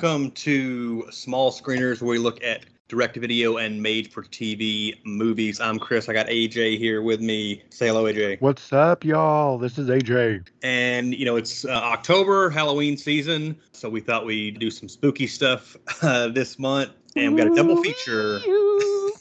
Welcome to Small Screeners, where we look at direct-to-video and made-for-TV movies. I'm Chris. I got AJ here with me. Say hello, AJ. What's up, y'all? This is AJ. And you know it's uh, October, Halloween season, so we thought we'd do some spooky stuff uh, this month, and we got a double feature.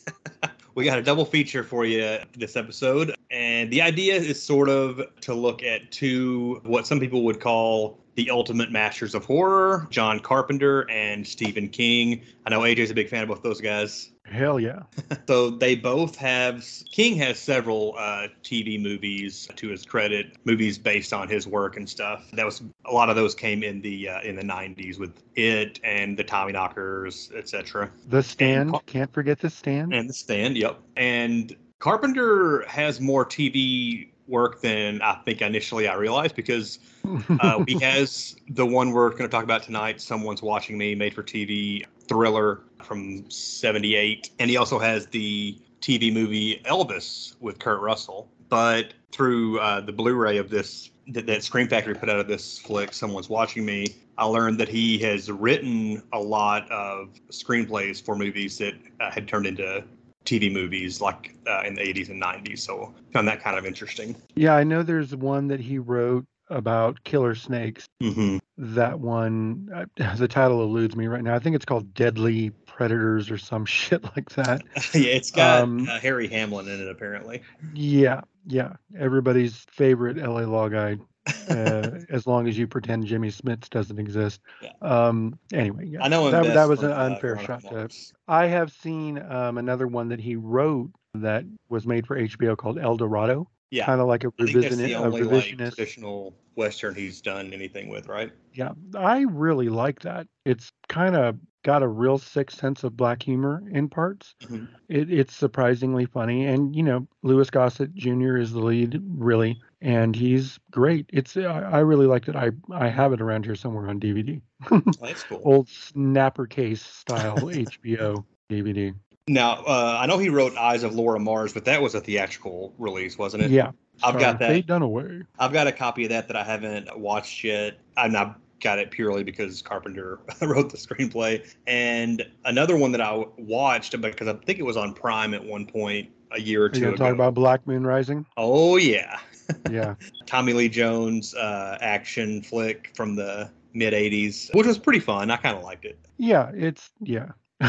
we got a double feature for you this episode, and the idea is sort of to look at two what some people would call the ultimate masters of horror, John Carpenter and Stephen King. I know AJ's a big fan of both those guys. Hell yeah. So they both have. King has several uh, TV movies to his credit, movies based on his work and stuff. That was a lot of those came in the uh, in the '90s with It and the Tommyknockers, etc. The Stand. Can't forget The Stand. And The Stand, yep. And Carpenter has more TV work than I think initially I realized because uh, he has the one we're going to talk about tonight, Someone's Watching Me, made for TV thriller from 78. And he also has the TV movie Elvis with Kurt Russell. But through uh, the Blu ray of this, that, that Scream Factory put out of this flick, Someone's Watching Me, I learned that he has written a lot of screenplays for movies that uh, had turned into TV movies like uh, in the 80s and 90s. So found that kind of interesting. yeah, I know there's one that he wrote about killer snakes. Mm-hmm. That one, uh, the title eludes me right now. I think it's called Deadly Predators or some shit like that. yeah, it's got Um, uh, Harry Hamlin in it apparently. Yeah, yeah. Everybody's favorite LA law guy. uh, as long as you pretend Jimmy Smits doesn't exist. Yeah. Um. Anyway, yeah. I know that, that was an unfair shot. To, I have seen um, another one that he wrote that was made for HBO called El Dorado. Yeah, Kind of like a I think that's the A only like, revisionist. traditional western he's done anything with, right? Yeah, I really like that. It's kind of got a real sick sense of black humor in parts. Mhm. It, it's surprisingly funny, and you know, Louis Gossett Jr. is the lead, really, and he's great. It's I, I really liked it. I I have it around here somewhere on DVD, Oh, that's cool. old snapper case style HBO DVD. Now, uh, I know he wrote Eyes of Laura Mars, but that was a theatrical release, wasn't it? Yeah, I've got starring that. Faye Dunaway. I've got a copy of that that I haven't watched yet. I've not got it purely because Carpenter wrote the screenplay. And another one that I watched because I think it was on Prime at one point a year or Are you two ago. talk about Black Moon Rising? oh yeah, Yeah, Tommy Lee Jones uh, action flick from the mid '80s, which was pretty fun. I kind of liked it. yeah, it's yeah.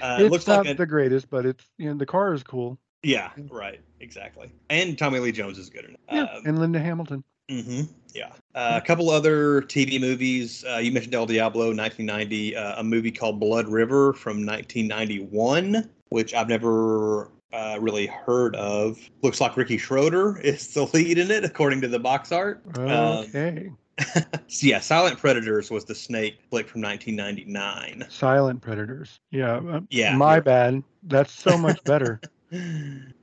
Uh, it it's looks not like a, the greatest, but it's you know the car is cool. yeah, right, exactly. And Tommy Lee Jones is good it. Yeah, Um, and Linda Hamilton. hmm Yeah. Uh, a couple other TV movies. Uh, you mentioned El Diablo, 1990. Uh, a movie called Blood River from 1991, which I've never uh, really heard of. Looks like Ricky Schroder is the lead in it, according to the box art. Um, Okay. so yeah, Silent Predators was the snake flick from 1999. Silent Predators. Yeah. uh, Yeah, My you're- bad. That's so much better.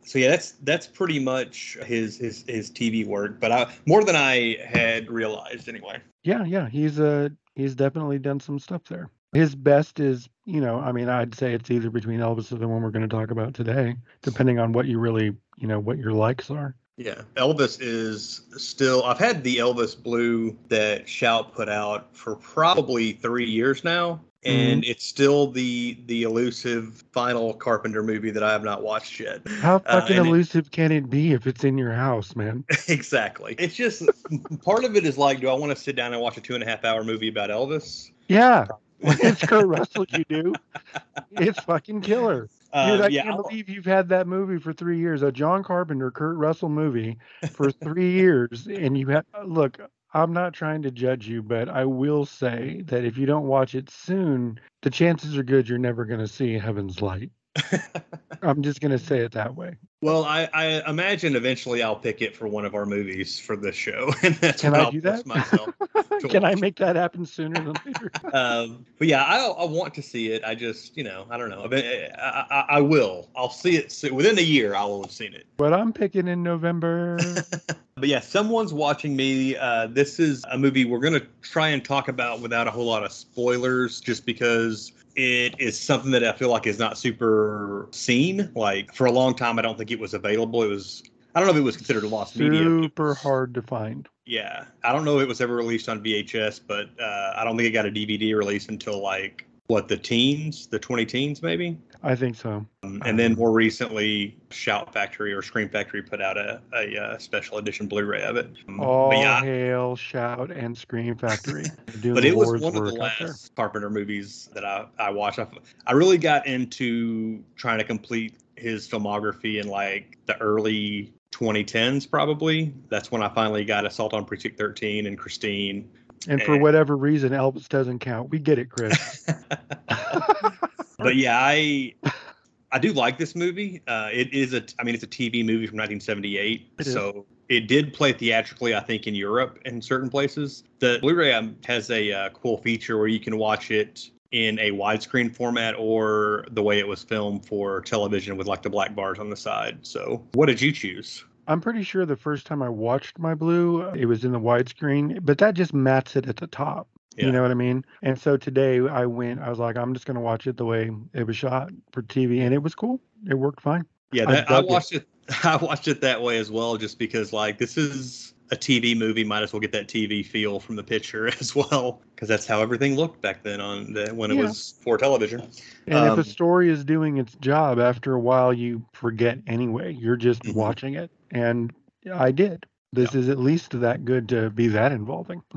So yeah, that's that's pretty much his his his TV work, but I, more than I had realized anyway. yeah, yeah. He's uh he's definitely done some stuff there. His best is, you know, I mean, I'd say it's either between Elvis or the one we're going to talk about today, depending on what you really, you know, what your likes are. Yeah, Elvis is still. I've had the Elvis Blue that Shout put out for probably three years now, and it's still the the elusive final Carpenter movie that I have not watched yet. How Uh, fucking it- elusive can it be if it's in your house, man? exactly. It's just part of it is like, do I want to sit down and watch a two and a half hour movie about Elvis? Yeah. When it's Kurt Russell, you do. It's fucking killer. Dude, Um, I yeah, can't I'll- believe you've had that movie for three years, a John Carpenter, Kurt Russell movie for three years, and you have look. I'm not trying to judge you, but I will say that if you don't watch it soon, the chances are good you're never going to see Heaven's Light. I'm just going to say it that way. Well, I, I imagine eventually I'll pick it for one of our movies for this show, and that's Can I I'll do that? myself. Can I make that happen sooner than later? um, but yeah, I, I want to see it. I just, you know, I don't know. I, mean, I, I, will. I'll see it so, within a year. I will have seen it. But I'm picking in November. But yeah, someone's watching me. Uh, this is a movie we're gonna try and talk about without a whole lot of spoilers, just because it is something that I feel like is not super seen. Like for a long time, I don't think it was available. It was I don't know if it was considered a lost Super media. Super hard to find. Yeah, I don't know if it was ever released on VHS, but uh, I don't think it got a DVD release until like what the teens, the 20 teens maybe. I think so. Um, and then more recently, Shout Factory or Scream Factory put out a, a, uh special edition Blu-ray of it. Um, All yeah, hail, shout, and Scream Factory. But it was one of the work there. last Carpenter movies that I, I watched. I, I really got into trying to complete his filmography in like the early 2010s, probably. That's when I finally got Assault on Precinct 13 and Christine. And for whatever reason, Elvis doesn't count. We get it, Chris. but yeah, I I do like this movie. Uh, it is a, I mean, it's a TV movie from 1978, It so it did play theatrically, I think, in Europe in certain places. The Blu-ray um, has a uh, cool feature where you can watch it in a widescreen format or the way it was filmed for television with like the black bars on the side. So, what did you choose? I'm pretty sure the first time I watched my blue, it was in the widescreen, but that just mats it at the top. Yeah. You know what I mean? And so today I went, I was like, I'm just going to watch it the way it was shot for TV. And it was cool. It worked fine. Yeah, I that, I, dug it. watched it. I watched it that way as well, just because like this is a TV movie. Might as well get that TV feel from the picture as well, because that's how everything looked back then on the when it Yeah. was for television. And Um, if a story is doing its job, after a while, you forget anyway. You're just Mhm. watching it. And I did. This is at least that good to be that involving.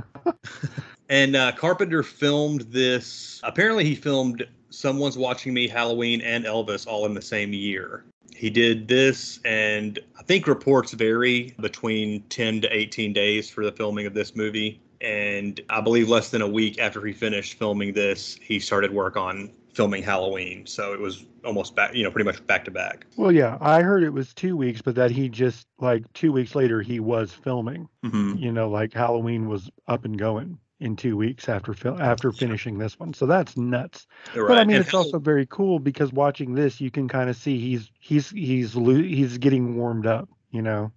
And uh, Carpenter filmed this. Apparently, he filmed "Someone's Watching Me," Halloween, and Elvis all in the same year. He did this, and I think reports vary between 10 to 18 days for the filming of this movie. And I believe less than a week after he finished filming this, he started work on filming Halloween. So it was almost back, you know, pretty much back to back. Well, yeah, I heard it was two weeks, but that he just, like, two weeks later, he was filming. Mm-hmm. You know, like Halloween was up and going in two weeks after fil- after finishing this one. So that's nuts. But I mean, and it's Hall- also very cool because watching this, you can kind of see he's he's he's lo- he's getting warmed up. You know,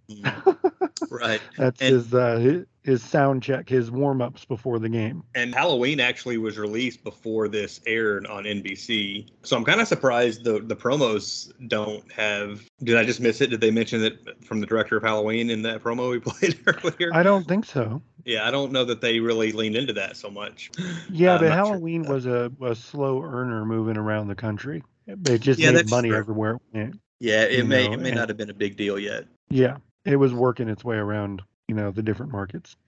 right. that's And- his uh, his, sound check, his warm ups before the game. And Halloween actually was released before this aired on NBC. So I'm kind of surprised the the promos don't have. Did I just miss it? Did they mention it from the director of Halloween in that promo we played earlier? I don't think so. yeah, I don't know that they really leaned into that so much. Yeah, I'm but not sure Halloween was a, a slow earner moving around the country. It just Yeah, made money true. everywhere it went. Yeah, it You may know, it may and- not have been a big deal yet. Yeah, it was working its way around, you know, the different markets.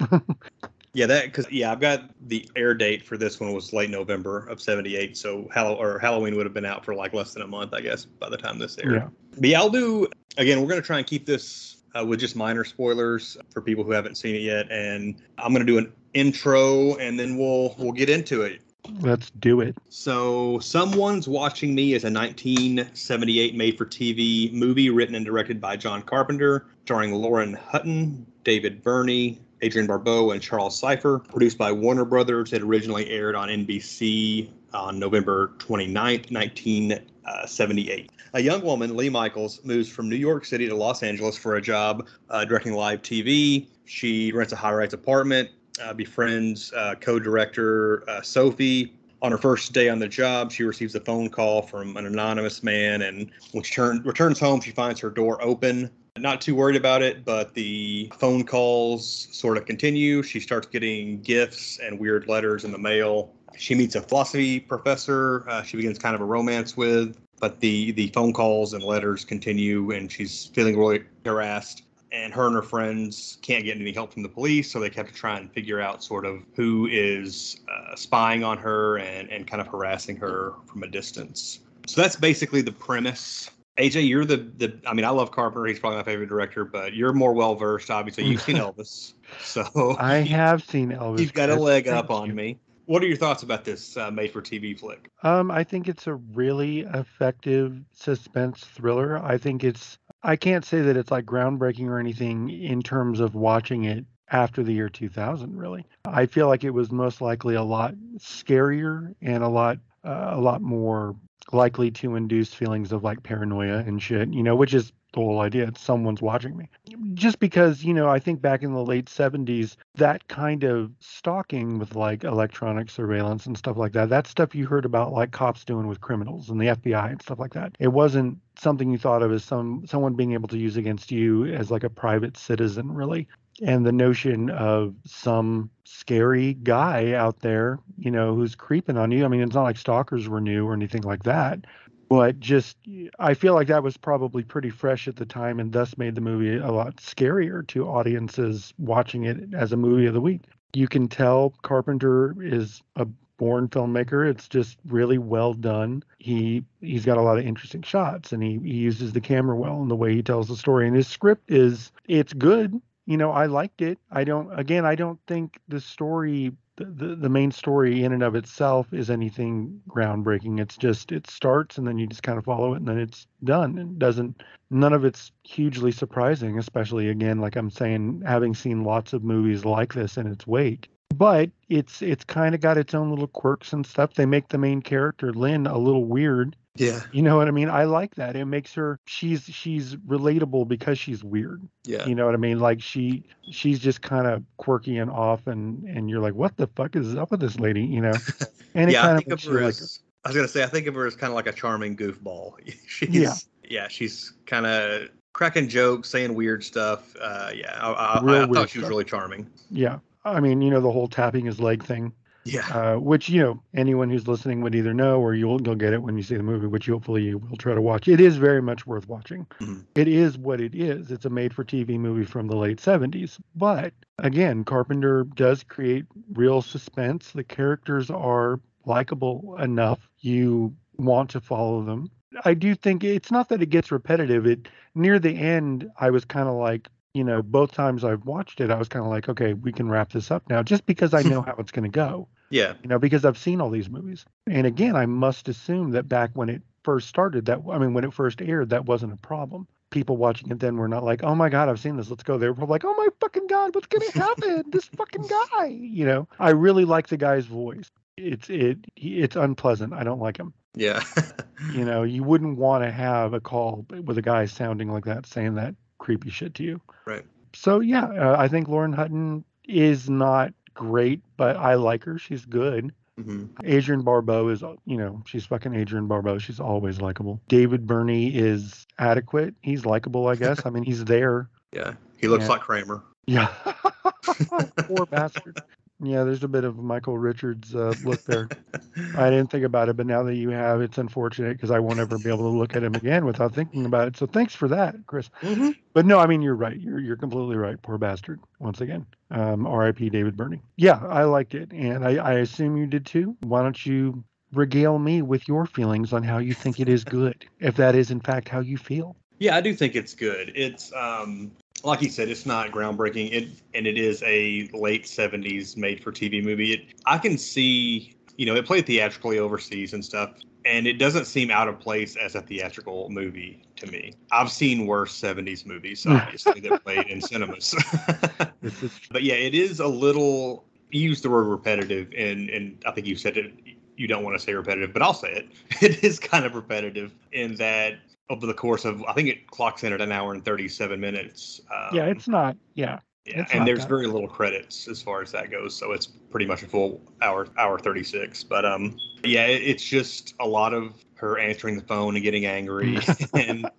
Yeah, that because yeah, I've got the air date for this one was late November of '78. So Hall- or Halloween would have been out for like less than a month, I guess, by the time this aired. Yeah. But yeah, I'll do again. We're gonna try and keep this uh, with just minor spoilers for people who haven't seen it yet, and I'm gonna do an intro, and then we'll we'll get into it. Let's do it. So, Someone's Watching Me is a 1978 made for TV movie written and directed by John Carpenter, starring Lauren Hutton, David Birney, Adrienne Barbeau, and Charles Cyphers. Produced by Warner Brothers. It originally aired on NBC on November 29th, 1978. A young woman, Leigh Michaels, moves from New York City to Los Angeles for a job uh, directing live TV. She rents a high rise apartment, uh, befriends uh, co director uh, Sophie. On her first day on the job, she receives a phone call from an anonymous man, and when she turn, returns home, she finds her door open. Not too worried about it, but the phone calls sort of continue. She starts getting gifts and weird letters in the mail. She meets a philosophy professor. Uh, she begins kind of a romance with, but the the phone calls and letters continue, and she's feeling really harassed and her and her friends can't get any help from the police, so they have to try and figure out sort of who is uh, spying on her and, and kind of harassing her from a distance. So that's basically the premise. AJ, you're the the. I mean, I love Carpenter; he's probably my favorite director, but you're more well versed. Obviously, you've seen Elvis, so I have seen Elvis. You've got a Chris. leg Thank up on you. me. What are your thoughts about this uh, made-for-TV flick? Um, I think it's a really effective suspense thriller. I think it's I can't say that it's like groundbreaking or anything in terms of watching it after the year 2000 really. I feel like it was most likely a lot scarier and a lot uh, a lot more likely to induce feelings of like paranoia and shit, you know, which is the whole idea. It's someone's watching me. Just because, you know, I think back in the late 70s, that kind of stalking with like electronic surveillance and stuff like that, that stuff you heard about like cops doing with criminals and the FBI and stuff like that. It wasn't something you thought of as some someone being able to use against you as like a private citizen really and the notion of some scary guy out there, you know, who's creeping on you. I mean, it's not like stalkers were new or anything like that, but just I feel like that was probably pretty fresh at the time and thus made the movie a lot scarier to audiences watching it as a movie of the week. You can tell Carpenter is a born filmmaker. It's just really well done. He he's got a lot of interesting shots and he, he uses the camera well in the way he tells the story. And his script is it's good you know, I liked it. I don't. Again, I don't think the story, the, the, the main story in and of itself, is anything groundbreaking. It's just it starts and then you just kind of follow it and then it's done. It doesn't. None of it's hugely surprising, especially again, like I'm saying, having seen lots of movies like this in its wake. But it's it's kind of got its own little quirks and stuff. They make the main character Lynn a little weird Yeah. you know what I mean? I like that. It makes her she's she's relatable because she's weird. Yeah. You know what I mean? Like she she's just kind of quirky and off and and you're like, what the fuck is up with this lady? You know? And it yeah, I kind think of of makes you her like I was gonna say I think of her as kind of like a charming goofball. she's Yeah. yeah, she's kind of cracking jokes, saying weird stuff. Uh, yeah, I, I, I thought she was stuff. really charming. Yeah. I mean, you know, the whole tapping his leg thing, Yeah, uh, which you know anyone who's listening would either know or you'll you'll get it when you see the movie, which hopefully you will try to watch. It is very much worth watching. Mhm. It is what it is. It's a made-for-TV movie from the late '70s, but again, Carpenter does create real suspense. The characters are likable enough. You want to follow them. I do think it's not that it gets repetitive. It near the end, I was kind of like, you know, both times I've watched it, I was kind of like, okay, we can wrap this up now, just because I know how it's going to go. yeah, You know, because I've seen all these movies. And again, I must assume that back when it first started, that I mean, when it first aired, that wasn't a problem. People watching it then were not like, oh my god, I've seen this. Let's go. They were probably like, oh my fucking god, what's going to happen? this fucking guy. You know, I really like the guy's voice. It's it it's unpleasant. I don't like him. yeah, You know, you wouldn't want to have a call with a guy sounding like that, saying that creepy shit to you. right. So yeah, uh, I think Lauren Hutton is not great, but I like her. She's good. hmm Adrienne Barbeau is, you know, she's fucking Adrienne Barbeau. She's always likable. David Birney is adequate. He's likable, I guess. I mean, he's there. Yeah, he looks like Kramer. Yeah. Poor bastard. Yeah, there's a bit of Michael Richards uh, look there. I didn't think about it, but now that you have, it's unfortunate because I won't ever be able to look at him again without thinking about it. So thanks for that, Chris. hmm But no, I mean you're right. You're you're completely right. Poor bastard. Once again, um, R.I.P. David Birney. Yeah, I liked it, and I, I assume you did too. Why don't you regale me with your feelings on how you think it is good, if that is in fact how you feel? Yeah, I do think it's good. It's um like you said, it's not groundbreaking. It and it is a late '70s made-for-TV movie. It, I can see, you know, it played theatrically overseas and stuff, and it doesn't seem out of place as a theatrical movie to me. I've seen worse '70s movies, obviously, that played in cinemas. But yeah, it is a little. You used the word repetitive, and and I think you said it. You don't want to say repetitive, but I'll say it. It is kind of repetitive in that over the course of I think it clocks in at an hour and thirty seven minutes. Um, yeah, it's not. Yeah, yeah, and there's very little credits as far as that goes, so it's pretty much a full hour hour thirty six. But um, yeah, it, it's just a lot of her answering the phone and getting angry, and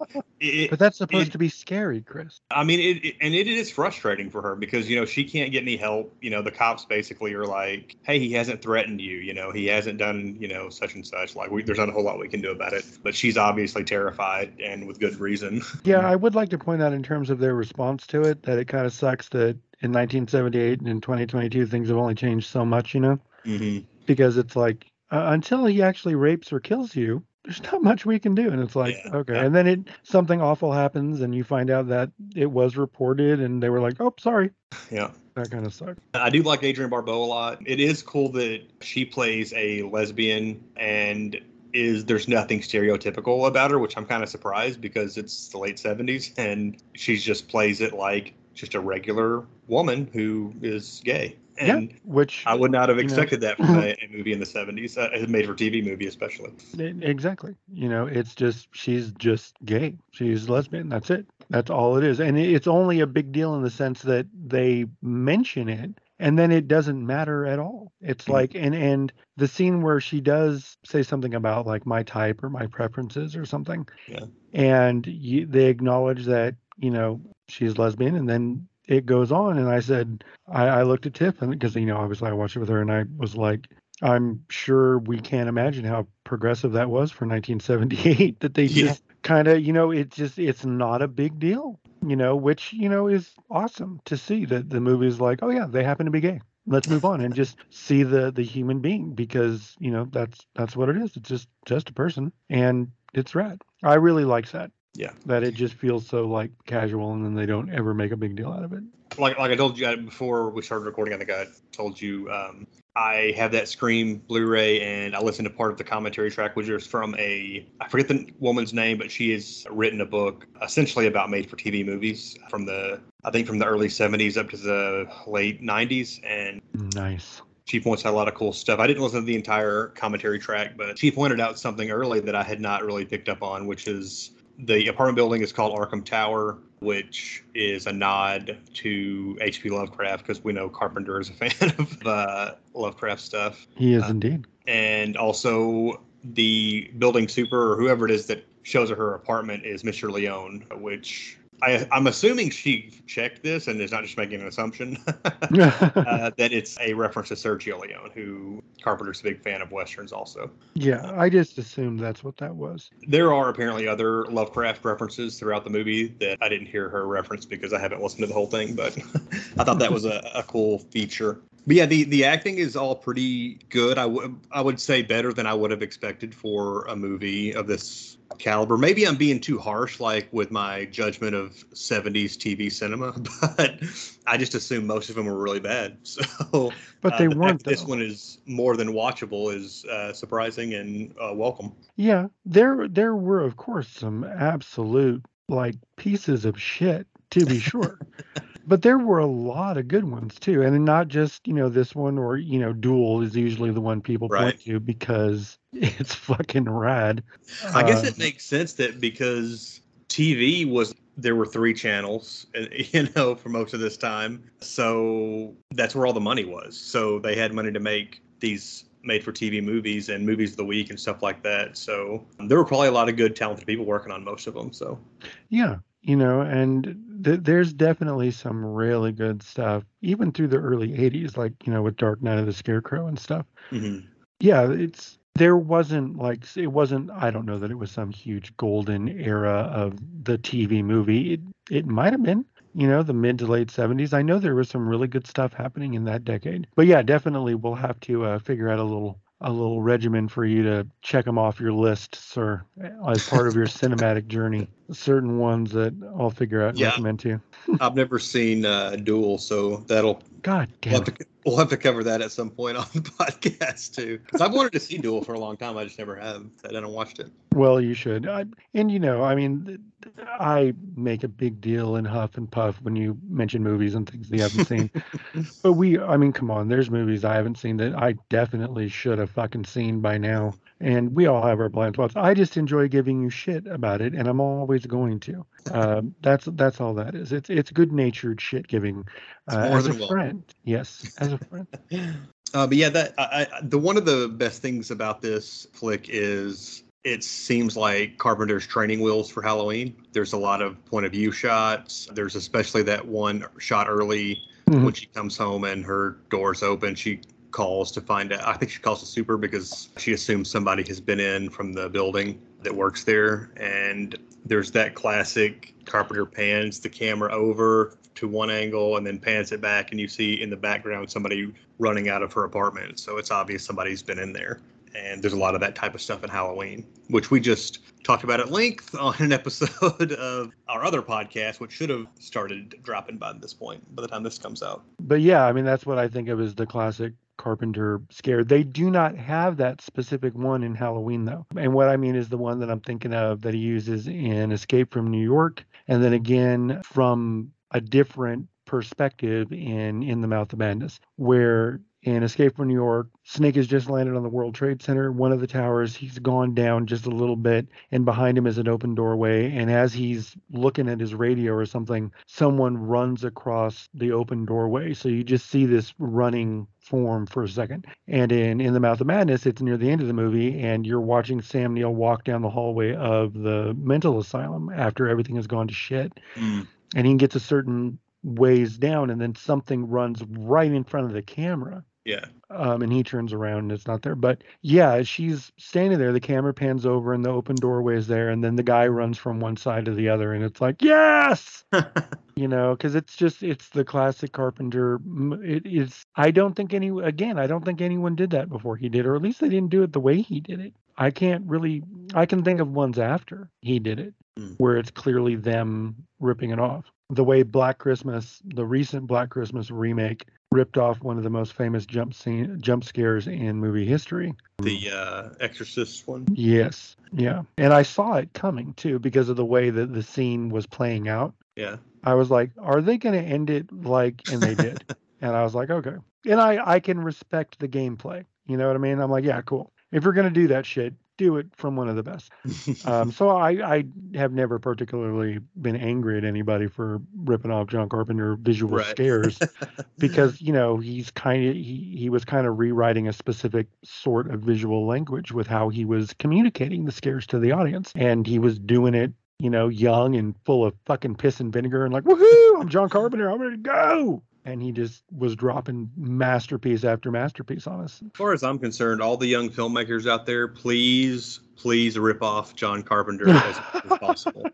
it, but that's supposed it- to be scary, Chris. I mean, it, it- and it is frustrating for her because you know she can't get any help. You know, the cops basically are like, "Hey, he hasn't threatened you. You know, he hasn't done you know such and such. Like, we, there's not a whole lot we can do about it." But she's obviously terrified and with good reason. Yeah, I would like to point out in terms of their response to it that it kind of sucks that in 1978 and in 2022 things have only changed so much, you know, hmm because it's like uh, until he actually rapes or kills you, there's not much we can do, and it's like Yeah, okay, yeah. and then it something awful happens and you find out that it was reported and they were like, oh, sorry, Yeah. that kind of sucks. I do like Adrienne Barbeau a lot. It is cool that she plays a lesbian and is there's nothing stereotypical about her, which I'm kind of surprised because it's the late 70s and she just plays it like just a regular woman who is gay. Yeah, And which I would not have you know- expected that from a, a movie in the 70s, uh, a made for TV movie, especially. Exactly. You know, it's just she's just gay. She's lesbian. That's it. That's all it is. And it's only a big deal in the sense that they mention it and then it doesn't matter at all. It's Mhm. like and and the scene where she does say something about like my type or my preferences or something. Yeah. And you, they acknowledge that, you know, she's lesbian and then it goes on and I said I, I looked at Tiff and because you know obviously I watched it with her and I was like I'm sure we can't imagine how progressive that was for 1978 that they Yeah. just kind of, you know, it's just it's not a big deal, you know, which, you know, is awesome to see that the movie's like, oh yeah, they happen to be gay. Let's move on and just see the the human being because, you know, that's that's what it is. It's just just a person and it's rad. I really like that. Yeah. That it just feels so like casual and then they don't ever make a big deal out of it. Like, like I told you before we started recording, I think I told you um, I have that Scream Blu-ray and I listened to part of the commentary track, which is from a I forget the woman's name, but she has written a book essentially about made-for-TV movies from the I think from the early 70s up to the late 90s, and Nice. she points out a lot of cool stuff. I didn't listen to the entire commentary track, but she pointed out something early that I had not really picked up on, which is the apartment building is called Arkham Tower, which is a nod to H.P. Lovecraft because we know Carpenter is a fan of uh, Lovecraft stuff, He is Uh, indeed. and also the building super or whoever it is that shows her her apartment is Mr. Leone, which. I, I'm assuming she checked this and is not just making an assumption. uh, that it's a reference to Sergio Leone, who Carpenter's a big fan of westerns. Also, yeah, I just assumed that's what that was. there are apparently other Lovecraft references throughout the movie that I didn't hear her reference because I haven't listened to the whole thing. But I thought that was a, a cool feature. But yeah, the the acting is all pretty good. I would I would say better than I would have expected for a movie of this caliber. Maybe I'm being too harsh, like with my judgment of 70s TV cinema, but I just assume most of them were really bad. So But uh, they the weren't. This one is more than watchable is uh, surprising and uh, welcome. Yeah, there there were of course some absolute like pieces of shit to be sure. But there were a lot of good ones too. And not just, you know, this one or, you know, Duel is usually the one people Right. point to because it's fucking rad. I guess Uh, it makes sense that because TV was there were three channels, you know, for most of this time, so that's where all the money was. So they had money to make these made-for-TV movies and movies of the week and stuff like that. So there were probably a lot of good, talented people working on most of them. So Yeah, you know, and th- there's definitely some really good stuff, even through the early 80s, like, you know, with Dark Night of the Scarecrow and stuff. mhm. Yeah, it's there wasn't like it wasn't I don't know that it was some huge golden era of the TV movie. It it might have been, you know, the mid to late 70s. I know there was some really good stuff happening in that decade. But yeah, definitely we'll have to uh, figure out a little a little regimen for you to check them off your list, sir, as part of your cinematic journey. Certain ones that I'll figure out and Yeah. recommend to you. I've never seen uh, Duel, so that'll God we'll damn have, to, we'll have to cover that at some point on the podcast too. Because I've wanted to see Duel for a long time. I just never have. I haven't watched it. Well, you should. I, and you know, I mean, I make a big deal and huff and puff when you mention movies and things that you haven't seen. but we, I mean, come on, there's movies I haven't seen that I definitely should have fucking seen by now. And we all have our blind spots. I just enjoy giving you shit about it, and I'm always going to. Um, that's that's all that is. It's it's good natured shit giving uh, as a welcome. friend. Yes, as a friend. Uh, but yeah, that I, I, the one of the best things about this flick is it seems like Carpenter's training wheels for Halloween. There's a lot of point of view shots. There's especially that one shot early Mhm. when she comes home and her door's open. She calls to find out. I think she calls the super because she assumes somebody has been in from the building that works there. And there's that classic Carpenter pans the camera over to one angle and then pans it back, and you see in the background somebody running out of her apartment. So it's obvious somebody's been in there. And there's a lot of that type of stuff in Halloween, which we just talked about at length on an episode of our other podcast, which should have started dropping by this point by the time this comes out. But yeah, I mean that's what I think of as the classic Carpenter scared. They do not have that specific one in Halloween though. And what I mean is the one that I'm thinking of that he uses in Escape from New York and then again from a different perspective in In the Mouth of Madness, where in Escape from New York, Snake has just landed on the World Trade Center, one of the towers. He's gone down just a little bit, and behind him is an open doorway. And as he's looking at his radio or something, someone runs across the open doorway. So you just see this running form for a second. And in In the Mouth of Madness, it's near the end of the movie, and you're watching Sam Neill walk down the hallway of the mental asylum after everything has gone to shit. Mm. And he gets a certain ways down, and then something runs right in front of the camera Yeah. um, and he turns around and it's not there. But yeah, she's standing there. The camera pans over and the open doorway is there, and then the guy runs from one side to the other, and it's like yes, you know, because it's just it's the classic Carpenter. m- It is. I don't think any again. I don't think anyone did that before he did, or at least they didn't do it the way he did it. I can't really. I can think of ones after he did it, Mm. where it's clearly them ripping it off. The way Black Christmas, the recent Black Christmas remake, ripped off one of the most famous jump scene jump scares in movie history. The uh, Exorcist one. Yes, yeah, and I saw it coming too because of the way that the scene was playing out. Yeah. I was like, are they going to end it like? And they did, and I was like, okay. And I I can respect the gameplay. You know what I mean? I'm like, yeah, cool. If you're going to do that shit, do it from one of the best. Um, so I, I have never particularly been angry at anybody for ripping off John Carpenter visual Right. scares because you know he's kind of he, he was kind of rewriting a specific sort of visual language with how he was communicating the scares to the audience and he was doing it you know young and full of fucking piss and vinegar and like woohoo i'm john carpenter i'm ready to go and he just was dropping masterpiece after masterpiece on us As far as I'm concerned, all the young filmmakers out there, please, please rip off John Carpenter as as possible.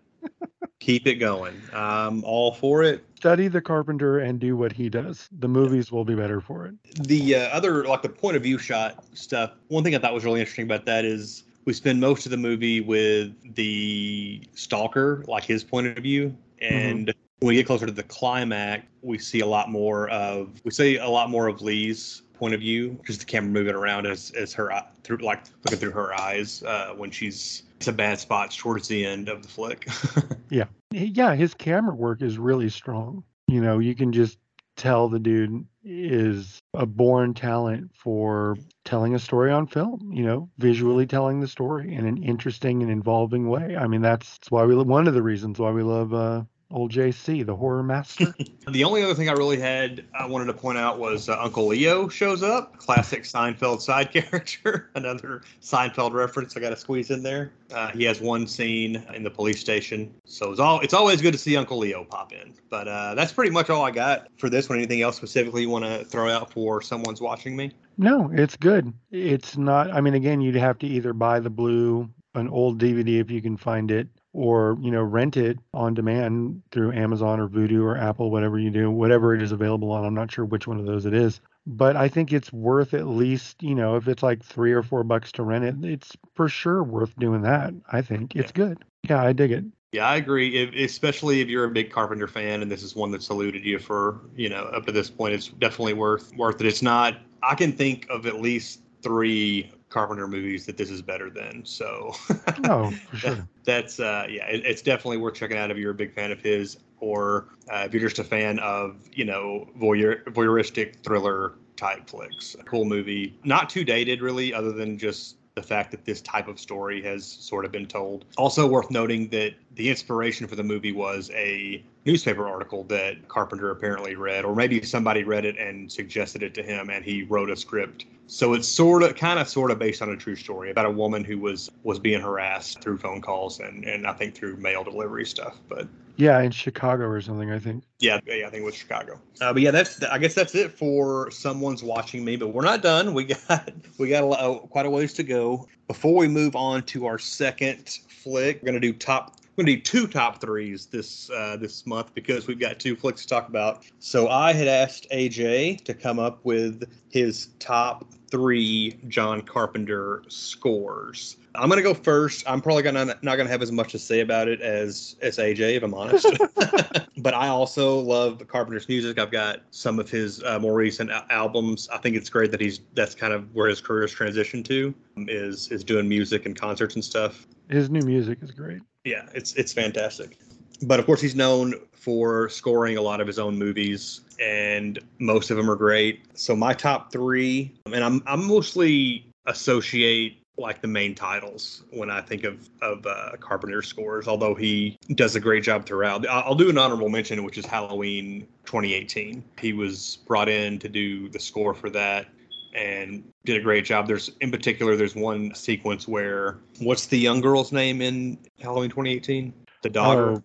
Keep it going. I'm all for it. study the carpenter and do what he does the movies will be better for it The uh, other, like the point of view shot stuff, one thing I thought was really interesting about that is we spend most of the movie with the stalker, like his point of view. And when we get closer to the climax, we see a lot more of, we see a lot more of Leigh's point of view, just the camera moving around as, as her, through like looking through her eyes uh, when she's, it's a bad spot towards the end of the flick. yeah. Yeah, his camera work is really strong. You know you can just tell the dude is a born talent for telling a story on film you know visually telling the story in an interesting and involving way. I mean that's, that's why we one of the reasons why we love uh old jc the horror master The only other thing I really had I wanted to point out was uh, Uncle Leo shows up, classic Seinfeld side character, another Seinfeld reference I got to squeeze in there. Uh, he has one scene in the police station, so it's all it's always good to see Uncle Leo pop in. But uh, that's pretty much all I got for this one. Anything else specifically you want to throw out for someone's watching me? No, it's good. It's not. I mean, again, you'd have to either buy the blue, an old DVD if you can find it, or you know, rent it on demand through Amazon or Vudu or Apple, whatever you do, whatever it is available on. I'm not sure which one of those it is, but I think it's worth at least, you know, if it's like three or four bucks to rent it, it's for sure worth doing that. I think it's good. Yeah, I dig it. Yeah, I agree. If, especially if you're a big Carpenter fan, and this is one that's eluded you for you know up to this point, it's definitely worth worth it. It's not. I can think of at least three Carpenter movies that this is better than. So Oh, for sure. that's uh, yeah, it, it's definitely worth checking out if you're a big fan of his, or uh, if you're just a fan of you know voyeur, voyeuristic thriller type flicks. Cool movie, not too dated really, other than just the fact that this type of story has sort of been told. Also worth noting that the inspiration for the movie was a newspaper article that Carpenter apparently read, or maybe somebody read it and suggested it to him, and he wrote a script. So it's sort of, kind of, sort of based on a true story about a woman who was was being harassed through phone calls and and I think through mail delivery stuff. But Yeah, in Chicago or something, I think. yeah, yeah, I think it was Chicago. Uh, but yeah, that's I guess that's it for someone's watching me. But we're not done. We got we got a, lo- quite a ways to go before we move on to our second flick. We're gonna do top. We're gonna do two top threes this uh, this month because we've got two flicks to talk about. So I had asked AJ to come up with his top three John Carpenter scores. I'm gonna go first. I'm probably gonna not gonna have as much to say about it as as AJ, if I'm honest. but I also love Carpenter's music. I've got some of his uh, more recent al- albums. I think it's great that he's that's kind of where his career has transitioned to um, is is doing music and concerts and stuff. His new music is great. Yeah, it's it's fantastic. but of course, he's known for scoring a lot of his own movies, and most of them are great. So my top three, and I'm I'm mostly associate like the main titles when I think of of uh, Carpenter scores. Although he does a great job throughout. I'll do an honorable mention, which is Halloween 2018. He was brought in to do the score for that and did a great job. There's in particular, there's one sequence where what's the young girl's name in Halloween 2018? The daughter. Oh,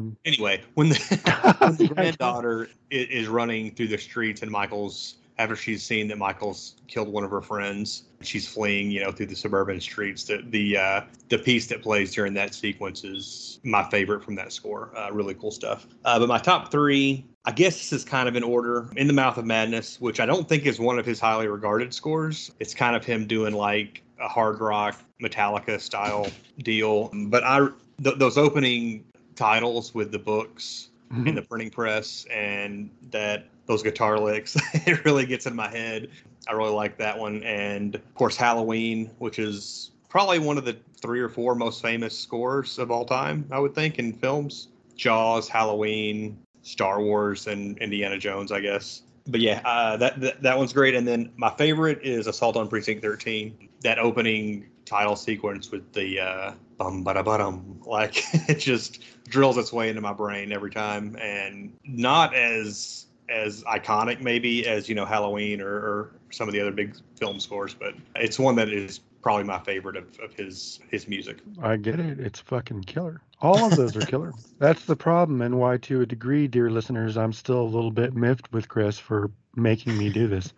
um, Anyway, when the, when the granddaughter is running through the streets and Michael's after she's seen that Michael's killed one of her friends, she's fleeing, you know, through the suburban streets. The the uh, the piece that plays during that sequence is my favorite from that score. Uh, really cool stuff. Uh, but my top three, I guess this is kind of in order. In the Mouth of Madness, which I don't think is one of his highly regarded scores. It's kind of him doing like a hard rock Metallica style deal. But I th- those opening titles with the books in the printing press and that those guitar licks it really gets in my head. I really like that one. And of course halloween which is probably one of the three or four most famous scores of all time i would think in films. Jaws halloween star wars and indiana jones i guess. But yeah uh, that, that that one's great. And then my favorite is assault on precinct 13 that opening title sequence with the uh bum ba bum like it just drills its way into my brain every time and not as as iconic maybe as you know halloween or, or some of the other big film scores but it's one that is probably my favorite of, of his his music I get it. It's fucking killer. All of those are killer. That's the problem, and why, to a degree, dear listeners, I'm still a little bit miffed with Chris for making me do this.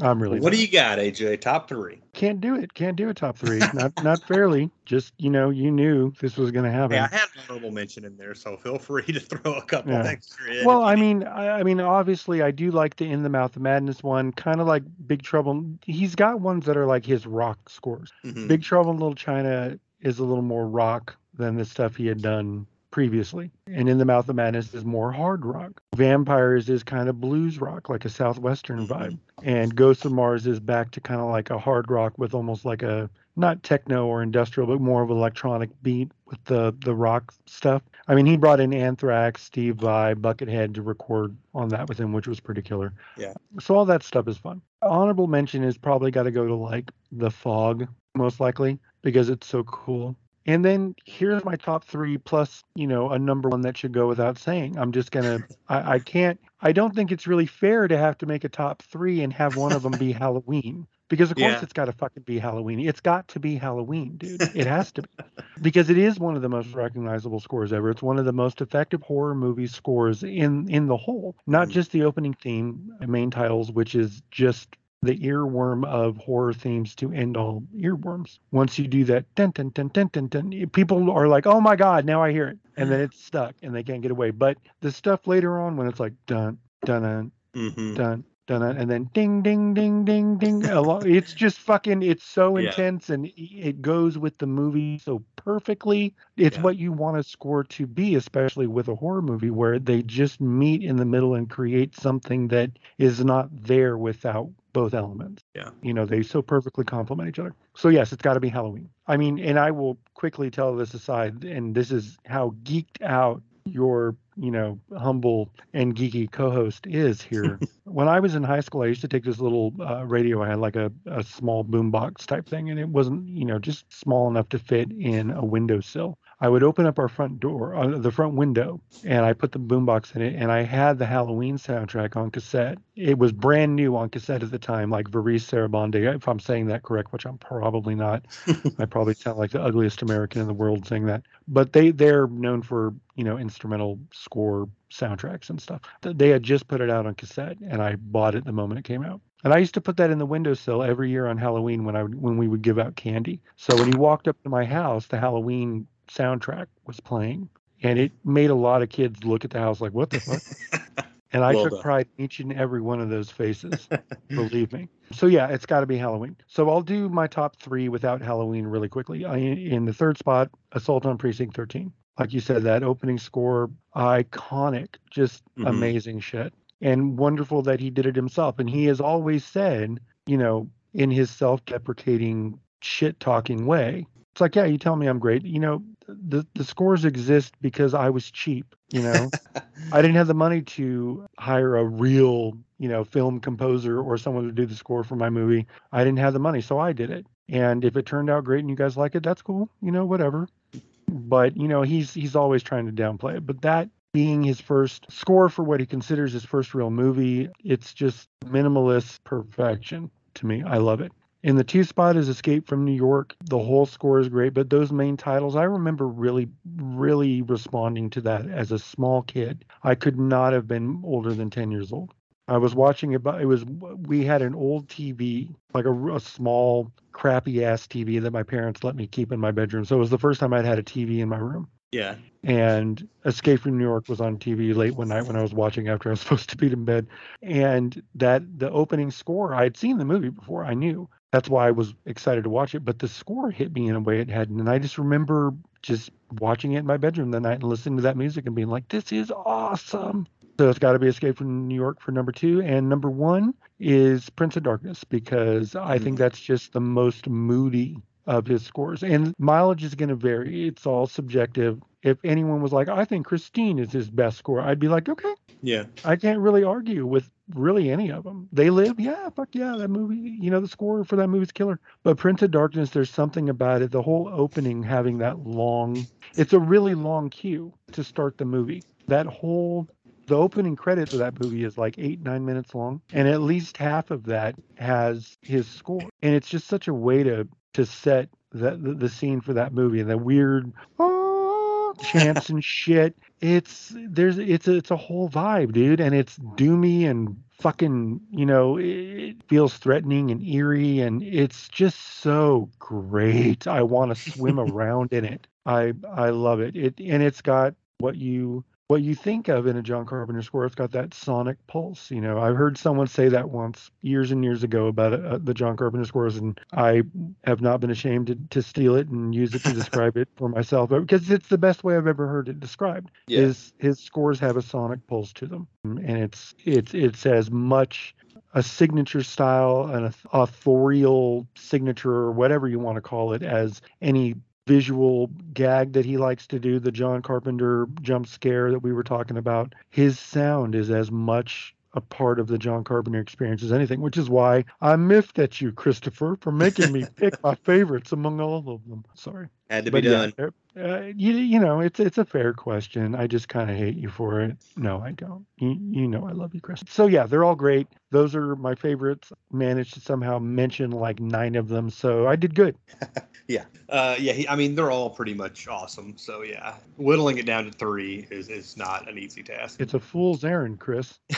I'm really what do you got aj top three can't do it. Can't do a top three. Not not fairly. Just you know, you knew this was going to happen. yeah i had an honorable mention in there so feel free to throw a couple Yeah. extra in Well, I mean, I, I mean, obviously, I do like the In the Mouth of Madness one, kind of like Big Trouble. He's got ones that are like his rock scores. Mhm. Big Trouble in Little China is a little more rock than the stuff he had done previously. And In the Mouth of Madness is more hard rock. Vampires is kind of blues rock, like a southwestern Mhm. vibe. And Ghosts of Mars is back to kind of like a hard rock with almost like a not techno or industrial, but more of an electronic beat with the the rock stuff. I mean, he brought in Anthrax, Steve Vai, Buckethead to record on that with him, which was pretty killer. Yeah. So all that stuff is fun. Honorable mention is probably got to go to like The Fog, most likely, because it's so cool. And then here's my top three plus, you know, a number one that should go without saying. I'm just gonna, I, I can't, I don't think it's really fair to have to make a top three and have one of them be Halloween. Because of course Yeah. it's got to fucking be Halloween. It's got to be Halloween, dude. It has to be because it is one of the most recognizable scores ever. It's one of the most effective horror movie scores in in the whole. Not Mhm. just the opening theme, main titles, which is just the earworm of horror themes to end all earworms. Once you do that, dun, dun, dun, dun, dun, dun, people are like, "Oh my god, now I hear it," and then it's stuck and they can't get away. But the stuff later on, when it's like dun dun dun Mhm. dun dun, dun and then ding ding ding ding ding, it's just fucking. It's so Yeah. intense and it goes with the movie so perfectly. It's Yeah. what you want a score to be, especially with a horror movie where they just meet in the middle and create something that is not there without both elements. Yeah. You know, they so perfectly complement each other. So yes, it's got to be Halloween. I mean, and I will quickly tell this aside, and this is how geeked out your, you know, humble and geeky co-host is here. when I was in high school, I used to take this little uh, radio. I had like a, a small boombox type thing, and it wasn't, you know, just small enough to fit in a windowsill. I would open up our front door, uh, the front window, and I put the boombox in it, and I had the Halloween soundtrack on cassette. It was brand new on cassette at the time, like Varèse Sarabande, if I'm saying that correct, which I'm probably not. I probably sound like the ugliest American in the world saying that. But they they're known for you know instrumental score soundtracks and stuff. They had just put it out on cassette, and I bought it the moment it came out. And I used to put that in the windowsill every year on Halloween when I when we would give out candy. So when you walked up to my house, the Halloween soundtrack was playing, and it made a lot of kids look at the house like, "What the fuck?" And I Well took done. pride in each and every one of those faces. believe me. So yeah, it's got to be Halloween. So I'll do my top three without Halloween really quickly. I, in the third spot, Assault on Precinct 13. Like you said, that opening score, iconic, just Mhm. amazing shit, and wonderful that he did it himself. And he has always said, you know, in his self-deprecating, shit-talking way, It's like, yeah, you tell me I'm great. You know, the the scores exist because I was cheap. You know, I didn't have the money to hire a real, you know, film composer or someone to do the score for my movie. I didn't have the money, so I did it. And if it turned out great and you guys like it, that's cool. You know, whatever. But you know, he's he's always trying to downplay it. But that being his first score for what he considers his first real movie, it's just minimalist perfection to me. I love it. In the two spot is Escape from New York. The whole score is great, but those main titles, I remember really, really responding to that as a small kid. I could not have been older than 10 years old. I was watching it, but it was, we had an old TV, like a, a small, crappy ass TV that my parents let me keep in my bedroom. So it was the first time I'd had a TV in my room. Yeah. And Escape from New York was on TV late one night when I was watching after I was supposed to be in bed. And that the opening score, I had seen the movie before, I knew. That's why I was excited to watch it. But the score hit me in a way it hadn't. And I just remember just watching it in my bedroom that night and listening to that music and being like, this is awesome. So it's got to be Escape from New York for number two. And number one is Prince of Darkness because I think mm-hmm. that's just the most moody of his scores. And mileage is going to vary. It's all subjective. If anyone was like, I think Christine is his best score, I'd be like, okay, Yeah. I can't really argue with really any of them. They live, yeah, fuck yeah, that movie, you know, the score for that movie's killer. But Prince of Darkness, there's something about it. The whole opening having that long, it's a really long cue to start the movie. That whole, the opening credits of that movie is like eight, nine minutes long. And at least half of that has his score. And it's just such a way to, to set the, the, the scene for that movie and the weird, oh, chants and shit. It's there's it's a, it's a whole vibe dude and it's doomy and fucking you know it feels threatening and eerie and it's just so great. I want to swim around in it. I i love it. It and it's got what you what you think of in a John Carpenter score. It's got that sonic pulse. You know, I've heard someone say that once years and years ago about uh, the John Carpenter scores, and I have not been ashamed to, to steal it and use it to describe it for myself because it's the best way I've ever heard it described. Yeah. Is his scores have a sonic pulse to them, and it's it's it's as much a signature style, an authorial signature, or whatever you want to call it, as any visual gag that he likes to do, the John Carpenter jump scare that we were talking about. His sound is as much a part of the John Carpenter experience as anything, which is why I miffed at you, Christopher, for making me pick my favorites among all of them. Sorry. Had to be But yeah, done. Uh, you, you know, it's it's a fair question. I just kind of hate you for it. No, I don't. You, you know I love you, Chris. So yeah, they're all great. Those are my favorites. Managed to somehow mention like nine of them, so I did good. Yeah. Uh, yeah. He, I mean, they're all pretty much awesome. So yeah, whittling it down to three is is not an easy task. It's a fool's errand, Chris.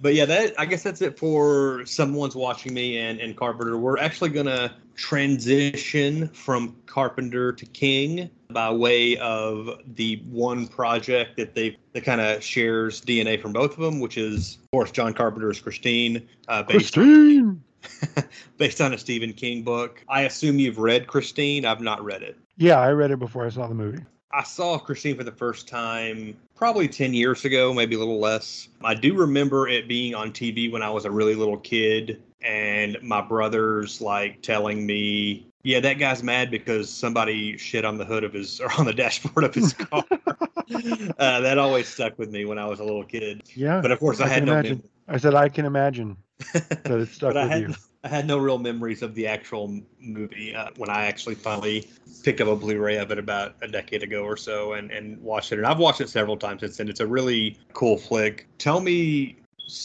But yeah, that I guess that's it for someone's watching me and and Carpenter. We're actually gonna transition from Carpenter to King by way of the one project that they that kind of shares DNA from both of them, which is of course John Carpenter's Christine, uh, based Christine. based on a Stephen King book. I assume you've read Christine. I've not read it. Yeah, I read it before I saw the movie. I saw Christine for the first time probably 10 years ago, maybe a little less. I do remember it being on TV when I was a really little kid and my brothers like telling me, yeah, that guy's mad because somebody shit on the hood of his or on the dashboard of his car. uh, that always stuck with me when I was a little kid. Yeah, But of course, I, I had no imagine. mem- I said I can imagine that it stuck with had you. I had no real memories of the actual movie uh, when I actually finally picked up a Blu-ray of it about a decade ago or so and and watched it. And I've watched it several times since then. It's a really cool flick. Tell me,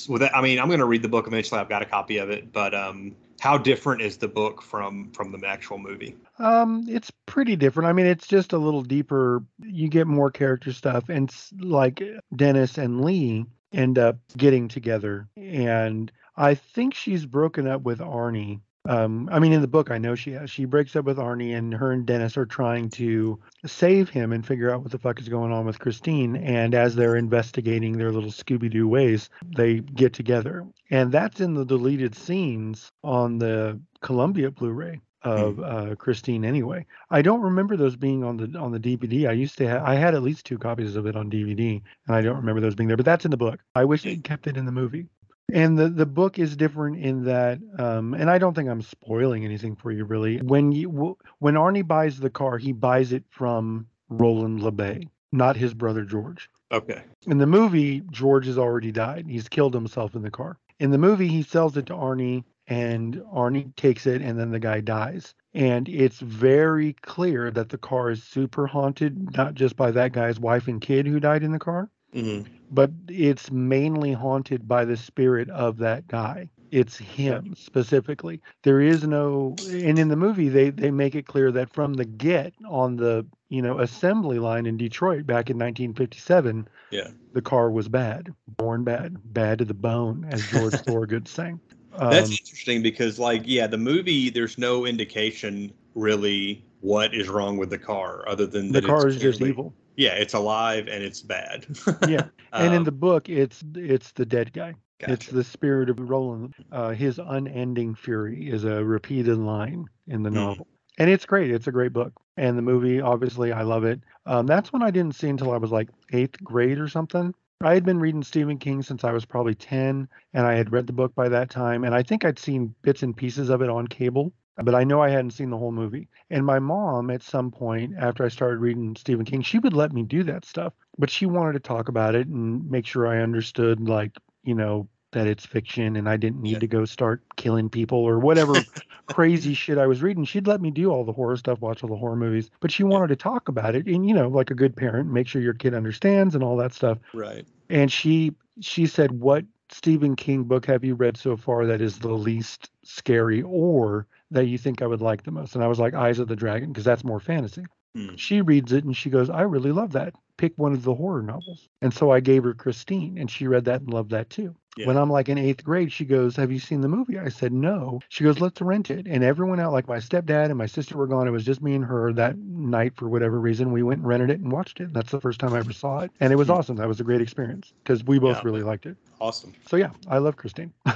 with that, I mean, I'm going to read the book eventually. I've got a copy of it, but um, how different is the book from from the actual movie? Um, it's pretty different. I mean, it's just a little deeper. You get more character stuff, and like Dennis and Leigh end up getting together, and I think she's broken up with Arnie. Um, I mean, in the book, I know she has. She breaks up with Arnie, and her and Dennis are trying to save him and figure out what the fuck is going on with Christine. And as they're investigating their little Scooby Doo ways, they get together, and that's in the deleted scenes on the Columbia Blu-ray of uh, Christine anyway. I don't remember those being on the on the DVD. I used to ha- I had at least two copies of it on DVD, and I don't remember those being there. But that's in the book. I wish they'd kept it in the movie. And the, the book is different in that, um, and I don't think I'm spoiling anything for you really. When you when Arnie buys the car, he buys it from Roland LeBay, not his brother George. Okay. In the movie, George has already died. He's killed himself in the car. In the movie, he sells it to Arnie, and Arnie takes it, and then the guy dies. And it's very clear that the car is super haunted, not just by that guy's wife and kid who died in the car, hmm but it's mainly haunted by the spirit of that guy. It's him specifically. There is no, and in the movie they they make it clear that from the get on the you know assembly line in Detroit back in 1957, Yeah. the car was bad, born bad, bad to the bone, as George Thorogood sang. That's Um, interesting because, like, yeah, the movie, there's no indication really what is wrong with the car other than the car it's is just evil. Yeah, it's alive and it's bad. Yeah, and in Um, the book, it's it's the dead guy. It's the spirit of Roland. Uh, his unending fury is a repeated line in the Mm. novel, and it's great. It's a great book, and the movie, obviously, I love it. Um, that's one I didn't see until I was like eighth grade or something. I had been reading Stephen King since I was probably ten, and I had read the book by that time, and I think I'd seen bits and pieces of it on cable. But I know I hadn't seen the whole movie. And my mom, at some point after I started reading Stephen King, she would let me do that stuff, but she wanted to talk about it and make sure I understood, like, you know, that it's fiction and I didn't need Yeah. to go start killing people or whatever crazy shit I was reading. She'd let me do all the horror stuff, watch all the horror movies, but she wanted to talk about it. And, you know, like a good parent, make sure your kid understands and all that stuff. right. And she she said, What Stephen King book have you read so far that is the least scary or that you think I would like the most? And I was like, Eyes of the Dragon, because that's more fantasy. Hmm. She reads it and she goes, I really love that. Pick one of the horror novels. And so I gave her Christine, and she read that and loved that too. Yeah. When I'm like in eighth grade, she goes, Have you seen the movie? I said, No. She goes, Let's rent it. And everyone out, like my stepdad and my sister were gone. It was just me and her that night for whatever reason. We went and rented it and watched it. That's the first time I ever saw it. And it was Hmm. awesome. That was a great experience because we both Yeah. really liked it. Awesome. So yeah, I love Christine.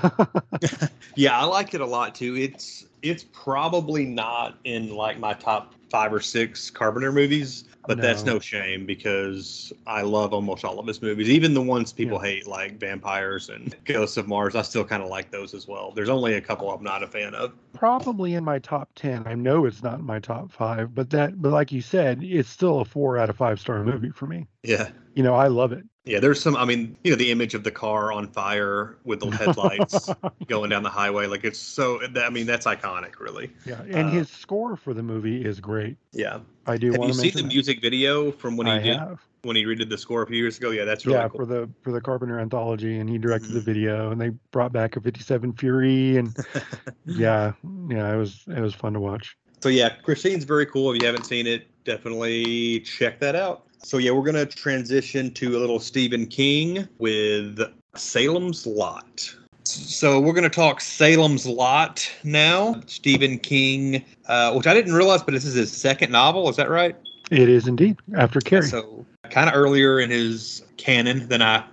Yeah, I like it a lot too. It's it's probably not in like my top five or six Carpenter movies, but that's No. no shame because I love almost all of his movies, even the ones people Yeah. hate, like Vampires and Ghosts of Mars. I still kind of like those as well. There's only a couple I'm not a fan of. Probably in my top ten. I know it's not in my top five, but that but like you said, it's still a four out of five star movie for me. Yeah. You know, I love it. Yeah, there's some. I mean, you know, the image of the car on fire with the headlights going down the highway, like it's so. I mean, that's iconic, really. Yeah, and Uh, his score for the movie is great. Yeah. I do Have want you seen the that. music video from when he I did have. when he redid the score a few years ago? Yeah, that's really yeah, cool. for the for the Carpenter anthology, and he directed the Mhm. video, and they brought back a '57 Fury, and yeah, yeah, it was it was fun to watch. So yeah, Christine's very cool. If you haven't seen it, definitely check that out. So yeah, we're gonna transition to a little Stephen King with Salem's Lot. So we're gonna talk Salem's Lot now. Stephen King, uh, which I didn't realize, but this is his second novel. Is that right? It is indeed after Carrie. So kind of earlier in his canon than I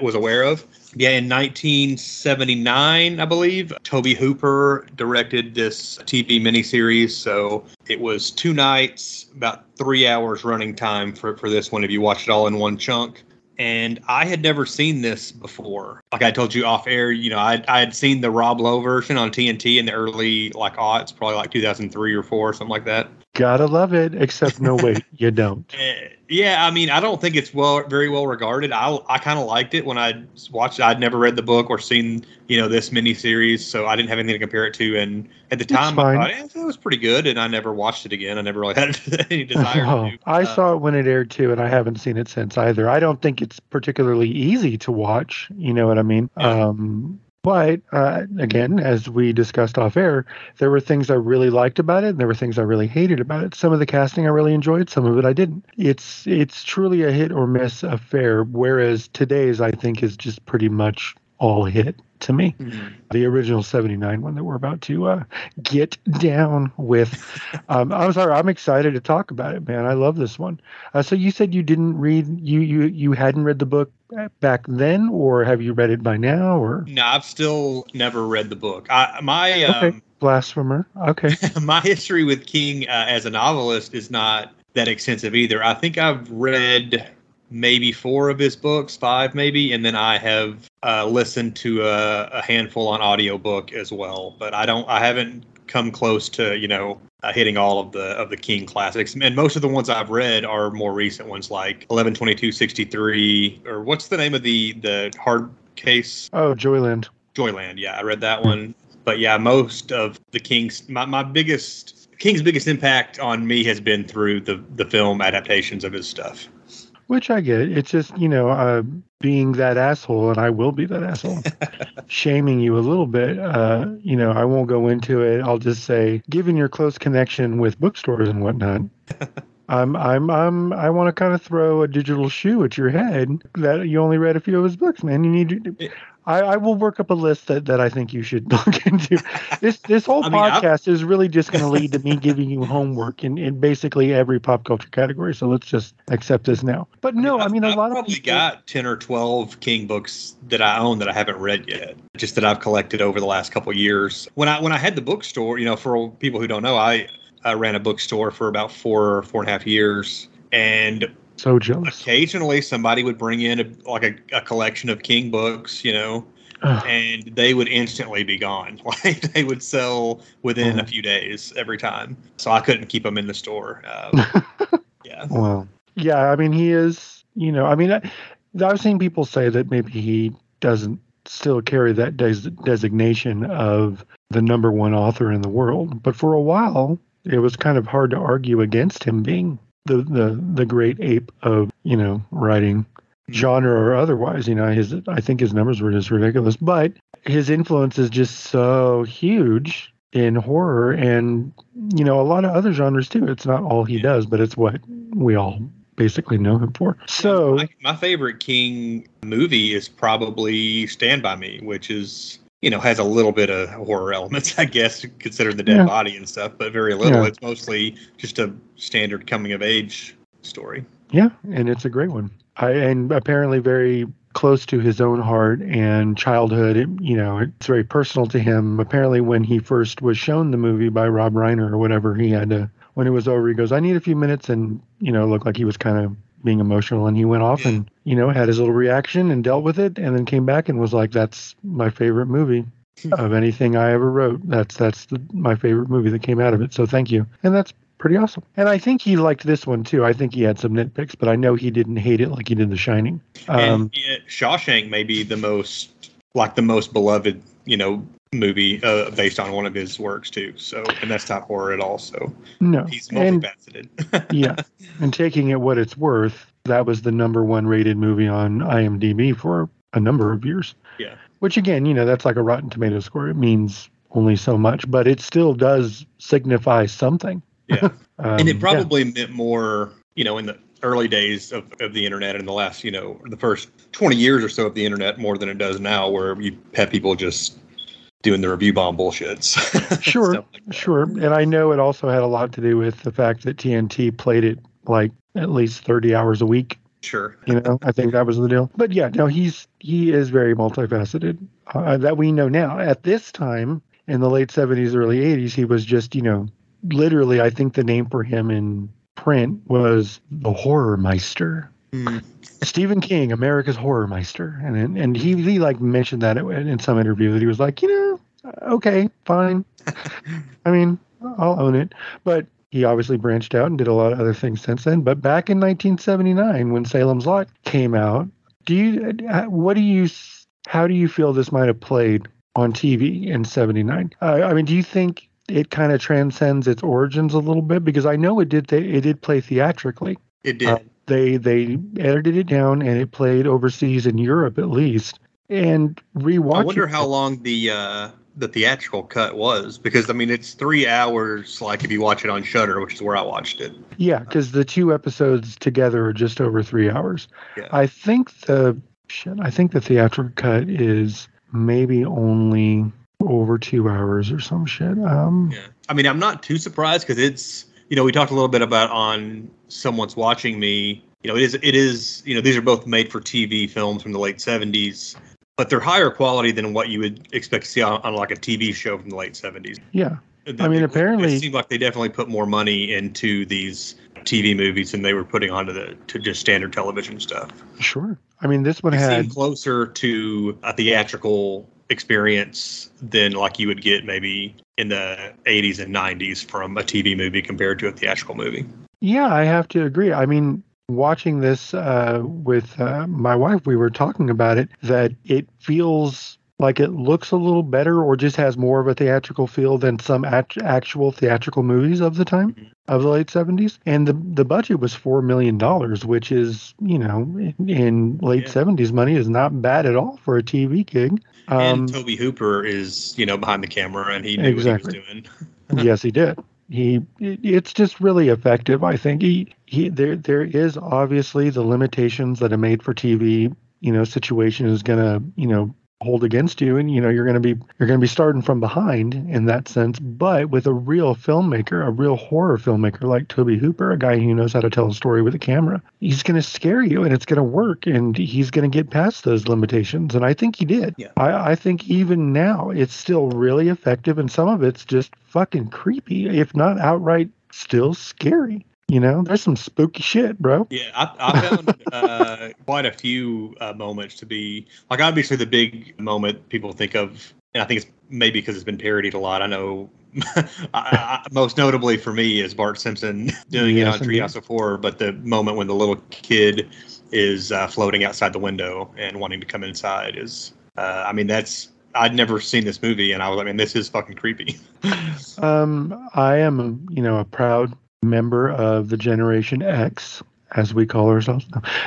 was aware of. Yeah, in 1979, I believe, Tobe Hooper directed this TV miniseries. So it was two nights, about three hours running time for, for this one if you watch it all in one chunk. And I had never seen this before. Like I told you off air, you know, I I had seen the Rob Lowe version on TNT in the early like aughts, probably like 2003 or four, something like that. Gotta love it. Except no, wait, you don't. Eh, Yeah, I mean, I don't think it's well, very well regarded. I I kind of liked it when I watched. it. I'd never read the book or seen you know this miniseries, so I didn't have anything to compare it to. And at the time. I thought it was pretty good, and I never watched it again. I never really had any desire Oh, to. I Uh, saw it when it aired too, and I haven't seen it since either. I don't think it's particularly easy to watch. You know what I mean? Yeah. Um, but uh, again, as we discussed off air, there were things I really liked about it, and there were things I really hated about it. Some of the casting I really enjoyed, some of it I didn't. It's it's truly a hit or miss affair. Whereas today's, I think, is just pretty much all hit to me mhm. the original 79 one that we're about to uh, get down with. Um, I'm sorry, I'm excited to talk about it, man. I love this one. Uh, so you said you didn't read, you you you hadn't read the book back then, or have you read it by now? Or No, I've still never read the book. I my okay, um, blasphemer. Okay, my history with King uh, as a novelist is not that extensive either. I think I've read maybe four of his books, five maybe, and then I have uh, listened to a, a handful on audiobook as well. But I don't, I haven't come close to you know uh, hitting all of the of the King classics. And most of the ones I've read are more recent ones, like 112263, or what's the name of the the hard case? Oh, Joyland. Joyland. Yeah, I read that one. But yeah, most of the King's my, my biggest King's biggest impact on me has been through the the film adaptations of his stuff. Which I get. It's just, you know, uh, being that asshole, and I will be that asshole, shaming you a little bit. Uh, you know, I won't go into it. I'll just say, given your close connection with bookstores and whatnot, I'm, I'm, I'm, I want to kind of throw a digital shoe at your head that you only read a few of his books, man. You need to. I, I will work up a list that, that I think you should look into. This this whole I mean, I've- podcast is really just going to lead to me giving you homework in, in basically every pop culture category. So let's just accept this now. But no, I mean a I've lot of probably people. got ten or twelve King books that I own that I haven't read yet, just that I've collected over the last couple of years. When I when I had the bookstore, you know, for people who don't know, I, I ran a bookstore for about four four and a half years, and so jealous. occasionally somebody would bring in a, like a, a collection of King books, you know, Ugh. and they would instantly be gone. Like they would sell within a few days every time. So I couldn't keep them in the store. Um, yeah. Well, yeah, I mean, he is, you know, I mean, I, I've seen people say that maybe he doesn't still carry that des- designation of the number one author in the world, but for a while, it was kind of hard to argue against him being the the the great ape of you know writing genre or otherwise you know his i think his numbers were just ridiculous but his influence is just so huge in horror and you know a lot of other genres too. It's not all he does but it's what we all basically know him for. So my, my favorite King movie is probably Stand by Me, which is you know has a little bit of horror elements, I guess, considering the dead Yeah. body and stuff, but very little. Yeah. It's mostly just a standard coming of age story. Yeah, and it's a great one. I, and apparently very close to his own heart and childhood. It, you know, it's very personal to him. Apparently, when he first was shown the movie by Rob Reiner or whatever, he had to. When it was over, he goes, "I need a few minutes," and you know, looked like he was kind of being emotional, and he went off Yeah. and you know had his little reaction and dealt with it, and then came back and was like, "That's my favorite movie." of anything I ever wrote. That's that's the, my favorite movie that came out of it. So thank you, and that's pretty awesome. And I think he liked this one too. I think he had some nitpicks, but I know he didn't hate it like he did The Shining. Um, and Shawshank may be the most like the most beloved, you know, movie uh, based on one of his works too. So, and that's not horror at all. So no, he's and yeah, and taking it what it's worth, that was the number one rated movie on IMDb for a number of years. Yeah. Which again, you know, that's like a Rotten Tomato score. It means only so much, but it still does signify something. yeah. Um, and it yeah. probably meant more, you know, in the early days of, of the internet in the last, you know, the first 20 years or so of the internet more than it does now, where you have people just doing the review bomb bullshits. Sure, like. Sure. And I know it also had a lot to do with the fact that TNT played it like at least 30 hours a week. Sure. You know, I think that was the deal. But yeah, no, he's he is very multifaceted uh, that we know now. At this time in the late 70s, early 80s, he was just, you know, literally, I think the name for him in print was the Horror Meister. Hmm. Stephen King, America's Horror Meister, and and he he like mentioned that in some interview that he was like, you know, okay, fine. I mean, I'll own it, but he obviously branched out and did a lot of other things since then. But back in 1979, when Salem's Lot came out, do you uh, what do you how do you feel this might have played on TV in '79? Uh, I mean, do you think it kind of transcends its origins a little bit? Because I know it did. It did play theatrically It did. Uh, they they edited it down and it played overseas in Europe at least. And rewatching. I wonder how long the uh, the theatrical cut was because I mean it's three hours. Like if you watch it on Shudder, which is where I watched it. Yeah, because the two episodes together are just over three hours. Yeah. I think the shit. I think the theatrical cut is maybe only over two hours or some shit. Um, Yeah. I mean, I'm not too surprised because it's you know we talked a little bit about on someone's watching me. You know, it is it is you know these are both made for TV films from the late 70s, but they're higher quality than what you would expect to see on, on like a TV show from the late 70s. yeah, I mean, apparently- it seemed like they definitely put more money into these TV movies than they were putting onto the to just standard television stuff. Sure. I mean, this one It had closer to a theatrical experience than like you would get maybe in the 80s and 90s from a TV movie compared to a theatrical movie. Yeah, I have to agree. I mean, watching this uh, with uh, my wife, we were talking about it, that it feels like it looks a little better or just has more of a theatrical feel than some act- actual theatrical movies of the time Mhm. of the late 70s. And the, the budget was $4 million, which is, you know, in, in late Yeah. 70s money is not bad at all for a TV gig. Um, and Tobe Hooper is, you know, behind the camera and he knew Exactly. what he was doing. yes, he did. He it's just really effective. I think he he there there is obviously the limitations that a made for TV you know situation is gonna you know hold against you and you know you're gonna be you're gonna be starting from behind in that sense. But with a real filmmaker, a real horror filmmaker like Tobe Hooper, a guy who knows how to tell a story with a camera, he's gonna scare you and it's gonna work and he's gonna get past those limitations. And I think he did. Yeah. I, I think even now it's still really effective and some of it's just fucking creepy, if not outright still scary. You know, there's some spooky shit, bro. Yeah, I, I found uh, quite a few uh, moments to be like obviously the big moment people think of, and I think it's maybe because it's been parodied a lot. I know I, I, most notably for me is Bart Simpson doing Yes, it on. Treehouse of Horror, but the moment when the little kid is uh, floating outside the window and wanting to come inside is, uh, I mean, that's I'd never seen this movie, and I was like, man, this is fucking creepy. Um, I am, you know, a proud member of the Generation X, as we call ourselves.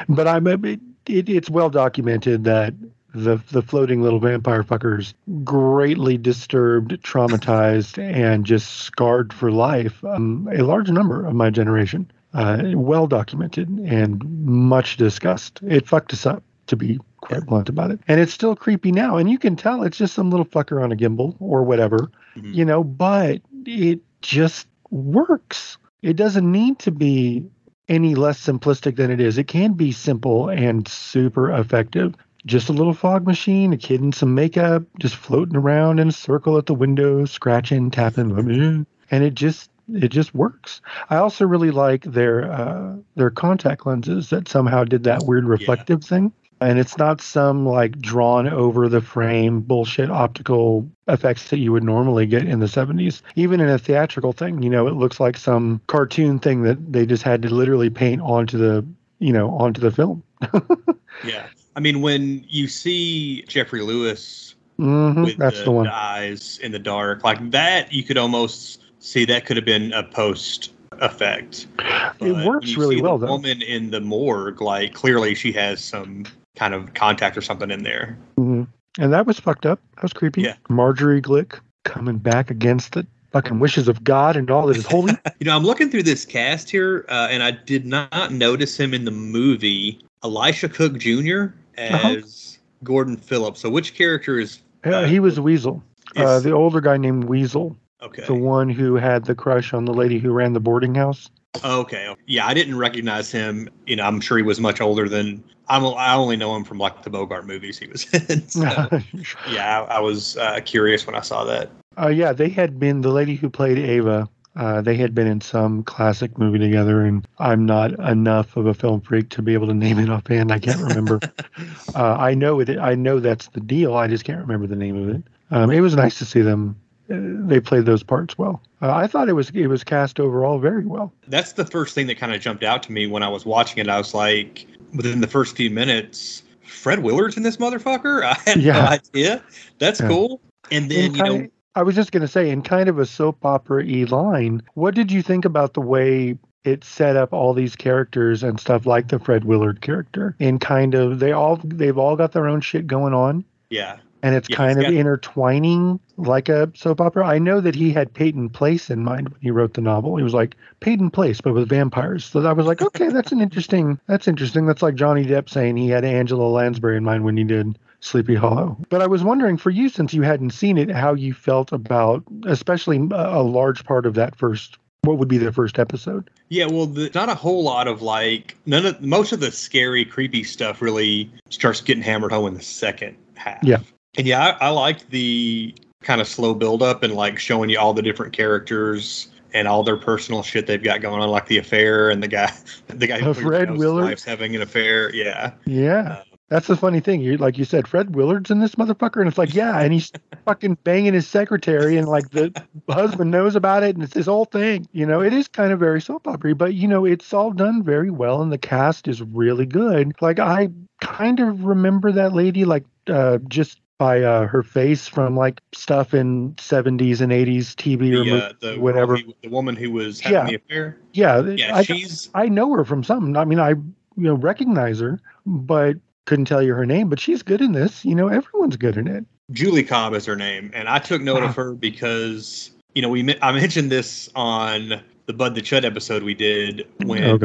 But I'm, it, it, it's well documented that the the floating little vampire fuckers greatly disturbed, traumatized, and just scarred for life um, a large number of my generation. Uh, well documented and much discussed. It fucked us up, to be quite blunt about it. And it's still creepy now. And you can tell it's just some little fucker on a gimbal or whatever Mhm. you know, but it just works. It doesn't need to be any less simplistic than it is. It can be simple and super effective. Just a little fog machine, a kid in some makeup, just floating around in a circle at the window, scratching, tapping, let me in. and it just it just works. I also really like their uh, their contact lenses that somehow did that weird reflective thing. And it's not some like drawn over the frame bullshit optical effects that you would normally get in the 70s. Even in a theatrical thing, you know, it looks like some cartoon thing that they just had to literally paint onto the, you know, onto the film. yeah, I mean, when you see Geoffrey Lewis hmm with that's the, the one. the eyes in the dark like that you could almost see that could have been a post effect But It works really well, the though. woman in the morgue like clearly she has some kind of contact or something in there hmm And that was fucked up. That was creepy. Yeah. Marjorie Glick coming back against the fucking wishes of God and all that is holy. you know i'm looking through this cast here uh, and i did not notice him in the movie elisha cook jr as Uh-huh. gordon phillips so which character is Uh, he was Weasel, uh, the older guy named Weasel, okay the one who had the crush on the lady who ran the boarding house. Okay. Yeah, I didn't recognize him. You know, I'm sure he was much older than I'm. I only know him from like the Bogart movies he was in. So, yeah, I, I was uh, curious when I saw that. Uh, yeah, they had been the lady who played Ava. Uh, they had been in some classic movie together, and I'm not enough of a film freak to be able to name it offhand. I can't remember. uh, I know it. I know that's the deal. I just can't remember the name of it. Um, it was nice to see them. They played those parts well. Uh, I thought it was it was cast overall very well. That's the first thing that kind of jumped out to me when I was watching it. I was like, within the first few minutes, Fred Willard's in this motherfucker. I had no Yeah. idea. That's Yeah. cool. And then In you know, kind- I was just going to say, in kind of a soap opera y line, what did you think about the way it set up all these characters and stuff like the Fred Willard character? In kind of, they all they've all got their own shit going on, yeah, and it's Yeah, kind it's of got- intertwining like a soap opera. I know that he had Peyton Place in mind when he wrote the novel. He was like Peyton Place, but with vampires. So I was like, okay, that's an interesting. That's interesting. That's like Johnny Depp saying he had Angela Lansbury in mind when he did Sleepy Hollow. But I was wondering for you, since you hadn't seen it, how you felt about, especially a, a large part of that first. What would be the first episode? Yeah, well, the, not a whole lot of like none of most of the scary, creepy stuff really starts getting hammered home in the second half. Yeah. And yeah, I, I liked the kind of slow build up and like showing you all the different characters and all their personal shit they've got going on, like the affair and the guy, the guy who Fred knows his Willard? wife's having an affair. Yeah, Yeah. That's the funny thing. You like you said, Fred Willard's in this motherfucker, and it's like, yeah, and he's fucking banging his secretary, and like the husband knows about it, and it's this whole thing. You know, it is kind of very soap opera, but you know, it's all done very well, and the cast is really good. Like I kind of remember that lady, like uh, just by uh, her face from like stuff in 70s and 80s TV or the, mo- uh, the whatever. who- the woman who was having Yeah. the affair. yeah, Yeah, I, she's I know her from something. I mean, I you know recognize her, but couldn't tell you her name. But she's good in this. You know, everyone's good in it. Julie Cobb is her name, and I took note Wow. of her because you know we I mentioned this on the Bud the Chud episode we did when oh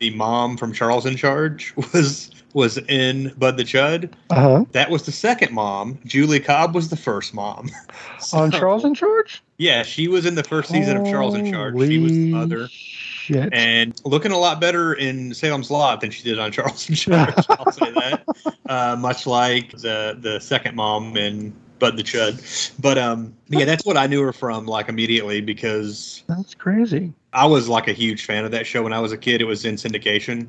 the mom from Charles in Charge was was in Bud the Chud. Uh huh. That was the second mom. Julie Cobb was the first mom. On Charles in Charge. Yeah, she was in the first season of Charles in Charge. She was the mother. Shit. And looking a lot better in Salem's Lot than she did on Charles in Charge. I'll say that. Uh, much like the the second mom in Bud the Chud. But um, yeah, that's what I knew her from like immediately because That's crazy. I was like a huge fan of that show when I was a kid. It was in syndication.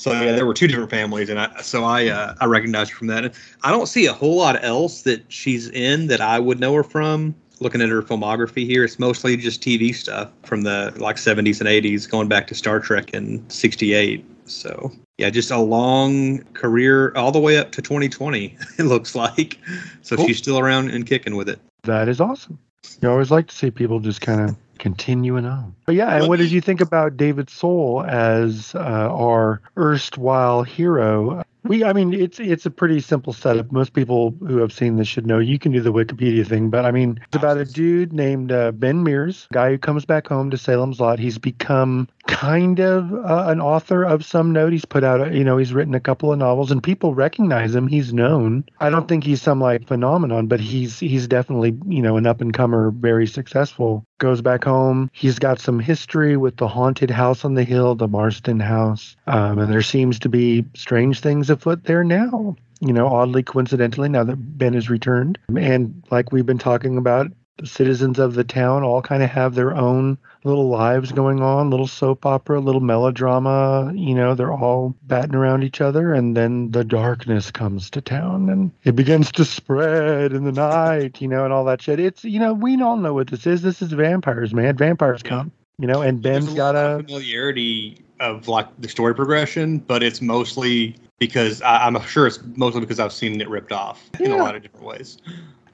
So yeah, there were two different families, and I so I uh, I recognized her from that. I don't see a whole lot else that she's in that I would know her from. Looking at her filmography here, it's mostly just TV stuff from the like 70s and 80s, going back to Star Trek in '68. So yeah, just a long career all the way up to 2020. It looks like. So Cool. she's still around and kicking with it. That is awesome. You always like to see people just kind of continuing on. But yeah, and what did you think about David Soul as uh, our erstwhile hero? We, I mean, it's it's a pretty simple setup. Most people who have seen this should know. You can do the Wikipedia thing, but I mean, it's about a dude named uh, Ben Mears, guy who comes back home to Salem's Lot. He's become kind of uh, an author of some note. He's put out, you know, he's written a couple of novels, and people recognize him. He's known. I don't think he's some like phenomenon, but he's he's definitely you know an up and comer, very successful. Goes back home. He's got some history with the haunted house on the hill, the Marston House, um, and there seems to be strange things afoot there now. You know, oddly coincidentally, now that Ben has returned, and like we've been talking about, the citizens of the town all kind of have their own little lives going on, little soap opera, little melodrama. You know, they're all batting around each other, and then the darkness comes to town, and it begins to spread in the night. You know, and all that shit. It's you know, we all know what this is. This is vampires, man. Vampires Yeah. come. You know, and Ben's a got a familiarity of like the story progression, but it's mostly because I, I'm sure it's mostly because I've seen it ripped off in a lot of different ways.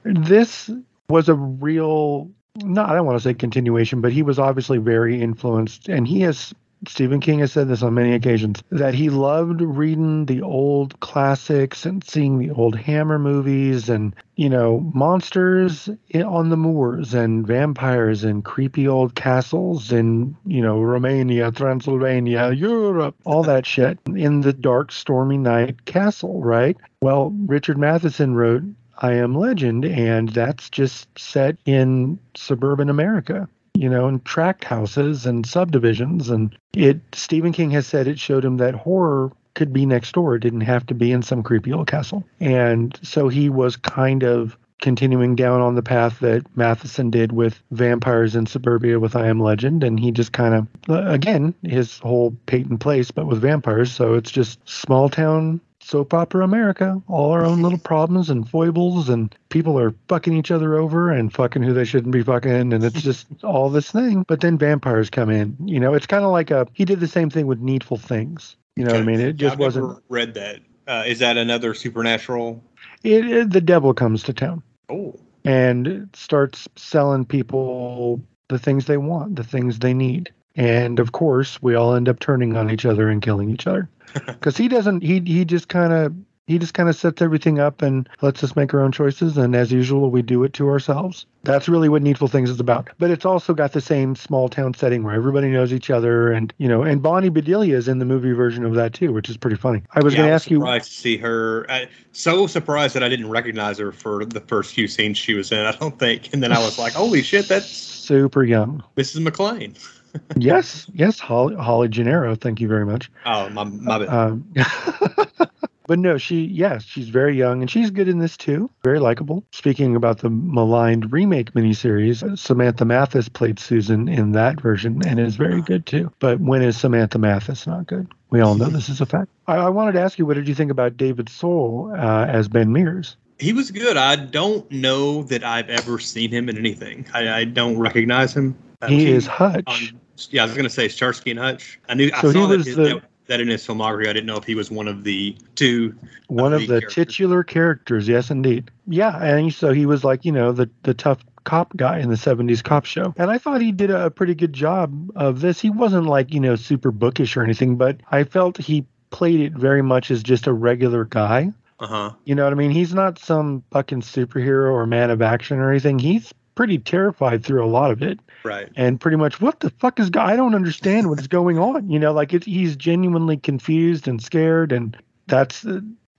this was a real no i don't want to say continuation but he was obviously very influenced. And he has stephen king has said this on many occasions that he loved reading the old classics and seeing the old hammer movies and you know monsters on the moors and vampires and creepy old castles in you know romania transylvania europe all that shit in the dark stormy night castle right? Well richard matheson wrote I Am Legend, and that's just set in suburban America, you know, in tract houses and subdivisions. And it, Stephen King has said it showed him that horror could be next door. It didn't have to be in some creepy old castle. And so he was kind of continuing down on the path that Matheson did with vampires in suburbia with I Am Legend. And he just kind of, uh, again, his whole Peyton Place, but with vampires. So it's just small town soap opera America, all our own little problems and foibles, and people are fucking each other over and fucking who they shouldn't be fucking, and it's just all this thing. But then vampires come in. You know, it's kind of like a. He did the same thing with Needful Things. You know what I mean? It just I've wasn't. never read that. Uh, is that another supernatural? It, it, the devil comes to town Oh, and starts selling people the things they want, the things they need. And of course, we all end up turning on each other and killing each other. Because he doesn't, he he just kind of he just kind of sets everything up and lets us make our own choices. And as usual, we do it to ourselves. That's really what Needful Things is about. But it's also got the same small town setting where everybody knows each other, and you know, and Bonnie Bedelia is in the movie version of that too, which is pretty funny. I was yeah, going to ask you. surprised to see her. I, so surprised that I didn't recognize her for the first few scenes she was in. I don't think, and then I was like, "Holy shit, that's Super young. Mrs. McClane." yes, yes, Holly, Holly Gennaro. Thank you very much. Oh, my my bad. Um, But no, she yes, she's very young and she's good in this too. Very likable. Speaking about the maligned remake miniseries, Samantha Mathis played Susan in that version and is very good too. But when is Samantha Mathis not good? We all know this is a fact. I, I wanted to ask you, what did you think about David Soul uh, as Ben Mears? He was good. I don't know that I've ever seen him in anything. I, I don't recognize him. He is Hutch. on- yeah, I was gonna say Starsky and Hutch. I knew I So he saw that, his- the- that, in his filmography. I didn't know if he was one of the two. One of lead the characters. titular characters, yes, indeed. Yeah, and so he was like, you know, the the tough cop guy in the 70s cop show. And I thought he did a pretty good job of this. He wasn't like, you know, super bookish or anything, but I felt he played it very much as just a regular guy. Uh huh. You know what I mean? He's not some fucking superhero or man of action or anything. He's pretty terrified through a lot of it Right. and pretty much what the fuck is go- I don't understand what's going on. You know, like it's he's genuinely confused and scared, and that's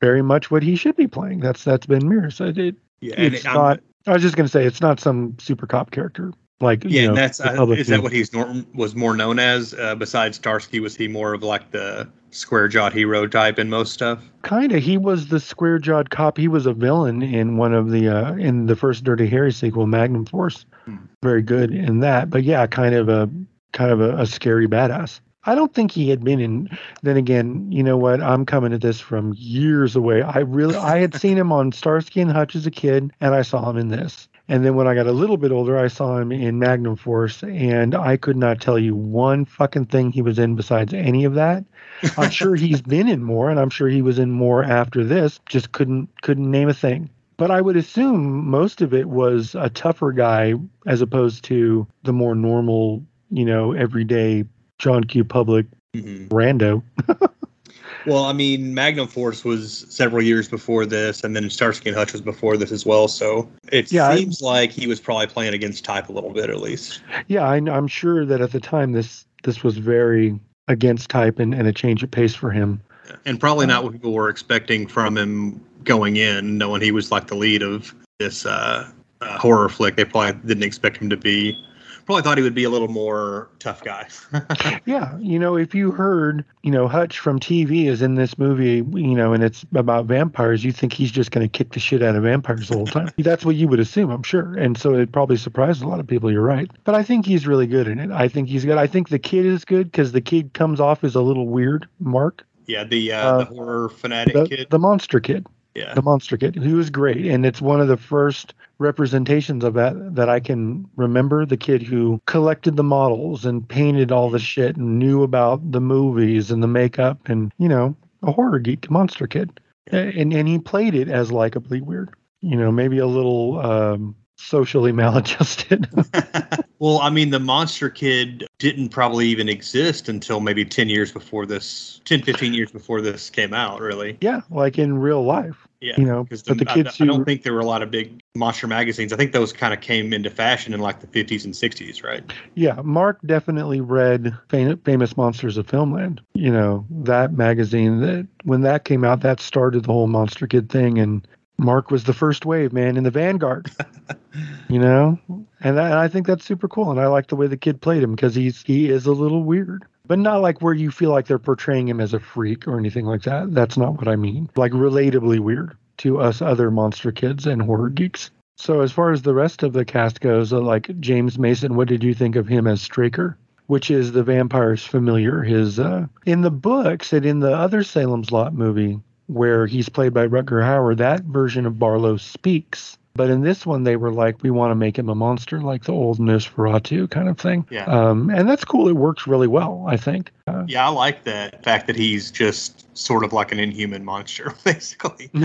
very much what he should be playing. That's that's Ben Mears. It, it, Yeah. It's I'm- not. I was just gonna say it's not some super cop character like Yeah, you know, and that's uh, is that what he's norm was more known as? Uh, besides Starsky, was he more of like the square jawed hero type in most stuff? kind of he was the square jawed cop. He was a villain in one of the uh, in the first Dirty Harry sequel, Magnum Force. Hmm. Very good in that, but yeah, kind of a kind of a, a scary badass. I don't think he had been in. Then again, you know what? I'm coming at this from years away. I really I had seen him on Starsky and Hutch as a kid, and I saw him in this. And then when I got a little bit older, I saw him in Magnum Force, and I could not tell you one fucking thing he was in besides any of that. I'm sure he's been in more, and I'm sure he was in more after this. Just couldn't couldn't name a thing. But I would assume most of it was a tougher guy as opposed to the more normal, you know, everyday John Q. Public Mhm. rando. Well, I mean, Magnum Force was several years before this, and then Starsky and Hutch was before this as well. So it Yeah, I- seems like he was probably playing against type a little bit, at least. Yeah, I, I'm sure that at the time this this was very against type and, and a change of pace for him. And probably not what people were expecting from him going in, knowing he was like the lead of this uh, uh, horror flick. They probably didn't expect him to be. Probably thought he would be a little more tough guy. Yeah, you know, if you heard, you know, Hutch from TV is in this movie, you know, and it's about vampires, you think he's just going to kick the shit out of vampires the whole time. That's what you would assume, I'm sure. And so it probably surprised a lot of people. You're right. But I think he's really good in it. I think he's good. I think the kid is good because the kid comes off as a little weird, Mark, yeah, the uh, Uh, the horror fanatic the, kid. the monster kid. yeah, the monster kid he was great and it's one of the first representations of that that i can remember. The kid who collected the models and painted all the shit and knew about the movies and the makeup and you know a horror geek monster kid. And and he played it as like a likably weird. You know maybe a little um socially maladjusted well, I mean, the monster kid didn't probably even exist until maybe 10 years before this, 10, 15 years before this came out, really. yeah like in real life Yeah. you know Because the I, kids I who don't think there were a lot of big monster magazines. I think those kind of came into fashion in like the 50s and 60s, right? Yeah, Mark definitely read Fam- Famous Monsters of Filmland. You know, that magazine that when that came out, that started the whole Monster Kid thing. And Mark was the first wave, man, in the vanguard. you know, and, that, and I think that's super cool. And I like the way the kid played him because he's he is a little weird, but not like where you feel like they're portraying him as a freak or anything like that. That's not what I mean. Like relatably weird to us other monster kids and horror geeks. So as far as the rest of the cast goes, uh, like James Mason, what did you think of him as Straker? Which is the vampire's familiar. His uh, in the books and in the other Salem's Lot movie, where he's played by Rutger Hauer, that version of Barlow speaks. But in this one, they were like, we want to make him a monster, like the old Nosferatu kind of thing. Yeah. Um, and that's cool. It works really well, I think. Uh, Yeah, I like that fact that he's just sort of like an inhuman monster, basically.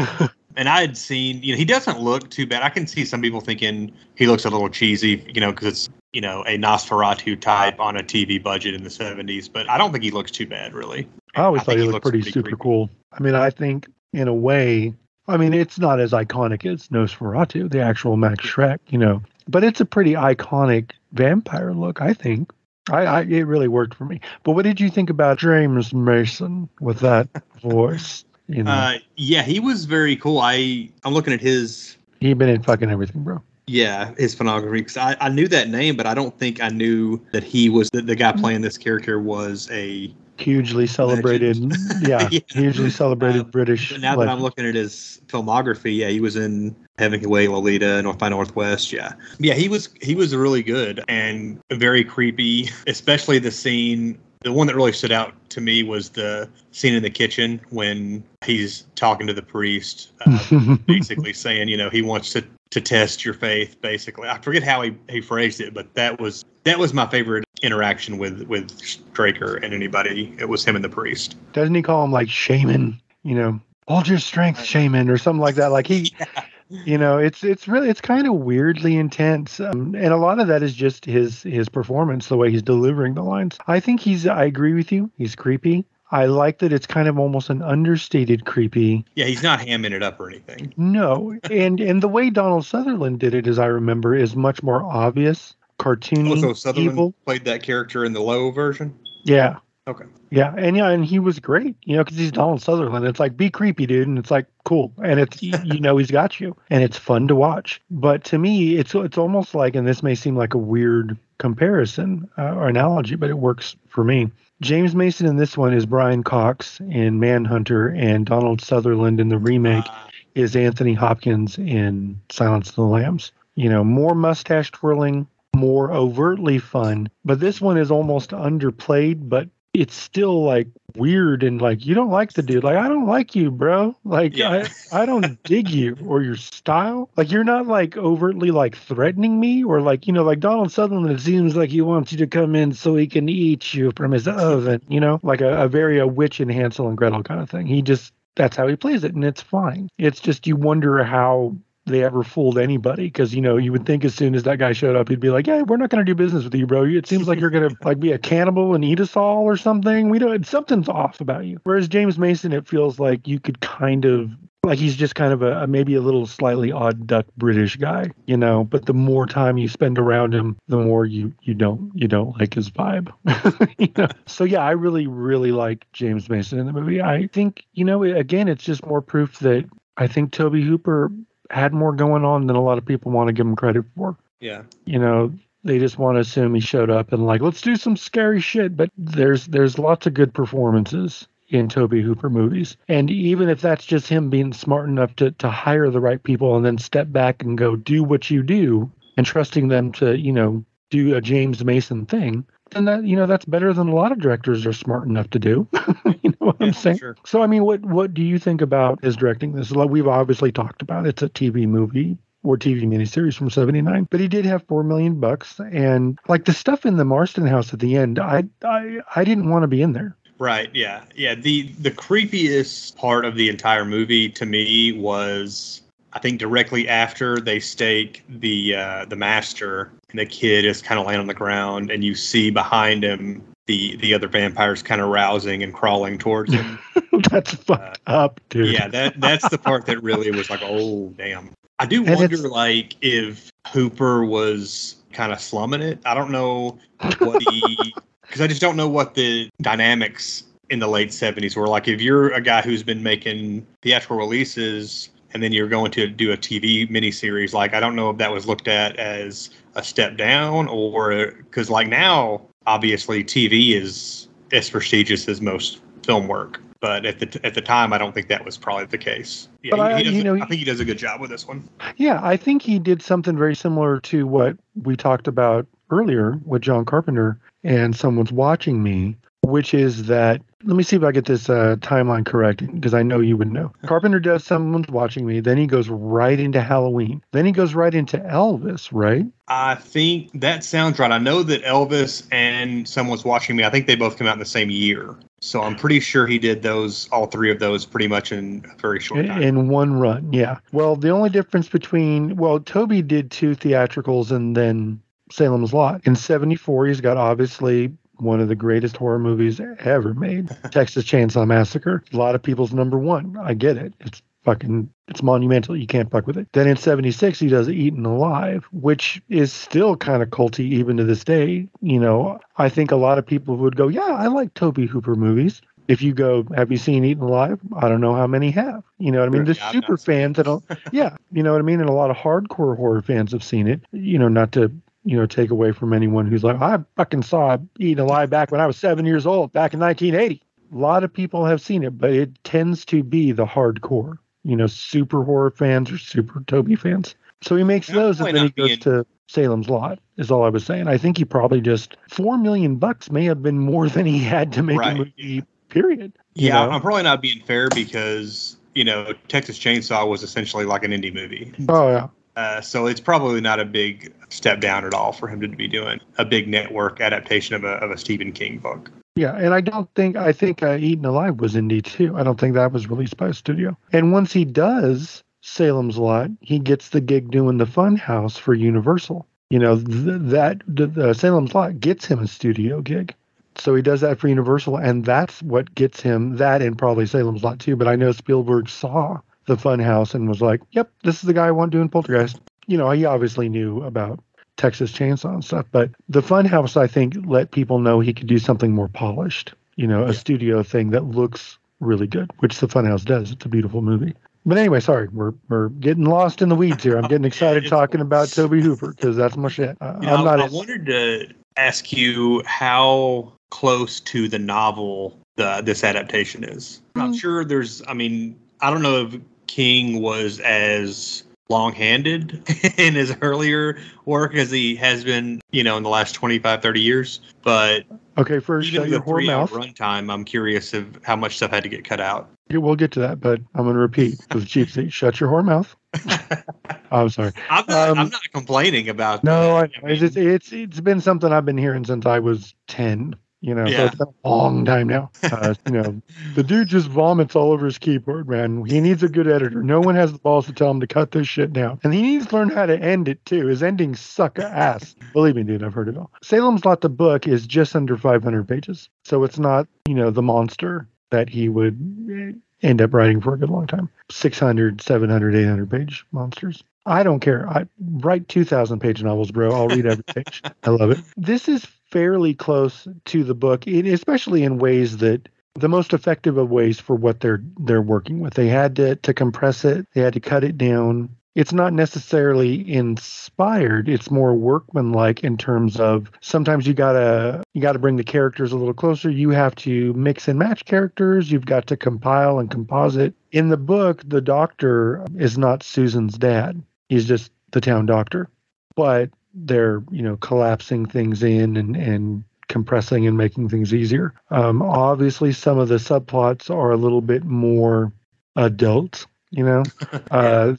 And I had seen, you know, he doesn't look too bad. I can see some people thinking he looks a little cheesy, you know, because it's, you know, a Nosferatu type on a TV budget in the 70s. But I don't think he looks too bad, really. I always I thought he looked pretty, pretty super creepy. cool. I mean, I think in a way, I mean, it's not as iconic as Nosferatu, the actual Max Schreck, you know, but it's a pretty iconic vampire look, I think. I, I it really worked for me. But what did you think about James Mason with that voice? You know, Uh, yeah, he was very cool. I I'm looking at his he been in fucking everything, bro. yeah his phonography because I, I knew that name, but I don't think I knew that he was the, the guy playing this character was a hugely celebrated. Yeah, Yeah. hugely celebrated British. Now that I'm looking at his filmography, yeah, he was in Hemingway, Lolita, North by Northwest. Yeah, yeah, he was he was really good and very creepy, especially the scene. The one that really stood out to me was the scene in the kitchen when he's talking to the priest, uh, basically saying, you know, he wants to to test your faith. Basically, I forget how he, he phrased it, but that was that was my favorite interaction with with Straker and anybody. It was him and the priest. Doesn't he call him like shaman? You know, hold your strength, shaman, or something like that. Like he, you know, it's it's really it's kind of weirdly intense, um, and a lot of that is just his his performance, the way he's delivering the lines. I think he's. I agree with you. He's creepy. I like that it's kind of almost an understated creepy. Yeah, he's not hamming it up or anything. No, and and the way Donald Sutherland did it, as I remember, is much more obvious, cartoony, Also, Sutherland evil. played that character in the Lowe version. Yeah. Okay. Yeah, and yeah, and he was great, you know, because he's Donald Sutherland. It's like be creepy, dude, and it's like cool, and it's you know he's got you, and it's fun to watch. But to me, it's it's almost like, and this may seem like a weird comparison uh, or analogy, but it works for me. James Mason in this one is Brian Cox in Manhunter, and Donald Sutherland in the remake Uh, is Anthony Hopkins in Silence of the Lambs. You know, more mustache twirling, more overtly fun, but this one is almost underplayed, but it's still like weird and like you don't like the dude. Like I don't like you, bro. Like Yeah. I I don't dig you or your style. Like you're not like overtly like threatening me or like you know like Donald Sutherland. It seems like he wants you to come in so he can eat you from his oven. You know, like a, a very a witch in Hansel and Gretel kind of thing. He just that's how he plays it and it's fine it's just you wonder how they ever fooled anybody? Because you know you would think as soon as that guy showed up he'd be like yeah we're not going to do business with you bro. It seems like you're going to like be a cannibal and eat us all or something. We don't something's off about you. Whereas james mason it feels like you could kind of like he's just kind of a, a maybe a little slightly odd duck british guy you know? But the more time you spend around him the more you you don't you don't like his vibe. You know? so yeah i really really like james mason in the movie. I think you know again it's just more proof that i think Tobe Hooper had more going on than a lot of people want to give him credit for yeah. you know they just want to assume he showed up and like let's do some scary shit but there's there's lots of good performances in Tobe Hooper movies. And even if that's just him being smart enough to to hire the right people and then step back and go do what you do and trusting them to, you know, do a James Mason thing, then that you know that's better than a lot of directors are smart enough to do. you know what Yeah, I'm saying? sure. So I mean, what what do you think about his directing this? Like we've obviously talked about, it's a TV movie or TV miniseries from '79, but he did have four million bucks, and like the stuff in the Marsten house at the end, I I I didn't want to be in there. Right. Yeah. Yeah. The the creepiest part of the entire movie to me was I think directly after they stake the uh, the master and the kid is kind of laying on the ground and you see behind him the the other vampires kind of rousing and crawling towards him. That's fucked up, dude. yeah, that that's the part that really was like, oh damn. I do And wonder like if Hooper was kind of slumming it. I don't know what he because I just don't know what the dynamics in the late 70s were like if you're a guy who's been making theatrical releases and then you're going to do a TV miniseries like I don't know if that was looked at as a step down or cuz like now obviously TV is as prestigious as most film work but at the at the time I don't think that was probably the case. Yeah, But I- he, he does, you know, I think he does a good job with this one. Yeah, I think he did something very similar to what we talked about earlier with John Carpenter and Someone's Watching Me, which is that, let me see if I get this uh, timeline correct, because I know you would know. Carpenter does Someone's Watching Me, then he goes right into Halloween, then he goes right into Elvis, right? I think that sounds right. I know that Elvis and Someone's Watching Me, I think they both came out in the same year. So I'm pretty sure he did those, all three of those, pretty much in a very short time. in one run, yeah. Well, the only difference between, well, Tobe did two theatricals and then Salem's Lot. In 74, he's got obviously one of the greatest horror movies ever made, Texas Chainsaw Massacre. A lot of people's number one. I get it. It's fucking, it's monumental. You can't fuck with it. Then in 76, he does Eaten Alive, which is still kind of culty even to this day. You know, I think a lot of people would go, yeah, I like Tobe Hooper movies. If you go, have you seen Eaten Alive? I don't know how many have. You know what I mean? The I've super fans that don't, yeah, you know what I mean? And a lot of hardcore horror fans have seen it. You know, not to you know, take away from anyone who's like, I fucking saw Eaten Alive back when I was seven years old, back in 1980. A lot of people have seen it, but it tends to be the hardcore, you know, super horror fans or super Tobe fans. So he makes those, and then he goes being- to Salem's Lot. Is all I was saying. I think he probably just four million bucks may have been more than he had to make Right. a movie. Period. Yeah, know? I'm probably not being fair because you know Texas Chainsaw was essentially like an indie movie. Oh yeah. Uh, so it's probably not a big step down at all for him to be doing a big network adaptation of a, of a Stephen King book. Yeah, and I don't think I think uh, Eaten Alive was indie too. I don't think that was released by a studio. And once he does Salem's Lot, he gets the gig doing the Fun House for Universal. You know th- that the, the Salem's Lot gets him a studio gig, so he does that for Universal, and that's what gets him that and probably Salem's Lot too. But I know Spielberg saw the Fun House and was like, "Yep, this is the guy I want doing Poltergeist." You know, he obviously knew about Texas Chainsaw and stuff. But the Funhouse, I think, let people know he could do something more polished. You know, a Yeah. studio thing that looks really good, which the Funhouse does. It's a beautiful movie. But anyway, sorry, we're we're getting lost in the weeds here. I'm getting excited talking about Tobe Hooper because that's my shit. Uh, You know, I'm not. I, I as- wanted to ask you how close to the novel the this adaptation is. I'm Hmm. sure there's. I mean, I don't know if King was as long-handed in his earlier work as he has been, you know, in the last 25, 30 years. But okay, first even shut with your a whore three-hour mouth. runtime, I'm curious of how much stuff had to get cut out. Yeah, We'll get to that, but I'm going to repeat with cheap seat. Shut your whore mouth. I'm sorry. I'm not, Um, I'm not complaining about No, I, that. it's, it's it's it's been something I've been hearing since I was ten. You know, so it's been a long time now. Uh, you know, the dude just vomits all over his keyboard, man. He needs a good editor. No one has the balls to tell him to cut this shit down, and he needs to learn how to end it too. His endings suck ass. Believe me, dude, I've heard it all. Salem's Lot, the book, is just under 500 pages, so it's not you know the monster that he would end up writing for a good long time. 600, 700, 800 page monsters. I don't care. I write 2,000 page novels, bro. I'll read every page. I love it. This is fairly close to the book, especially in ways that the most effective of ways for what they're they're working with. They had to to compress it. They had to cut it down. It's not necessarily inspired. It's more workmanlike in terms of sometimes you gotta you gotta bring the characters a little closer. You have to mix and match characters. You've got to compile and composite. In the book, the doctor is not Susan's dad. He's just the town doctor. But they're, you know, collapsing things in and, and compressing and making things easier. Um, obviously, some of the subplots are a little bit more adult, you know, uh,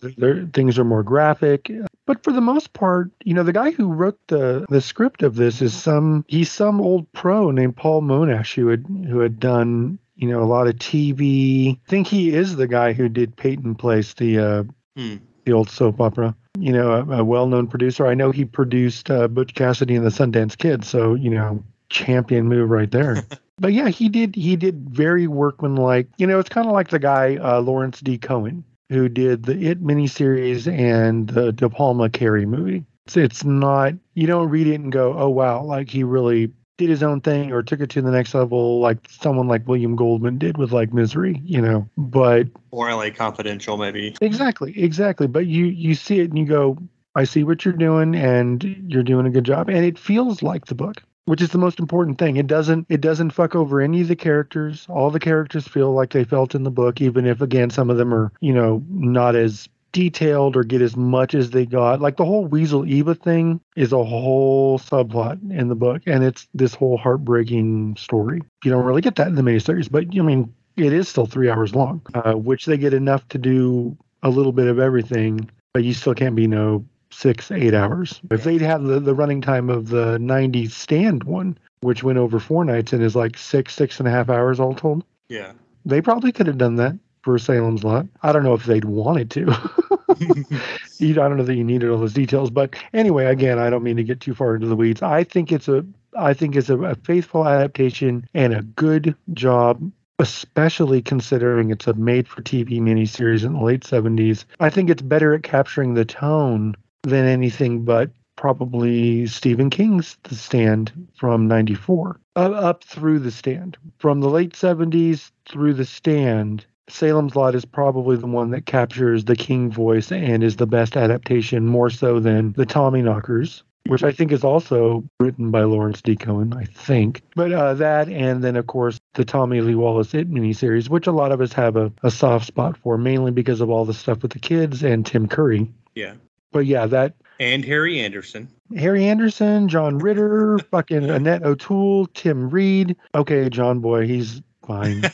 things are more graphic. But for the most part, you know, the guy who wrote the the script of this is some he's some old pro named Paul Monash who had who had done you know a lot of TV. I think he is the guy who did Peyton Place, the uh, Hmm. the old soap opera. You know, a, a well-known producer. I know he produced uh, Butch Cassidy and the Sundance Kid, so you know, champion move right there. but yeah, he did he did very workmanlike. You know, it's kind of like the guy uh, Lawrence D. Cohen who did the It miniseries and the De Palma Carrie movie. It's, it's not you don't read it and go, oh wow, like he really did his own thing or took it to the next level, like someone like William Goldman did with like Misery. You know, but Or LA Confidential, maybe. Exactly, exactly. But you you see it and you go, I see what you're doing, and you're doing a good job, and it feels like the book, which is the most important thing. It doesn't it doesn't fuck over any of the characters. All the characters feel like they felt in the book, even if again some of them are you know not as detailed or get as much as they got. Like the whole Weasel Eva thing is a whole subplot in the book, and it's this whole heartbreaking story. You don't really get that in the miniseries, but I mean, it is still three hours long, uh, which they get enough to do a little bit of everything, but you still can't be no six, eight hours. If they'd had the, the running time of the 90s stand one, which went over four nights and is like six, six and a half hours all told, Yeah. they probably could have done that for Salem's Lot. I don't know if they'd wanted to. I don't know that you needed all those details, but anyway, again, I don't mean to get too far into the weeds. I think it's a, I think it's a, a faithful adaptation and a good job, especially considering it's a made-for-TV miniseries in the late '70s. I think it's better at capturing the tone than anything but probably Stephen King's The Stand from 94 uh, up through The Stand. From the late 70s through The Stand, Salem's Lot is probably the one that captures the King voice and is the best adaptation more so than the Tommyknockers which I think is also written by Lawrence D. Cohen, I think. But uh, that, and then of course the Tommy Lee Wallace It miniseries, which a lot of us have a, a soft spot for, mainly because of all the stuff with the kids and Tim Curry. Yeah. But yeah, that And Harry Anderson. Harry Anderson, John Ritter, fucking Annette O'Toole, Tim Reid. Okay, John Boy, he's fine.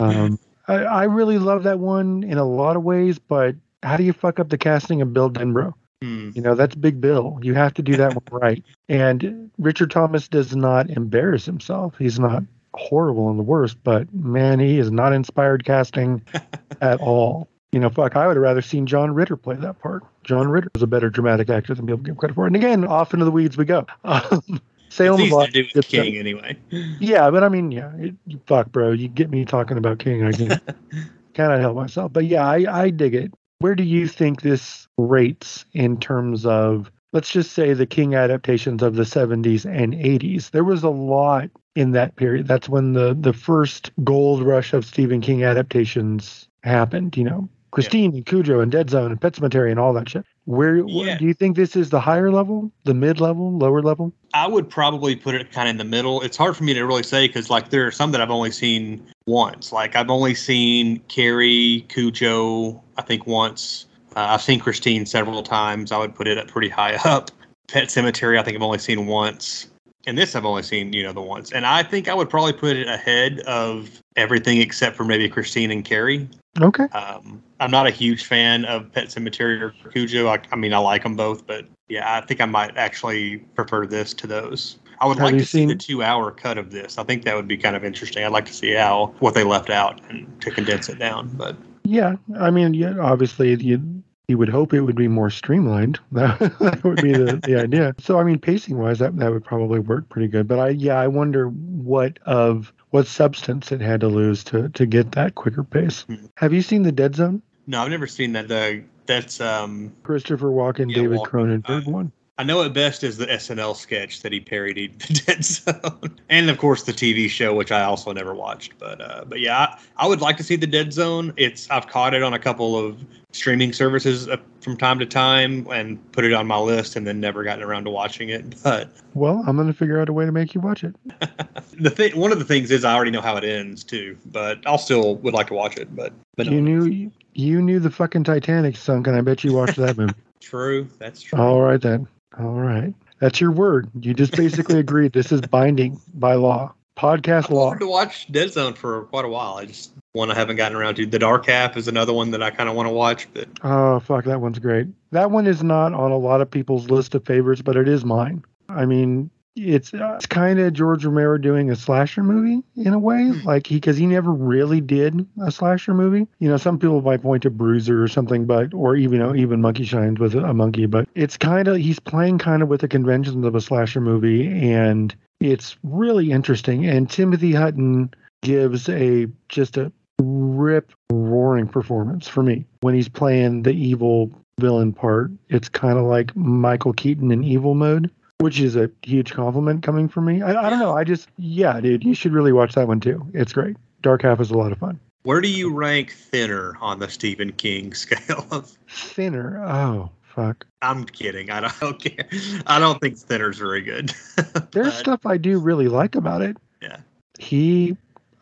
Um, I, I really love that one in a lot of ways, but how do you fuck up the casting of Bill Denbrough? Hmm. You know, that's Big Bill. You have to do that one right. And Richard Thomas does not embarrass himself. He's not horrible in the worst, but man, he is not inspired casting at all. You know, fuck, I would have rather seen John Ritter play that part. John Ritter was a better dramatic actor than people give credit for. And again, off into the weeds we go. Um, Salem It's easy to do with good stuff. King anyway. yeah, but I mean, yeah, it, fuck, bro. You get me talking about King, I can cannot help myself. But yeah, I, I dig it. Where do you think this rates in terms of, let's just say, the King adaptations of the 70s and 80s? There was a lot in that period. That's when the the first gold rush of Stephen King adaptations happened. You know, Christine and Cujo and Dead Zone and Pet Sematary and all that shit. Where Yeah. do you think this is the higher level, the mid level, lower level? I would probably put it kind of in the middle. It's hard for me to really say because like there are some that I've only seen once. Like I've only seen Carrie, Cujo, I think once. Uh, I've seen Christine several times. I would put it at pretty high up. Pet Sematary, I think I've only seen once. And this I've only seen, you know, the once. And I think I would probably put it ahead of everything except for maybe Christine and Carrie. Okay. Um, I'm not a huge fan of Pet Sematary or Cujo. I, I mean, I like them both, but yeah, I think I might actually prefer this to those. I would Have like to see the two-hour cut of this. I think that would be kind of interesting. I'd like to see how what they left out and to condense it down. But Yeah, I mean, yeah, obviously you you would hope it would be more streamlined. That, that would be the, the idea. So I mean, pacing wise, that that would probably work pretty good. But I yeah, I wonder what of what substance it had to lose to to get that quicker pace. Hmm. Have you seen the Dead Zone? no, I've never seen that. The that's um, Christopher Walken, Yeah, David Walken, Cronenberg uh, one. I know it best is the SNL sketch that he parodied the Dead Zone, and of course the TV show, which I also never watched. But uh, but yeah, I, I would like to see the Dead Zone. It's I've caught it on a couple of streaming services uh, from time to time and put it on my list, and then never gotten around to watching it. But Well, I'm gonna figure out a way to make you watch it. the thing, one of the things is I already know how it ends too. But I'll still would like to watch it. But but You no. knew you knew the fucking Titanic sunk, and I bet you watched that movie. true, that's true. All right then. All right. That's your word. You just basically agreed this is binding by law. Podcast I've law. to watch Dead Zone for quite a while. I just one I haven't gotten around to. The Dark Half is another one that I kind of want to watch, but Oh fuck, that one's great. That one is not on a lot of people's list of favorites, but it is mine. I mean, it's uh, it's kind of George Romero doing a slasher movie in a way, Hmm. like he because he never really did a slasher movie. You know, some people might point to Bruiser or something, but or even you know even Monkey Shines with a monkey, but it's kind of he's playing kind of with the conventions of a slasher movie, and it's really interesting. And Timothy Hutton gives a just a rip roaring performance for me when he's playing the evil villain part. It's kind of like Michael Keaton in evil mode, which is a huge compliment coming from me. I, I don't know. I just, yeah, dude, you should really watch that one too. It's great. Dark Half is a lot of fun. where do you rank Thinner on the Stephen King scale? of Thinner. Oh, fuck. I'm kidding. I don't care. I don't think Thinner's very good. There's stuff I do really like about it. Yeah. He,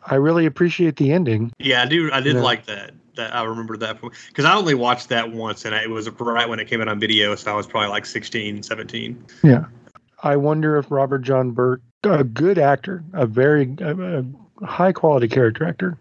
I really appreciate the ending. Yeah, I do. I did Yeah. like that. That I remember that because I only watched that once, and it was right when it came out on video, so I was probably like 16, 17. I wonder if Robert John Burke, a good actor, a very a, a high quality character actor,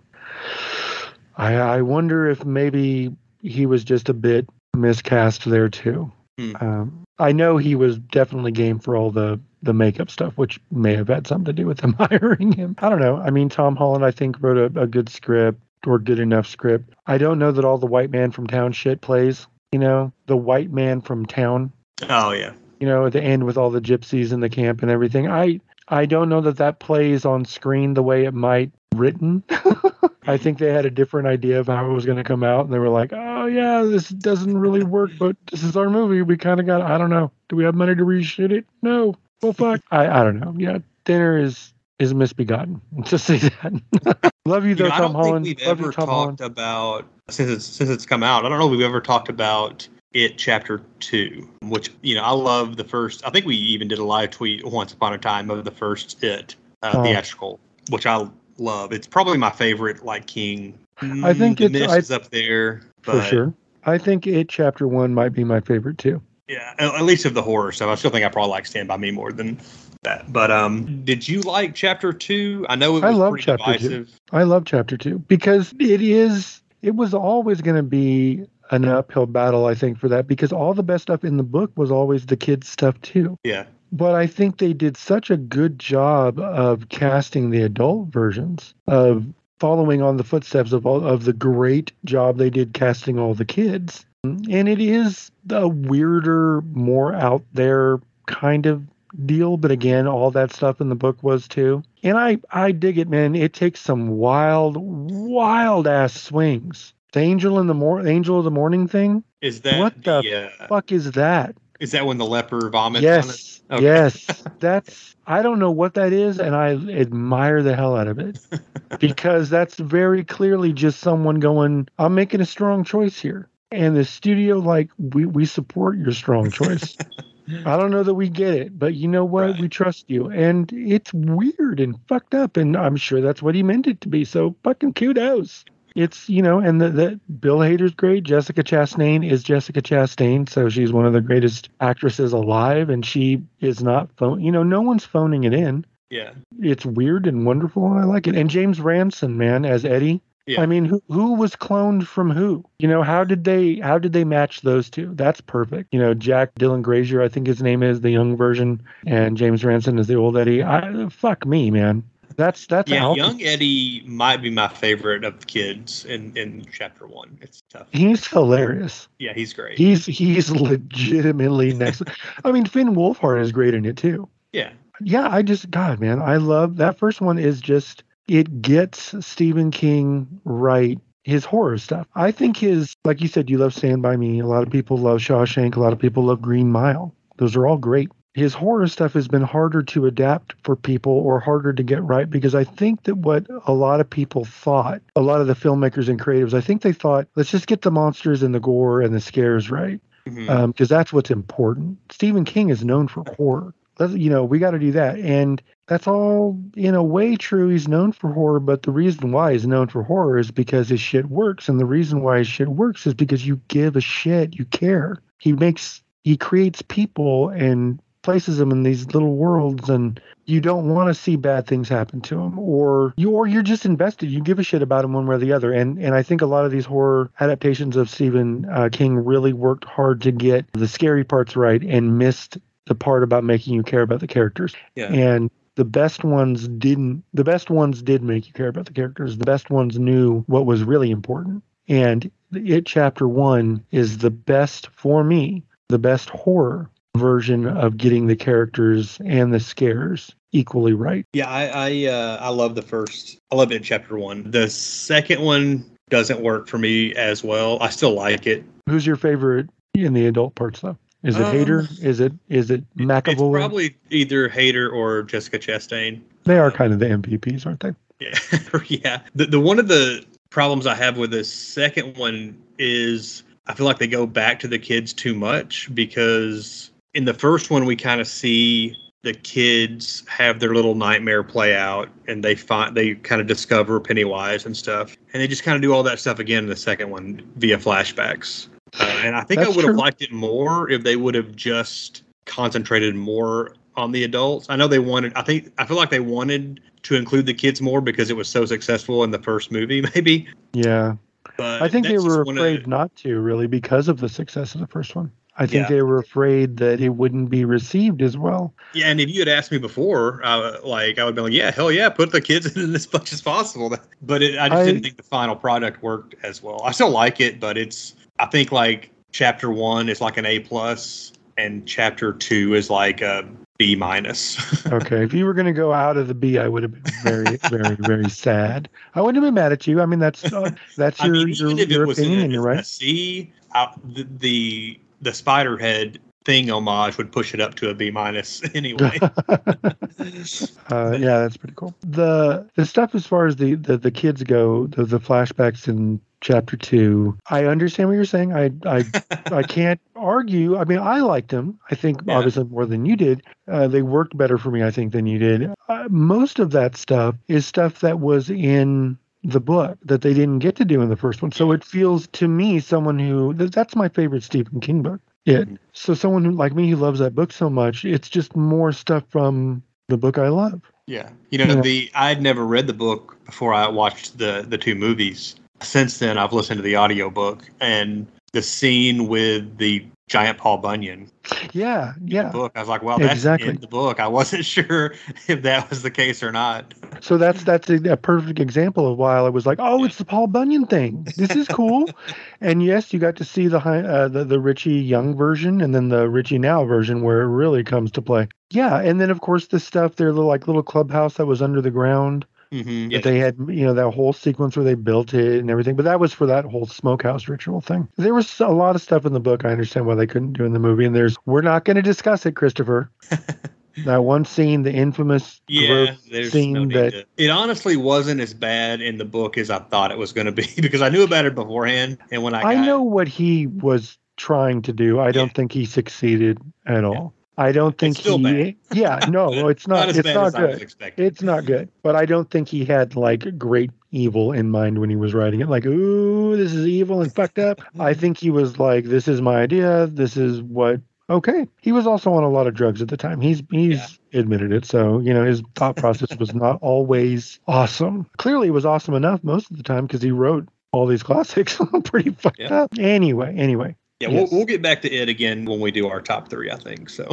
I, I wonder if maybe he was just a bit miscast there too. Hmm. Um, I know he was definitely game for all the the makeup stuff, which may have had something to do with them hiring him. I don't know. I mean, Tom Holland, I think, wrote a, a good script or good enough script. I don't know that all the white man from town shit plays. You know, the white man from town Oh yeah, you know, at the end with all the gypsies in the camp and everything. I I don't know that that plays on screen the way it might written. I think they had a different idea of how it was going to come out, and they were like, "Oh yeah, this doesn't really work, but this is our movie. We kind of got. I don't know. Do we have money to reshoot it? No. Well, fuck. I I don't know. Yeah, Thinner is is misbegotten. Just say that. Love you You though, know, I Tom don't Holland. think we've Love ever you, Tom talked Holland. about since it's since it's come out. I don't know if we've ever talked about It Chapter Two, which you know I love the first. I think we even did a live tweet once upon a time of the first It uh, Oh. theatrical, which I love. It's probably my favorite like King. I think Mm, the it's- I- is up there for sure. I think it chapter one might be my favorite too. Yeah, at least of the horror stuff. I still think I probably like Stand by Me more than that. But um, did you like Chapter Two? I know it I was love pretty Chapter two. divisive. I love chapter two because it is it was always going to be an uphill battle, I think, for that because all the best stuff in the book was always the kids' stuff too. Yeah, But I think they did such a good job of casting the adult versions of following on the footsteps of all of the great job they did casting all the kids. And it is a weirder, more out there kind of deal, but again, all that stuff in the book was too. And I I dig it, man. It takes some wild, wild ass swings. The angel in the mor- angel of the morning thing. is that What the, the uh, Fuck is that? is that when the leper vomits? Yes, Okay. yes. That's I don't know what that is, and I admire the hell out of it because that's very clearly just someone going, "I'm making a strong choice here," and the studio like, "We we support your strong choice." I don't know that we get it, but you know what? Right. We trust you, and it's weird and fucked up, and I'm sure that's what he meant it to be. So fucking kudos. It's you know, and the, the Bill Hader's great. Jessica Chastain is Jessica Chastain, so she's one of the greatest actresses alive, and she is not phone. You know, no one's phoning it in. Yeah, It's weird and wonderful, and I like it. And James Ransone, man, as Eddie. Yeah. I mean, who who was cloned from who? You know, how did they how did they match those two? That's perfect. You know, Jack Dylan Grazer, I think his name is the young version, and James Ransone is the old Eddie. I fuck me, man. That's that's yeah. Young Eddie might be my favorite of the kids in in Chapter One. It's tough. He's hilarious. Yeah, he's great. He's he's legitimately next. I mean, Finn Wolfhard is great in it too. yeah, Yeah, I just God, man, I love that first one. Is just it gets Stephen King right. His horror stuff. I think his, like you said, you love Stand by Me. A lot of people love Shawshank. A lot of people love Green Mile. Those are all great. His horror stuff has been harder to adapt for people or harder to get right because I think that what a lot of people thought, a lot of the filmmakers and creatives, I think they thought, let's just get the monsters and the gore and the scares right mm-hmm. um, because that's what's important. Stephen King is known for horror. Let's, you know, we got to do that, and that's all in a way true. He's known for horror, but the reason why he's known for horror is because his shit works, and the reason why his shit works is because you give a shit, you care. He makes, he creates people and places them in these little worlds and you don't want to see bad things happen to them or you or you're just invested. You give a shit about them one way or the other. And and i think a lot of these horror adaptations of stephen uh, king really worked hard to get the scary parts right and missed the part about making you care about the characters. Yeah. and the best ones didn't the best ones did make you care about the characters. The best ones knew what was really important. And it chapter one is the best for me the best horror version of getting the characters and the scares equally right Yeah, I I, uh, I love the first. I love it in chapter one. The second one doesn't work for me as well. I still like it. who's your favorite in the adult parts though is it Um, Hader is it is it It's McAvoy? probably either Hader or Jessica Chastain. they are kind of the mvps aren't they Yeah, yeah. The, the one of the problems I have with the second one is I feel like they go back to the kids too much because in the first one we kind of see the kids have their little nightmare play out and they find they kind of discover Pennywise and stuff and they just kind of do all that stuff again in the second one via flashbacks. Uh, and I think I would have liked it more if they would have just concentrated more on the adults. I know they wanted. I think I feel like they wanted to include the kids more because it was so successful in the first movie, maybe. yeah But I think they were afraid the- not to really because of the success of the first one. I think Yeah. they were afraid that it wouldn't be received as well. Yeah, and if you had asked me before, uh, like I would be like, yeah, hell yeah, put the kids in as much as possible. But it, I just I- didn't think the final product worked as well. I still like it, but it's. I think like chapter one is like an A plus, and chapter two is like a B minus. Okay, if you were going to go out of the B, I would have been very, very, very sad. I wouldn't have been mad at you. I mean, that's uh, that's I your mean, your, your opinion, in and a, you're right. C, uh, the, the the spider head thing homage would push it up to a B minus anyway. uh, yeah, that's pretty cool. The the stuff as far as the the, the kids go, the, the flashbacks in chapter two. I understand what you're saying. I I I can't argue. I mean, I liked them. I think Yeah. obviously more than you did. Uh, they worked better for me, I think, than you did. Uh, most of that stuff is stuff that was in the book that they didn't get to do in the first one. So it feels to me, someone who that's my favorite Stephen King book. It. Mhm. So someone who like me who loves that book so much, it's just more stuff from the book I love. Yeah. You know, Yeah. the I'd never read the book before I watched the the two movies. Since then I've listened to the audiobook and the scene with the giant Paul Bunyan Yeah, in yeah. the book. I was like, well, that's Exactly. in the book. I wasn't sure if that was the case or not. So that's that's a, a perfect example of why I was like, oh, it's the Paul Bunyan thing. This is cool. and yes, you got to see the uh, the the Richie Young version and then the Richie Now version where it really comes to play. Yeah, and then of course the stuff their little like little clubhouse that was under the ground Mm-hmm. they had you know that whole sequence where they built it and everything. But that was for that whole smokehouse ritual thing. There was a lot of stuff in the book I understand why they couldn't do in the movie. And there's we're not going to discuss it, Christopher. that one scene, the infamous Yeah, scene no that to. It honestly wasn't as bad in the book as I thought it was going to be because I knew about it beforehand, and when I, I know what he was trying to do. I don't think he succeeded at all. I don't think he. Yeah, no, it's not. as it's bad not good. It's not good. But I don't think he had like great evil in mind when he was writing it. Like, ooh, this is evil and fucked up. I think he was like, this is my idea. This is what. Okay. He was also on a lot of drugs at the time. He's he's admitted it. So you know his thought process was not always awesome. Clearly, it was awesome enough most of the time because he wrote all these classics. Pretty fucked Yeah. up. Anyway, anyway, Yeah, Yes. we'll, we'll get back to it again when we do our top three, I think. So,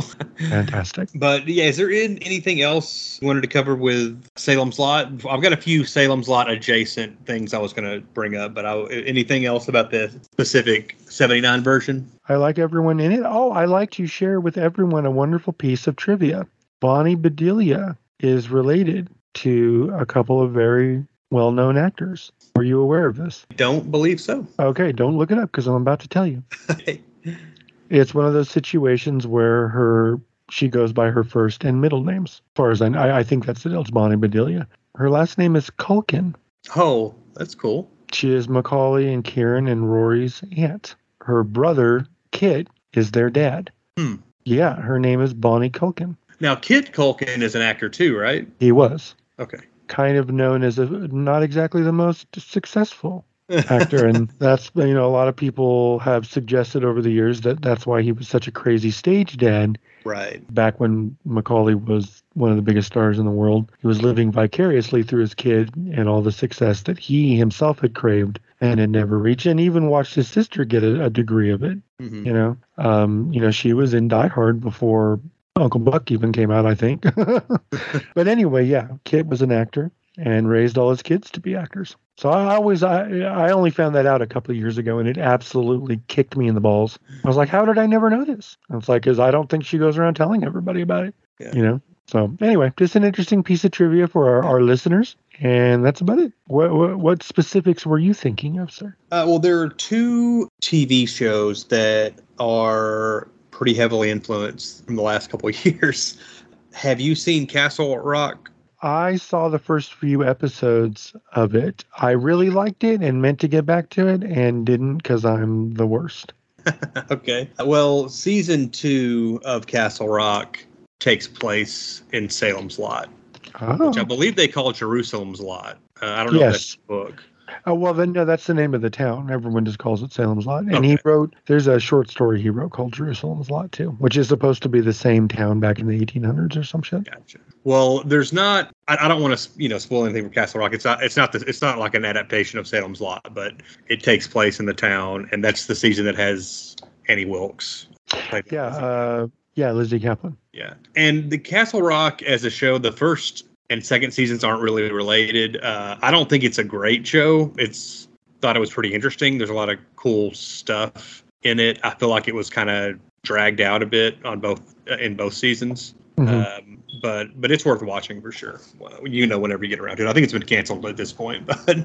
fantastic. but yeah, is there in, anything else you wanted to cover with Salem's Lot? I've got a few Salem's Lot adjacent things I was going to bring up, but I, anything else about the specific 79 version? I like everyone in it. Oh, I like to share with everyone a wonderful piece of trivia. Bonnie Bedelia is related to a couple of very well known actors. Were you aware of this? Don't believe so. Okay, don't look it up because I'm about to tell you. Okay. It's one of those situations where her she goes by her first and middle names. As far as I, I, I think that's it. It's Bonnie Bedelia. Her last name is Culkin. Oh, that's cool. She is Macaulay and Kieran and Rory's aunt. Her brother Kit is their dad. Hmm. Yeah, her name is Bonnie Culkin. Now, Kit Culkin is an actor too, right? He was Okay. Kind of known as a not exactly the most successful actor, and that's you know a lot of people have suggested over the years that that's why he was such a crazy stage dad right. back when Macaulay was one of the biggest stars in the world. He was living vicariously through his kid and all the success that he himself had craved and had never reached, and even watched his sister get a, a degree of it. Mhm. You know, um, you know, she was in Die Hard before Uncle Buck even came out, I think. but anyway, yeah, Kit was an actor and raised all his kids to be actors. So I always, I, I only found that out a couple of years ago, and it absolutely kicked me in the balls. I was like, how did I never know this? And it's like, because I don't think she goes around telling everybody about it. Yeah. You know. So anyway, just an interesting piece of trivia for our, our listeners, and that's about it. What, what what specifics were you thinking of, sir? Uh, well, there are two TV shows that are pretty heavily influenced from the last couple of years. Have you seen Castle Rock? I saw the first few episodes of it. I really liked it and meant to get back to it and didn't because I'm the worst. okay. Well, season two of Castle Rock takes place in Salem's Lot, Oh, which I believe they call Jerusalem's Lot. Uh, I don't know if that's the book. Oh well, then no, that's the name of the town. Everyone just calls it Salem's Lot. And he wrote, there's a short story he wrote called Jerusalem's Lot too, which is supposed to be the same town back in the 1800s or some shit. Gotcha. Well, there's not. I, I don't want to, you know, spoil anything for Castle Rock. It's not. It's not. The, it's not like an adaptation of Salem's Lot, but it takes place in the town, and that's the season that has Annie Wilkes. Yeah, uh, yeah, Lizzy Caplan. Yeah. And the Castle Rock as a show, the first and second seasons aren't really related. Uh, I don't think it's a great show. It's thought it was pretty interesting. There's a lot of cool stuff in it. I feel like it was kind of dragged out a bit on both uh, in both seasons. Mhm. Um, but but it's worth watching for sure. Well, you know, whenever you get around to it. I think it's been canceled at this point. But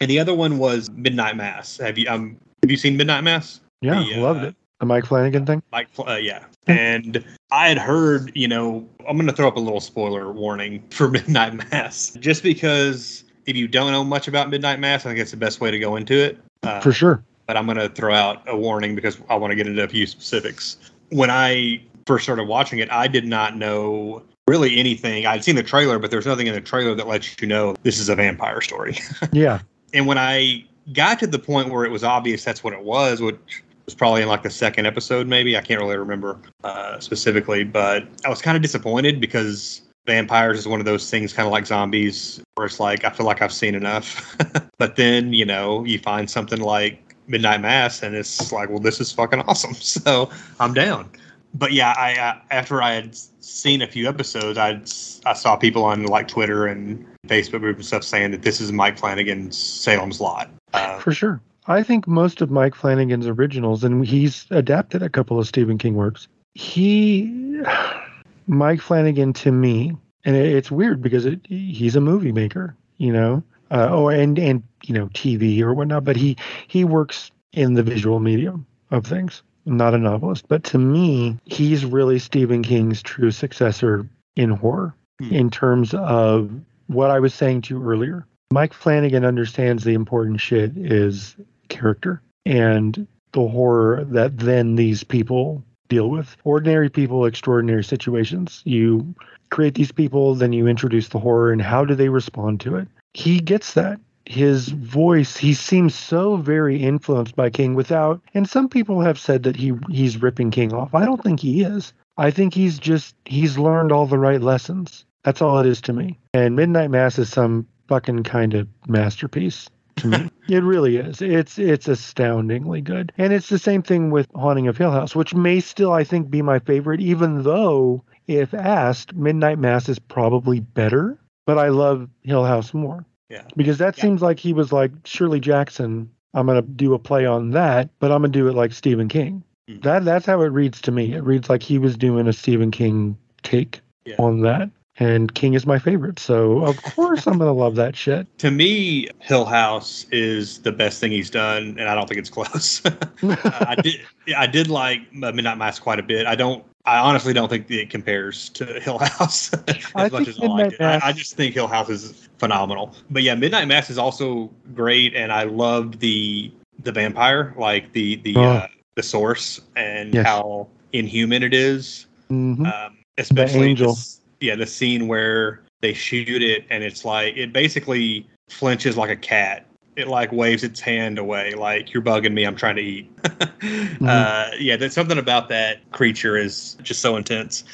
and the other one was Midnight Mass. Have you um have you seen Midnight Mass? yeah, the, loved uh, it. The Mike Flanagan thing. Mike, uh, yeah. And I had heard, you know, I'm going to throw up a little spoiler warning for Midnight Mass, just because if you don't know much about Midnight Mass, I think it's the best way to go into it. Uh, For sure. but I'm going to throw out a warning because I want to get into a few specifics. When I first started watching it, I did not know really anything. I'd seen the trailer, but there's nothing in the trailer that lets you know this is a vampire story. Yeah. and when I got to the point where it was obvious that's what it was, which was probably in like the second episode, maybe I can't really remember uh, specifically, but I was kind of disappointed because vampires is one of those things, kind of like zombies, where it's like I feel like I've seen enough. but then you know you find something like Midnight Mass, and it's like, well, this is fucking awesome. So I'm down. But yeah, I, I after I had seen a few episodes, I I saw people on like Twitter and Facebook group and stuff saying that this is Mike Flanagan's Salem's Lot. Uh, For sure. I think most of Mike Flanagan's originals, and he's adapted a couple of Stephen King works. He, Mike Flanagan, to me, and it, it's weird because it, he's a movie maker, you know, uh, oh, and and you know, TV or whatnot. But he he works in the visual medium of things. Not a novelist, but to me, he's really Stephen King's true successor in horror, Hmm. in terms of what I was saying to you earlier. Mike Flanagan understands the important shit is character and the horror that then these people deal with. Ordinary people, extraordinary situations. You create these people, then you introduce the horror, and how do they respond to it? He gets that. His voice, he seems so very influenced by King without, and some people have said that he he's ripping King off. I don't think he is. I think he's just, he's learned all the right lessons. That's all it is to me. And Midnight Mass is some fucking kind of masterpiece. It really is. It's it's astoundingly good. And it's the same thing with Haunting of Hill House, which may still I think be my favorite, even though if asked, Midnight Mass is probably better. But I love Hill House more. Yeah. Because that Yeah. seems like he was like Shirley Jackson. I'm gonna do a play on that, but I'm gonna do it like Stephen King. Mhm. That that's how it reads to me. It reads like he was doing a Stephen King take Yeah. on that. And King is my favorite, so of course I'm gonna love that shit. to me, Hill House is the best thing he's done, and I don't think it's close. I did, I did like uh, Midnight Mass quite a bit. I don't, I honestly don't think it compares to Hill House as I much as I like it. I, I just think Hill House is phenomenal. But yeah, Midnight Mass is also great, and I love the the vampire, like the the Oh. uh, the source, and Yes. how inhuman it is. Mhm. Um, especially angel. this- yeah, the scene where they shoot it and it's like it basically flinches like a cat. It like waves its hand away, like you're bugging me. I'm trying to eat. Mm-hmm. uh, yeah, there's something about that creature is just so intense.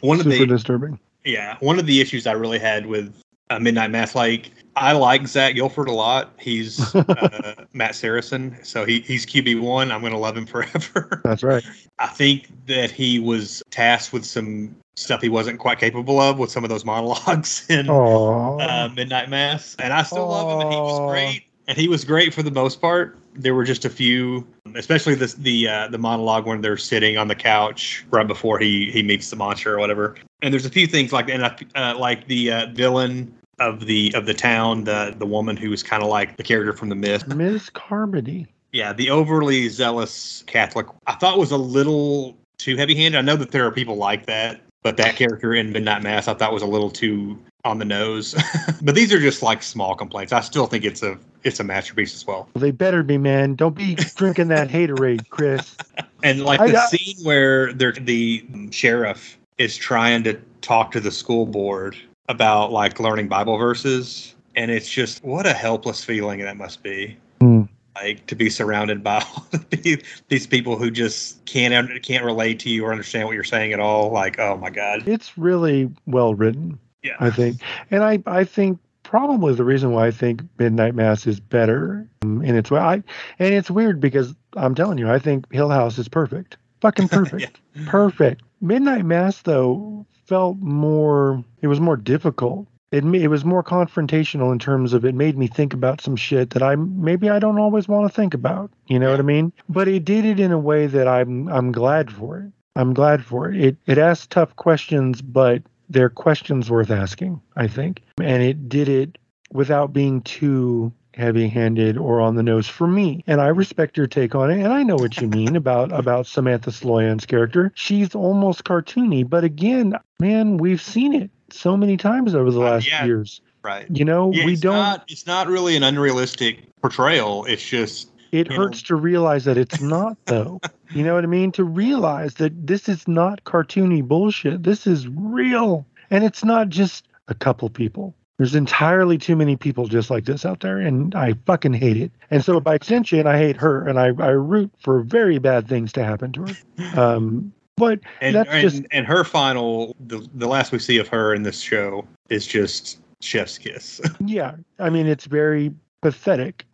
One of Super the disturbing. yeah, one of the issues I really had with uh, Midnight Mass, like I like Zach Gilford a lot. He's uh, Matt Saracen, so he, he's QB one. I'm gonna love him forever. That's right. I think that he was tasked with some stuff he wasn't quite capable of with some of those monologues in uh, Midnight Mass, and I still love him. And he was great, and he was great for the most part. There were just a few, especially the the uh, the monologue when they're sitting on the couch right before he he meets the monster or whatever. And there's a few things like and I, uh, like the uh, villain of the of the town, the the woman who was kind of like the character from the Mist. Miss Carmody. Yeah, the overly zealous Catholic I thought was a little too heavy handed. I know that there are people like that, but that character in Midnight Mass I thought was a little too on the nose. but these are just like small complaints. I still think it's a it's a masterpiece as well. They better be, man. Don't be drinking that haterade, Chris. And like I the got- scene where they're, the sheriff is trying to talk to the school board about like learning Bible verses, and it's just what a helpless feeling that must be. Hmm. Like to be surrounded by all these- people who just can't can't relate to you or understand what you're saying at all. Like, oh my god, It's really well written, yeah, I think. And I, I think probably the reason why I think Midnight Mass is better um, in its way. I, and it's weird because I'm telling you, I think Hill House is perfect. Fucking perfect. Perfect. Midnight Mass, though, felt more, it was more difficult. It, it was more confrontational in terms of it made me think about some shit that I maybe I don't always want to think about. You know what I mean? But it did it in a way that I'm I'm glad for it. I'm glad for it. It it asked tough questions, but they're questions worth asking, I think. And it did it without being too heavy handed or on the nose for me. And I respect your take on it. And I know what you mean about about Samantha Sloyan's character. She's almost cartoony, but again, man, we've seen it so many times over the Uh, last yeah. years. right. You know, Yeah, we it's don't Not, it's not really an unrealistic portrayal. It's just It You know- hurts to realize that it's not, though. you know what I mean? To realize that this is not cartoony bullshit. This is real. And it's not just a couple people. There's entirely too many people just like this out there, and I fucking hate it. And so, by extension, I hate her, and I, I root for very bad things to happen to her. Um, but And That's and, just- and her final, the the last we see of her in this show is just chef's kiss. yeah, I mean, it's very pathetic,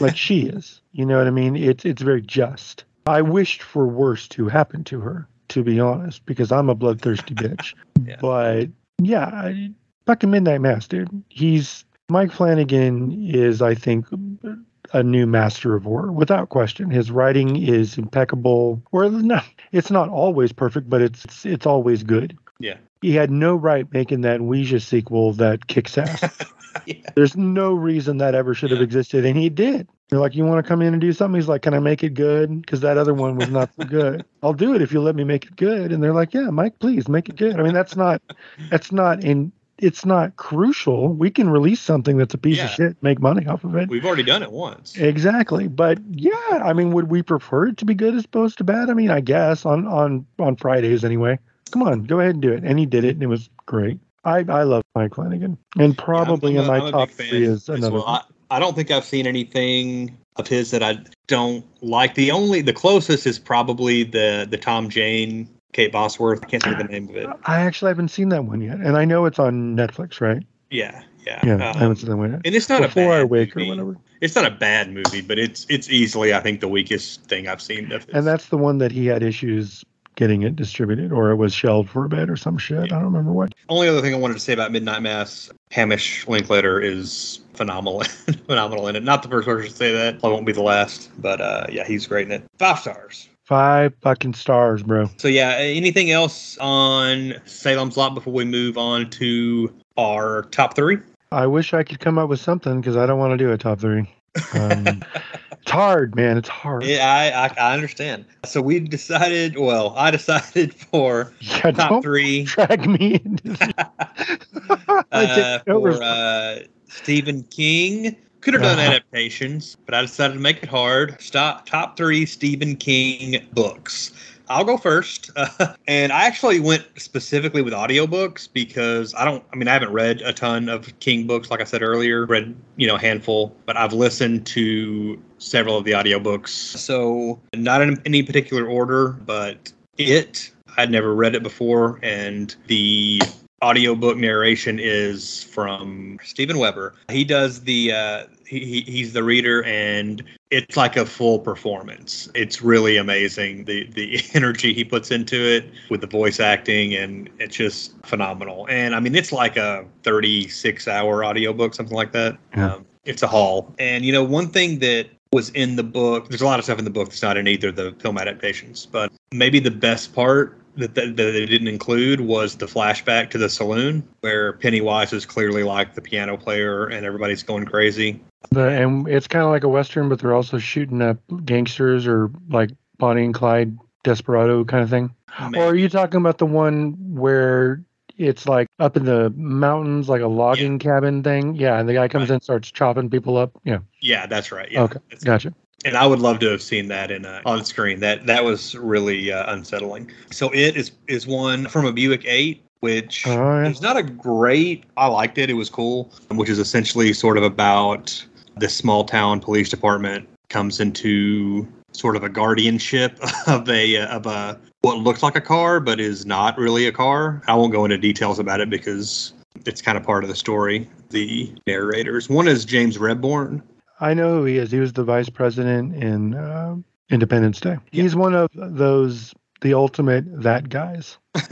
like she is. You know what I mean? It's it's very just. I wished for worse to happen to her, to be honest, because I'm a bloodthirsty bitch. Yeah. But yeah, I, fucking Midnight Mass, dude. He's Mike Flanagan is, I think, a new master of horror without question. His writing is impeccable. Or not, it's not always perfect, but it's it's, it's always good. Yeah. He had no right making that Ouija sequel that kicks ass. yeah. There's no reason that ever should have Yeah. existed, and he did. They're like, "You want to come in and do something?" He's like, "Can I make it good?" Because that other one was not so good. I'll do it if you let me make it good. And they're like, "Yeah, Mike, please make it good." I mean, that's not, that's not in. It's not crucial. We can release something that's a piece Yeah. of shit, make money off of it. We've already done it once. Exactly. But yeah, I mean, would we prefer it to be good as opposed to bad? I mean, I guess on on on Fridays anyway. Come on, go ahead and do it. And he did it, and it was great. I I love Mike Flanagan, and probably Yeah, in my I'm top three is another. well. I, I don't think I've seen anything of his that I don't like. The only the closest is probably the the Tom Jane Kate Bosworth. I can't think of the name of it. I actually haven't seen that one yet, and I know it's on Netflix, right? Yeah, yeah. Yeah, Um, I haven't seen that one yet. and it's not Before a bad I wake movie. or whatever. It's not a bad movie, but it's it's easily I think the weakest thing I've seen. And that's the one that he had issues getting it distributed, or it was shelved for a bit, or some shit. I don't remember what. only other thing I wanted to say about Midnight Mass. Hamish Linklater is phenomenal, phenomenal in it. Not the first person to say that. I won't be the last, but uh, yeah, he's great in it. Five stars. Five fucking stars, bro. So yeah, anything else on Salem's Lot before we move on to our top three? I wish I could come up with something because I don't want to do a top three. Um, it's hard, man. It's hard. Yeah, I, I I understand. So we decided. Well, I decided for yeah, top three drag me into uh, for uh, Stephen King. Could have done Uh-huh. adaptations, but I decided to make it hard. Stop top three Stephen King books. I'll go first. and I actually went specifically with audiobooks because I don't, I mean, I haven't read a ton of King books, like I said earlier, read, you know, a handful, but I've listened to several of the audiobooks. So, not in any particular order, but it, I'd never read it before. And the audiobook narration is from Steven Weber. He does the, uh, he, he- he's the reader and it's like a full performance. It's really amazing the the energy he puts into it with the voice acting and it's just phenomenal. And I mean it's like a 36 hour audiobook something like that. Yeah. Um, it's a haul. And you know one thing that was in the book there's a lot of stuff in the book that's not in either of the film adaptations, but maybe the best part that, that, that they didn't include was the flashback to the saloon where Pennywise is clearly like the piano player and everybody's going crazy. The, and it's kind of like a western, but they're also shooting up gangsters or like Bonnie and Clyde Desperado kind of thing. Or are you talking about the one where it's like up in the mountains, like a logging cabin thing? Yeah, and the guy comes Right. in, starts chopping people up. Yeah, Yeah, that's right. Yeah. Okay, It's- gotcha. And I would love to have seen that in uh, on screen. That that was really uh, unsettling. So it is is one from a Buick Eight, which yeah. is not a great. I liked it. It was cool. Which is essentially sort of about this small town police department comes into sort of a guardianship of a uh, of a what looks like a car but is not really a car. I won't go into details about it because it's kind of part of the story. The narrators. One is James Rebhorn. I know who he is. He was the vice president in uh, Independence Day. Yeah. He's one of those the ultimate that guys.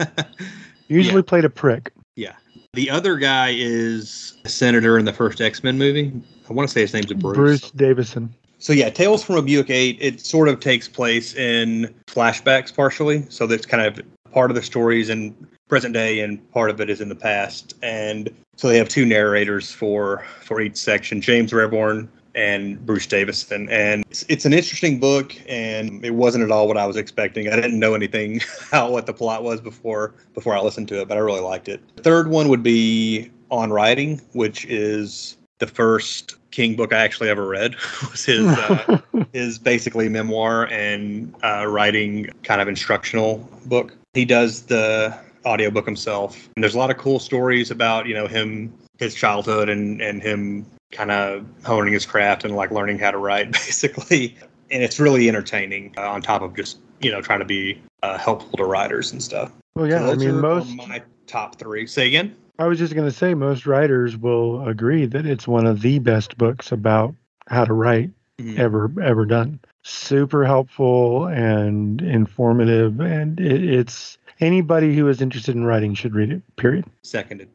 Usually played a prick. Yeah. The other guy is a senator in the first X Men movie. I want to say his name's Bruce. Bruce Davison. So yeah, Tales from a Buick Eight. It sort of takes place in flashbacks partially, so that's kind of part of the stories in present day and part of it is in the past. And so they have two narrators for for each section: James Rebhorn and Bruce Davison. And it's, it's an interesting book, and it wasn't at all what I was expecting. I didn't know anything how what the plot was before before I listened to it, but I really liked it. The third one would be On Writing, which is the first King book I actually ever read was his uh, his basically memoir and uh, writing kind of instructional book. He does the audiobook himself, and there's a lot of cool stories about you know him, his childhood, and and him kind of honing his craft and like learning how to write basically. And it's really entertaining uh, on top of just you know trying to be uh, helpful to writers and stuff. well, yeah. So I mean, most. my top three. Say again. I was just going to say most writers will agree that it's one of the best books about how to write Mhm. ever ever done. Super helpful and informative, and it, it's anybody who is interested in writing should read it. Period. Seconded.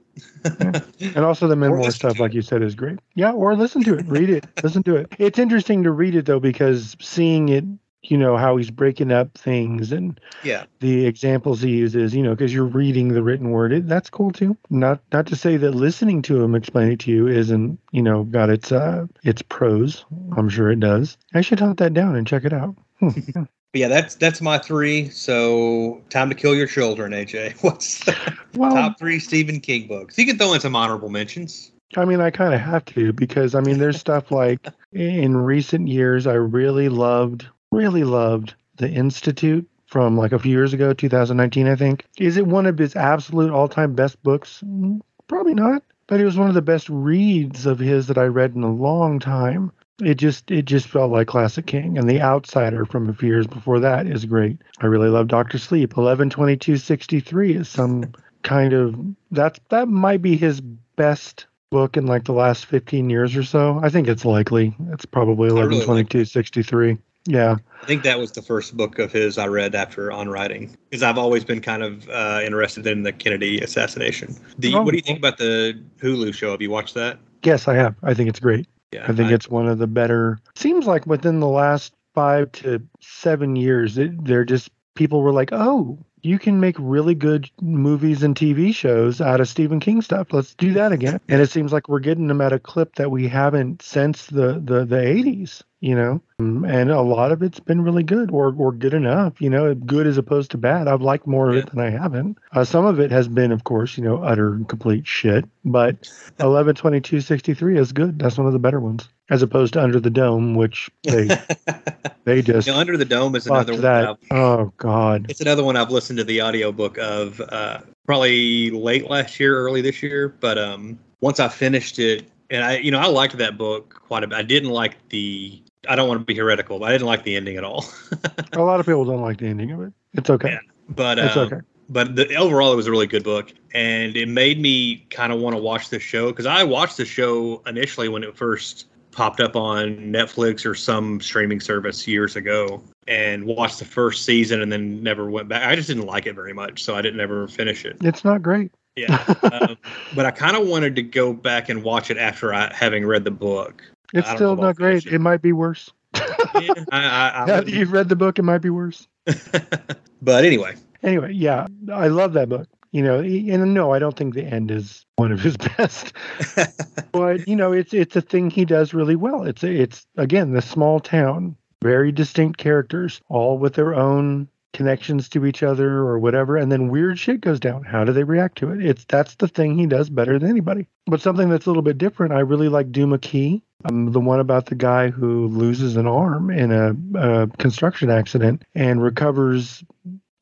And also the memoir stuff, like you said, is great. Yeah, or listen to it, read it, listen to it. It's interesting to read it though because seeing it, you know, how he's breaking up things and yeah. the examples he uses, you know, because you're reading the written word, it, that's cool too. Not not to say that listening to him explain it to you isn't, you know, got its uh its pros. I'm sure it does. I should hunt that down and check it out. Hmm. But yeah, that's that's my three. So time to kill your children, AJ. What's the Well, top three Stephen King books? You can throw in some honorable mentions. I mean, I kind of have to because I mean, there's stuff like in recent years, I really loved, really loved The Institute from like a few years ago, 2019, I think. Is it one of his absolute all time best books? Mm, Probably not, but it was one of the best reads of his that I read in a long time. It just it just felt like classic King, and The Outsider from a few years before that is great. I really love Doctor Sleep. 112263 is some kind of that's that might be his best book in like the last 15 years or so. I think it's likely. It's probably I really like 112263. Yeah. I think that was the first book of his I read after On Writing, because I've always been kind of uh, interested in the Kennedy assassination. The, Oh. What do you think about the Hulu show? Have you watched that? Yes, I have. I think it's great. Yeah, I think it's one of the better. Seems like within the last five to seven years, it, they're just people were like, "Oh, you can make really good movies and TV shows out of Stephen King stuff. Let's do that again." and it seems like we're getting them at a clip that we haven't since the the the '80s. You know, Um, and a lot of it's been really good or or good enough. You know, good as opposed to bad. I've liked more of Yeah. it than I haven't. Uh, some of it has been, of course, you know, utter and complete shit. But 112263 is good. That's one of the better ones, as opposed to Under the Dome, which they they just You know, Under the Dome is another one. that. Oh God. it's another one I've listened to the audiobook of uh, probably late last year, early this year. But um, once I finished it, and I, you know, I liked that book quite a bit. I didn't like the. I don't want to be heretical, but I didn't like the ending at all. A lot of people don't like the ending of it. It's okay. Yeah. but It's um, okay. but the, overall it was a really good book and it made me kind of want to watch the show because i watched the show initially when it first popped up on netflix or some streaming service years ago and watched the first season and then never went back i just didn't like it very much so i didn't ever finish it It's not great. yeah um, but i kind of wanted to go back and watch it after i having read the book It's still not great. It might be worse. yeah, I, I, I you've read the book, it might be worse. but anyway Anyway, yeah, I love that book. You know, and no, I don't think the end is one of his best. but you know, it's it's a thing he does really well. It's it's again the small town, very distinct characters, all with their own connections to each other or whatever, and then weird shit goes down. How do they react to it? It's that's the thing he does better than anybody. But something that's a little bit different, I really like Duma Key. Um, the one about the guy who loses an arm in a, a construction accident and recovers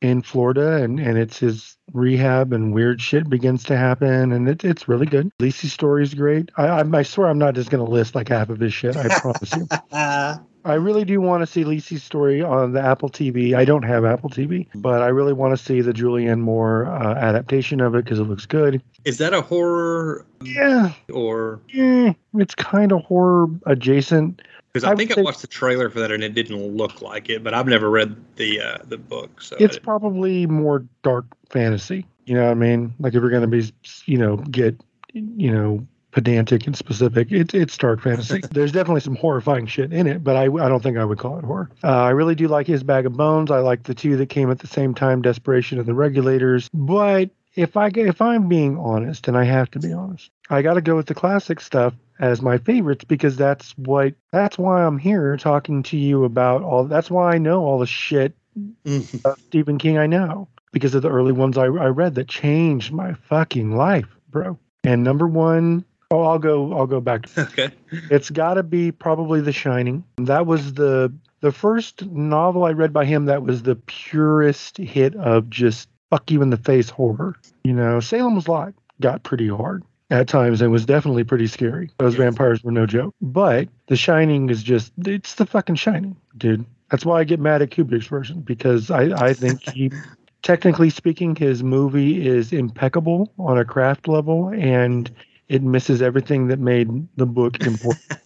in Florida, and, and it's his rehab, and weird shit begins to happen, and it, it's really good. Lisey's story is great. I, I, I swear I'm not just going to list like half of his shit. I promise you. I really do want to see Lisey's story on the Apple TV. I don't have Apple TV, but I really want to see the Julianne Moore uh, adaptation of it because it looks good. is that a horror Yeah, or eh, it's kind of horror adjacent. Because I I, think I watched the trailer for that and it didn't look like it, but I've never read the uh, the book. So It's probably more dark fantasy. You know what I mean? Like if you're going to be, you know, get, you know, pedantic and specific, it's it's dark fantasy. There's definitely some horrifying shit in it, but I I don't think I would call it horror. Uh, I really do like his bag of bones. I like the two that came at the same time, Desperation and the Regulators. But if I if I'm being honest, and I have to be honest, I got to go with the classic stuff as my favorites because that's what that's why I'm here talking to you about all. That's why I know all the shit of Stephen King I know because of the early ones I, I read that changed my fucking life, bro. And number one, Oh, I'll go. I'll go back. Okay. It's got to be probably The Shining. That was the the first novel I read by him that was the purest hit of just fuck you in the face horror. You know, Salem's Lot got pretty hard at times and was definitely pretty scary. Those Yes. vampires were no joke. But The Shining is just it's the fucking Shining, dude. That's why I get mad at Kubrick's version because I I think he technically speaking his movie is impeccable on a craft level and it misses everything that made the book important.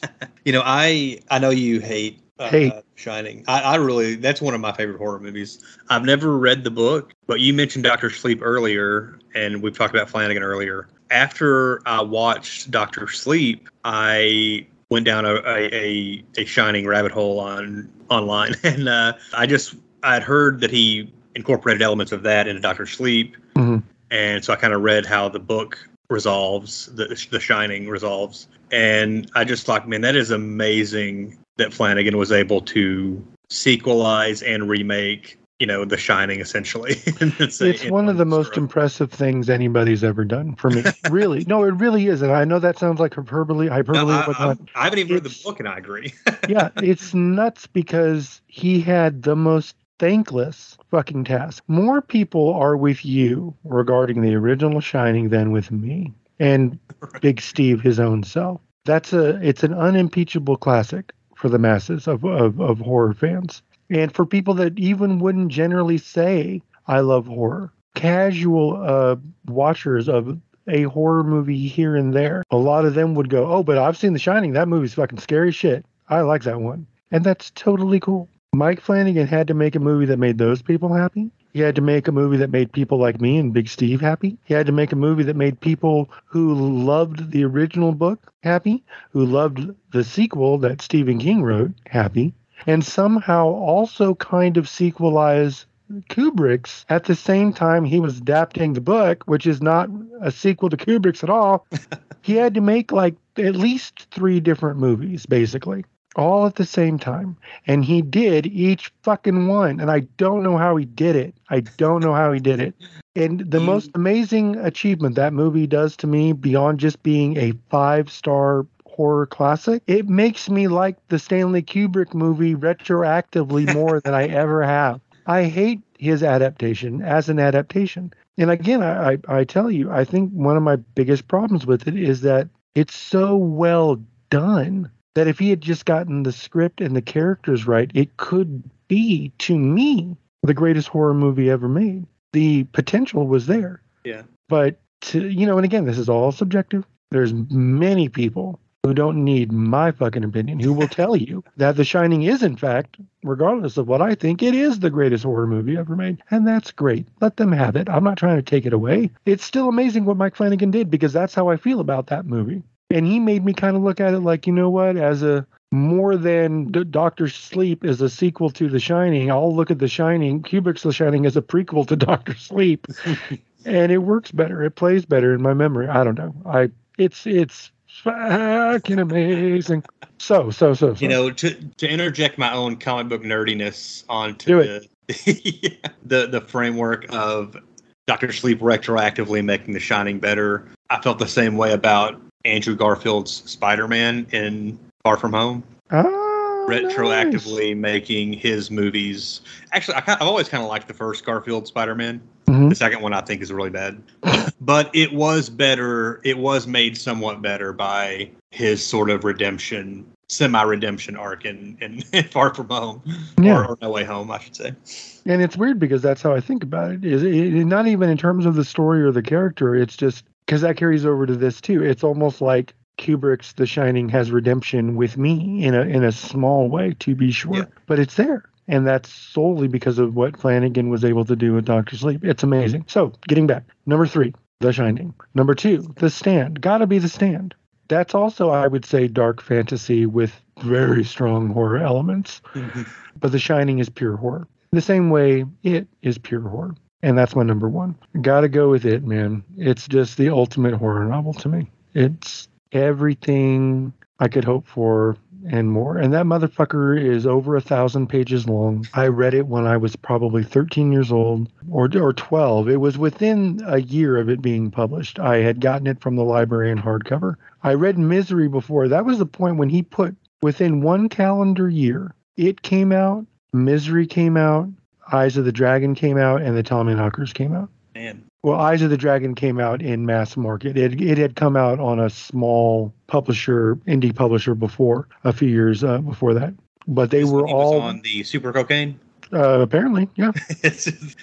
You know, I I know you hate uh. Shining. I, I really that's one of my favorite horror movies. I've never read the book, but you mentioned Doctor Sleep earlier, and we've talked about Flanagan earlier. After I watched Doctor Sleep, I went down a a, a, Shining rabbit hole on online, and uh, I just I'd heard that he incorporated elements of that into Doctor Sleep, Mhm. and so I kind of read how the book resolves, the the Shining resolves, and I just thought, man, that is amazing that Flanagan was able to sequelize and remake, you know, The Shining essentially. it's it's in one of the most stroke. impressive things anybody's ever done for me. really, no, it really is, and I know that sounds like hyperbole, No, hyperbole, I, whatnot. I, I haven't even read the book, and I agree. yeah, it's nuts because he had the most thankless fucking task. More people are with you regarding the original Shining than with me and Big Steve, his own self. That's a it's an unimpeachable classic for the masses of, of, of horror fans. And for people that even wouldn't generally say I love horror. Casual uh, watchers of a horror movie here and there, a lot of them would go, Oh, but I've seen The Shining. That movie's fucking scary shit. I like that one. And that's totally cool. Mike Flanagan had to make a movie that made those people happy. He had to make a movie that made people like me and Big Steve happy. He had to make a movie that made people who loved the original book happy, who loved the sequel that Stephen King wrote happy, and somehow also kind of sequelize Kubrick's at the same time he was adapting the book, which is not a sequel to Kubrick's at all. he had to make like at least three different movies, basically, all at the same time. And he did each fucking one. And I don't know how he did it. I don't know how he did it. And the You- most amazing achievement that movie does to me, beyond just being a five star horror classic, it makes me like the Stanley Kubrick movie retroactively more than I ever have. I hate his adaptation as an adaptation. And again, I, I, I tell you, I think one of my biggest problems with it is that it's so well done that if he had just gotten the script and the characters right, it could be, to me, the greatest horror movie ever made. The potential was there. Yeah. But, to, you know, and again, this is all subjective. There's many people who don't need my fucking opinion who will tell you that The Shining is, in fact, regardless of what I think, it is the greatest horror movie ever made. And that's great. Let them have it. I'm not trying to take it away. It's still amazing what Mike Flanagan did because that's how I feel about that movie. And he made me kind of look at it like, you know what, as a more than D- Doctor Sleep is a sequel to The Shining, I'll look at The Shining, Kubrick's The Shining as a prequel to Doctor Sleep. and it works better. It plays better in my memory. I don't know. I it's it's fucking amazing. So, so, so, so. you know, to to interject my own comic book nerdiness onto the the the framework of Doctor Sleep retroactively making The Shining better. I felt the same way about Andrew Garfield's Spider-Man in Far From Home, nice. retroactively making his movies. Actually, I, I've always kind of liked the first Garfield Spider-Man. Mhm. The second one I think is really bad, but it was better. It was made somewhat better by his sort of redemption, semi-redemption arc in, in, Far From Home, Yeah. or, or No Way Home, I should say. And it's weird because that's how I think about it. Is it- not even in terms of the story or the character. It's just because that carries over to this too. It's almost like Kubrick's The Shining has redemption with me in a in a small way, to be sure. Yeah. But it's there. And that's solely because of what Flanagan was able to do with Doctor Sleep. It's amazing. So, getting back, number three, The Shining. Number two, The Stand. Gotta be The Stand. That's also, I would say, dark fantasy with very strong horror elements mm-hmm. but The Shining is pure horror. The same way it is pure horror. And that's my number one. Gotta go with it, man. It's just the ultimate horror novel to me. It's everything I could hope for and more. And that motherfucker is over a thousand pages long. I read it when I was probably 13 years old or, or 12. It was within a year of it being published. I had gotten it from the library in hardcover. I read Misery before. That was the point when he put within one calendar year, it came out, Misery came out, Eyes of the Dragon came out, and the Tommyknockers came out. Man, Well, Eyes of the Dragon came out in mass market. It it had come out on a small publisher, indie publisher before a few years uh, before that. But they This were was all on the super cocaine. uh, apparently, yeah.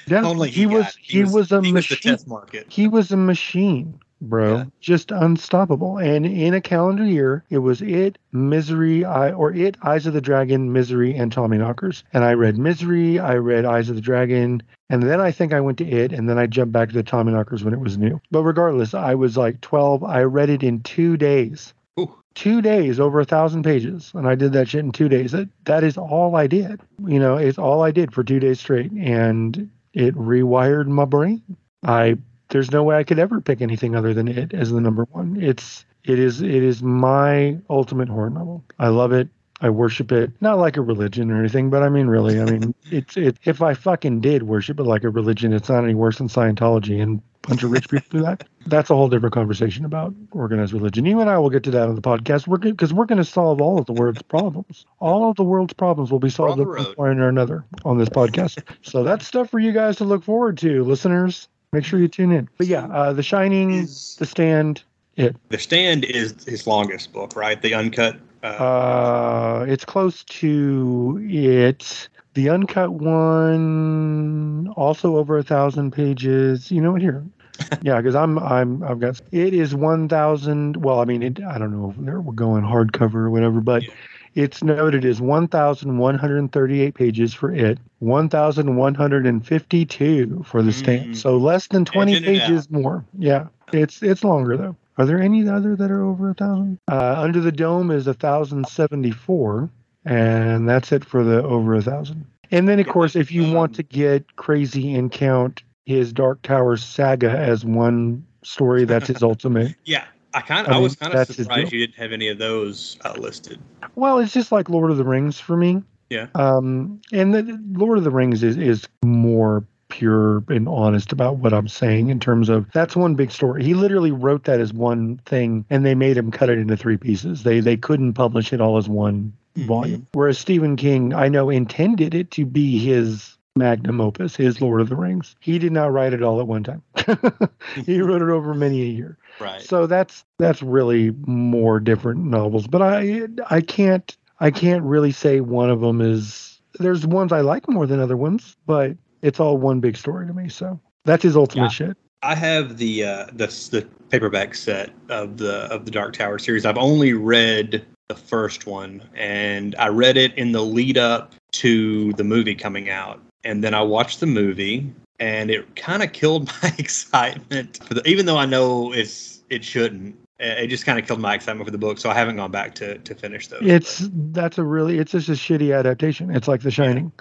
Yeah. only he, was, got- he was a he was the machine. test market. He was a machine, bro. Yeah. Just unstoppable. And in a calendar year, it was it, Misery, I or it, Eyes of the Dragon, Misery, and Tommyknockers. And I read Misery, I read Eyes of the Dragon, and then I think I went to it, and then I jumped back to the Tommyknockers when it was new. But regardless, I was like 12. I read it in two days. Ooh. Two days, over a thousand pages, and I did that shit in two days. That that is all I did. You know, it's all I did for two days straight, and it rewired my brain. I there's no way I could ever pick anything other than it as the number one. It's it is it is my ultimate horror novel. I love it. I worship it. Not like a religion or anything, but I mean really, I mean it's it if I fucking did worship it like a religion, it's not any worse than Scientology and a bunch of rich people do that. That's a whole different conversation about organized religion. You and I will get to that on the podcast. We're because we're going to solve all of the world's problems. All of the world's problems will be solved at one road. point or another on this podcast. so that's stuff for you guys to look forward to, listeners. Make sure you tune in. But yeah, uh, The Shining, Is- The Stand, it. The Stand is his longest book, right? The uncut. Uh, Uh, it's close to it. The uncut one, also over a thousand pages. You know what? Here, yeah, because I'm I'm I've got it is one thousand. Well, I mean, it, I don't know if we're going hardcover or whatever, but Yeah. It's noted as one thousand one hundred thirty-eight pages for it, one thousand one hundred and fifty-two for the stand. Mm. So less than twenty Edging out. pages more. Yeah, it's it's longer though. Are there any other that are over a thousand? Uh, Under the Dome is thousand seventy-four, and that's it for the over a thousand. And then, of course, if you want um, to get crazy and count his Dark Tower saga as one story, that's his ultimate. yeah, I kind of I, mean, was kind of surprised you didn't have any of those uh, listed. Well, it's just like Lord of the Rings for me. Yeah. Um, and the Lord of the Rings is is more pure and honest about what I'm saying in terms of that's one big story. He literally wrote that as one thing, and they made him cut it into three pieces. They they couldn't publish it all as one Mhm. volume. Whereas Stephen King, I know, intended it to be his magnum opus, his Lord of the Rings. He did not write it all at one time. he wrote it over many a year. Right. So that's that's really more different novels. But I I can't I can't really say one of them is. There's ones I like more than other ones, but it's all one big story to me. So that's his ultimate Yeah. shit. I have the uh, the the paperback set of the of the Dark Tower series. I've only read the first one, and I read it in the lead up to the movie coming out, and then I watched the movie, and it kind of killed my excitement. For the, even though I know it's it shouldn't, it it just kind of killed my excitement for the book. So I haven't gone back to to finish those. It's that's a really it's just a shitty adaptation. It's like The Shining.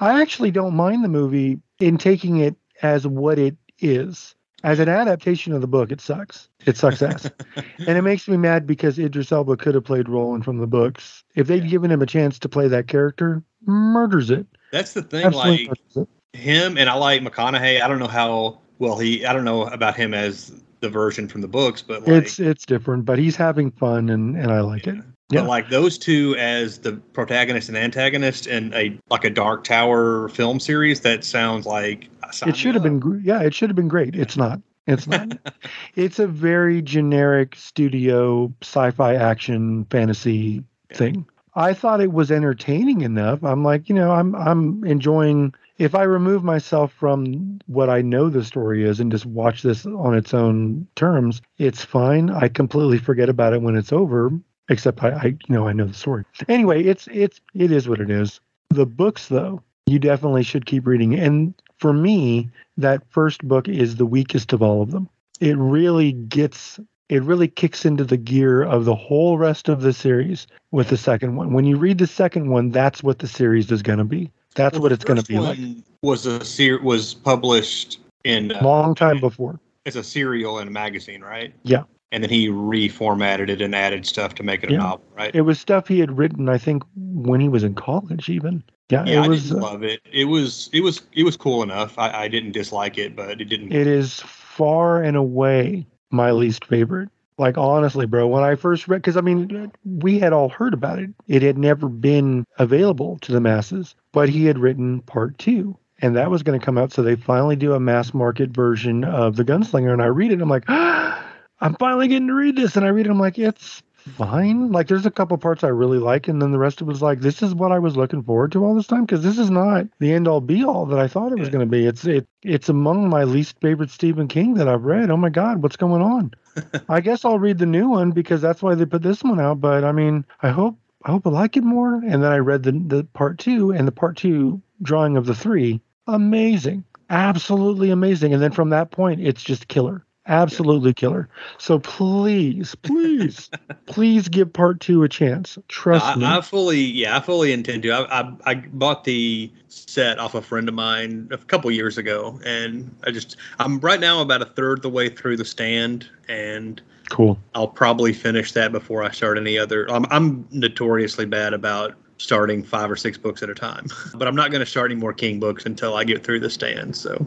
I actually don't mind the movie in taking it as what it is. As an adaptation of the book, it sucks. It sucks ass. and it makes me mad because Idris Elba could have played Roland from the books. If they'd Yeah. given him a chance to play that character, murders it. That's the thing. Absolutely Like him and I like McConaughey. I don't know how well he. I don't know about him as the version from the books, but like, It's it's different, but he's having fun and and I like it. But Yeah. like those two as the protagonist and antagonist in a like a Dark Tower film series, that sounds like It should have been yeah, it should have been great. It's not. It's not. it's a very generic studio sci-fi action fantasy Yeah. thing. I thought it was entertaining enough. I'm like, you know, I'm I'm enjoying if I remove myself from what I know the story is and just watch this on its own terms, it's fine. I completely forget about it when it's over, except I, I you know, I know the story. Anyway, it's it's it is what it is. The books though, you definitely should keep reading. And for me, that first book is the weakest of all of them. It really gets it really kicks into the gear of the whole rest of the series with the second one. When you read the second one, that's what the series is going to be. That's Well, what it's going to be like. Was a ser- was published in uh, Long time before. It's a serial in a magazine, right? Yeah. and then he reformatted it and added stuff to make it a Yeah. novel, right? It was stuff he had written, I think, when he was in college, even. Yeah, yeah, it I was. didn't uh, love it. It was it was it was cool enough. I, I didn't dislike it, but it didn't. It is far and away my least favorite. Like honestly, bro, when I first read, because I mean, we had all heard about it. It had never been available to the masses, but he had written part two, and that was going to come out. So they finally do a mass market version of the Gunslinger, and I read it. I'm like, I'm finally getting to read this, and I read it. I'm like, it's fine. Like, there's a couple parts I really like, and then the rest of it was like, this is what I was looking forward to all this time because this is not the end all be all that I thought it was Yeah. going to be. It's it it's among my least favorite Stephen King that I've read. Oh my God, what's going on? I guess I'll read the new one because that's why they put this one out. But I mean, I hope I hope I like it more. And then I read the the part two and the part two drawing of the three. Amazing, absolutely amazing. And then from that point, it's just killer. Absolutely killer. So please, please, please give part two a chance. Trust I, me. I fully, yeah, I fully intend to. I, I, I bought the set off a friend of mine a couple years ago, and I just, I'm right now about a third the way through the stand, and cool. I'll probably finish that before I start any other. I'm, I'm notoriously bad about starting five or six books at a time, but I'm not going to start any more King books until I get through the stand. So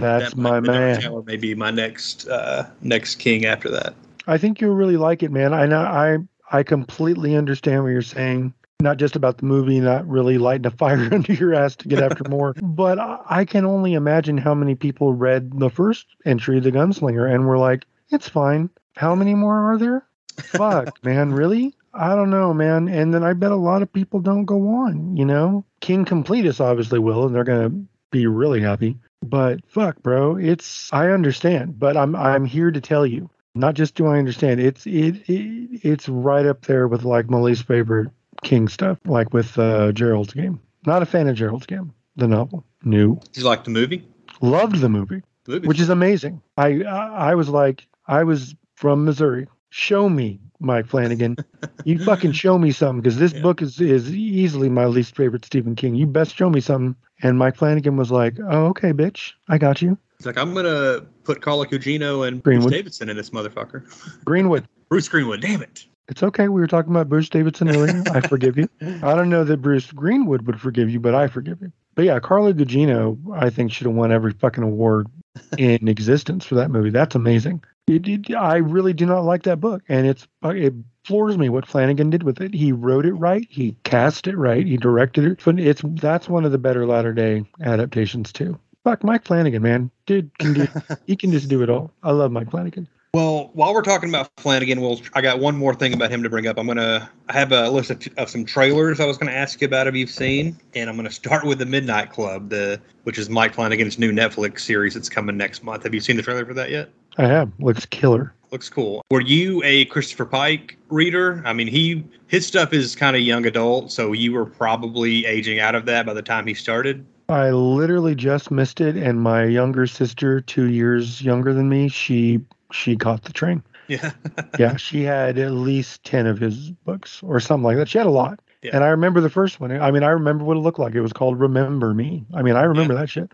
That's that my might- the Dark man. Tower may be my next, uh, next King after that. I think you'll really like it, man. I know I I completely understand what you're saying. Not just about the movie, not really lighting a fire under your ass to get after more, but I, I can only imagine how many people read the first entry, The Gunslinger, and were like, "It's fine." How many more are there? Fuck, man, really? I don't know, man. And then I bet a lot of people don't go on. You know, King Completus obviously will, and they're gonna be really happy. But fuck, bro, it's I understand, but I'm I'm here to tell you not just do I understand, it's it, it it's right up there with like my least favorite King stuff, like with uh, Gerald's game. Not a fan of Gerald's game, the novel. New, you like the movie? loved the movie, The which is amazing. I I, I was like, I was from Missouri. Show me, Mike Flanagan. you fucking show me something because this Yeah. book is is easily my least favorite Stephen King. You best show me something. And Mike Flanagan was like, "Oh, okay, bitch, I got you." It's like I'm gonna put Carla Gugino and Greenwood. Bruce Davison in this motherfucker. Greenwood. Bruce Greenwood, damn it. It's okay. We were talking about Bruce Davison earlier. I forgive you. I don't know that Bruce Greenwood would forgive you, but I forgive you. But yeah, Carla Gugino, I think should have won every fucking award in existence for that movie. That's amazing. It, it, I really do not like that book, and it's uh, it floors me what Flanagan did with it. He wrote it right, he cast it right, he directed it. But It's that's one of the better latter day adaptations too. Fuck Mike Flanagan, man, dude can do he can just do it all. I love Mike Flanagan. Well, while we're talking about Flanagan, well, I got one more thing about him to bring up. I'm gonna I have a list of, of some trailers I was gonna ask you about if you've seen, and I'm gonna start with the Midnight Club, the which is Mike Flanagan's new Netflix series that's coming next month. Have you seen the trailer for that yet? I have looks killer. Looks cool. Were you a Christopher Pike reader? I mean, he his stuff is kind of young adult, so you were probably aging out of that by the time he started. I literally just missed it, and my younger sister, two years younger than me, she she caught the train. Yeah. Yeah, she had at least ten of his books or something like that. She had a lot, Yeah. and I remember the first one. I mean, I remember what it looked like. It was called Remember Me. I mean, I remember that shit.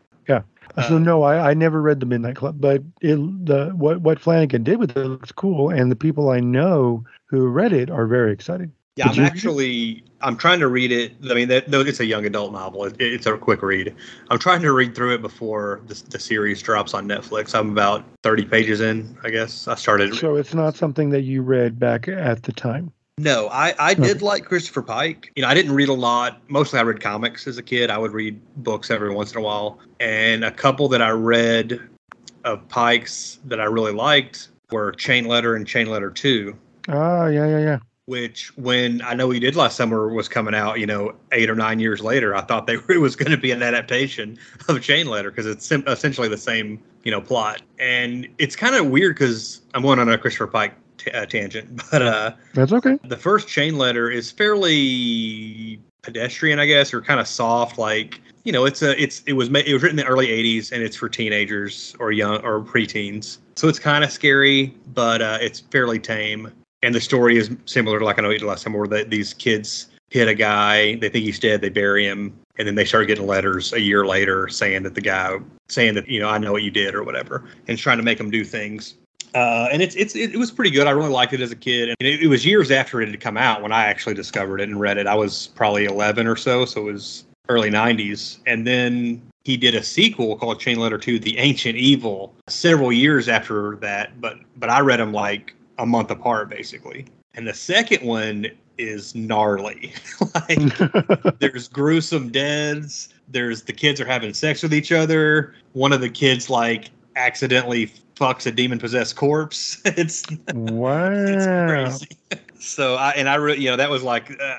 So Uh, no, I, I never read the Midnight Club, but it the what what Flanagan did with it looks cool, and the people I know who read it are very excited. Yeah, Did I'm actually I'm trying to read it. I mean, that, though it's a young adult novel, it, it's a quick read. I'm trying to read through it before the, the series drops on Netflix. I'm about 30 pages in, I guess. I started. So it's not something that you read back at the time. No, I, I did like Christopher Pike. You know, I didn't read a lot. Mostly I read comics as a kid. I would read books every once in a while. And a couple that I read of Pike's that I really liked were Chain Letter and Chain Letter 2, Ah, yeah, yeah, yeah. which when I know he did last summer was coming out, you know, eight or nine years later, I thought they it was going to be an adaptation of Chain Letter because it's sim- essentially the same, you know, plot. And it's kind of weird because I'm going on a Christopher Pike t- uh, tangent, but uh, That's okay. the first chain letter is fairly pedestrian, I guess, or kind of soft. Like you know, it's a it's it was ma- it was written in the early '80s, and it's for teenagers or young or preteens. So it's kind of scary, but uh, it's fairly tame. And the story is similar to like I know you did last time, where the, these kids hit a guy, they think he's dead, they bury him, and then they start getting letters a year later saying that the guy saying that you know I know what you did or whatever, and trying to make them do things. Uh, and it's it's it, it was pretty good. I really liked it as a kid, and it, it was years after it had come out when I actually discovered it and read it. I was probably 11 or so, so it was early 90s. And then he did a sequel called Chain Letter 2, The Ancient Evil, several years after that. But but I read them like a month apart, basically. And the second one is gnarly. like there's gruesome deaths. There's the kids are having sex with each other. One of the kids like accidentally fucks a demon possessed corpse. it's wow. it's crazy. so I and I re- you know that was like uh,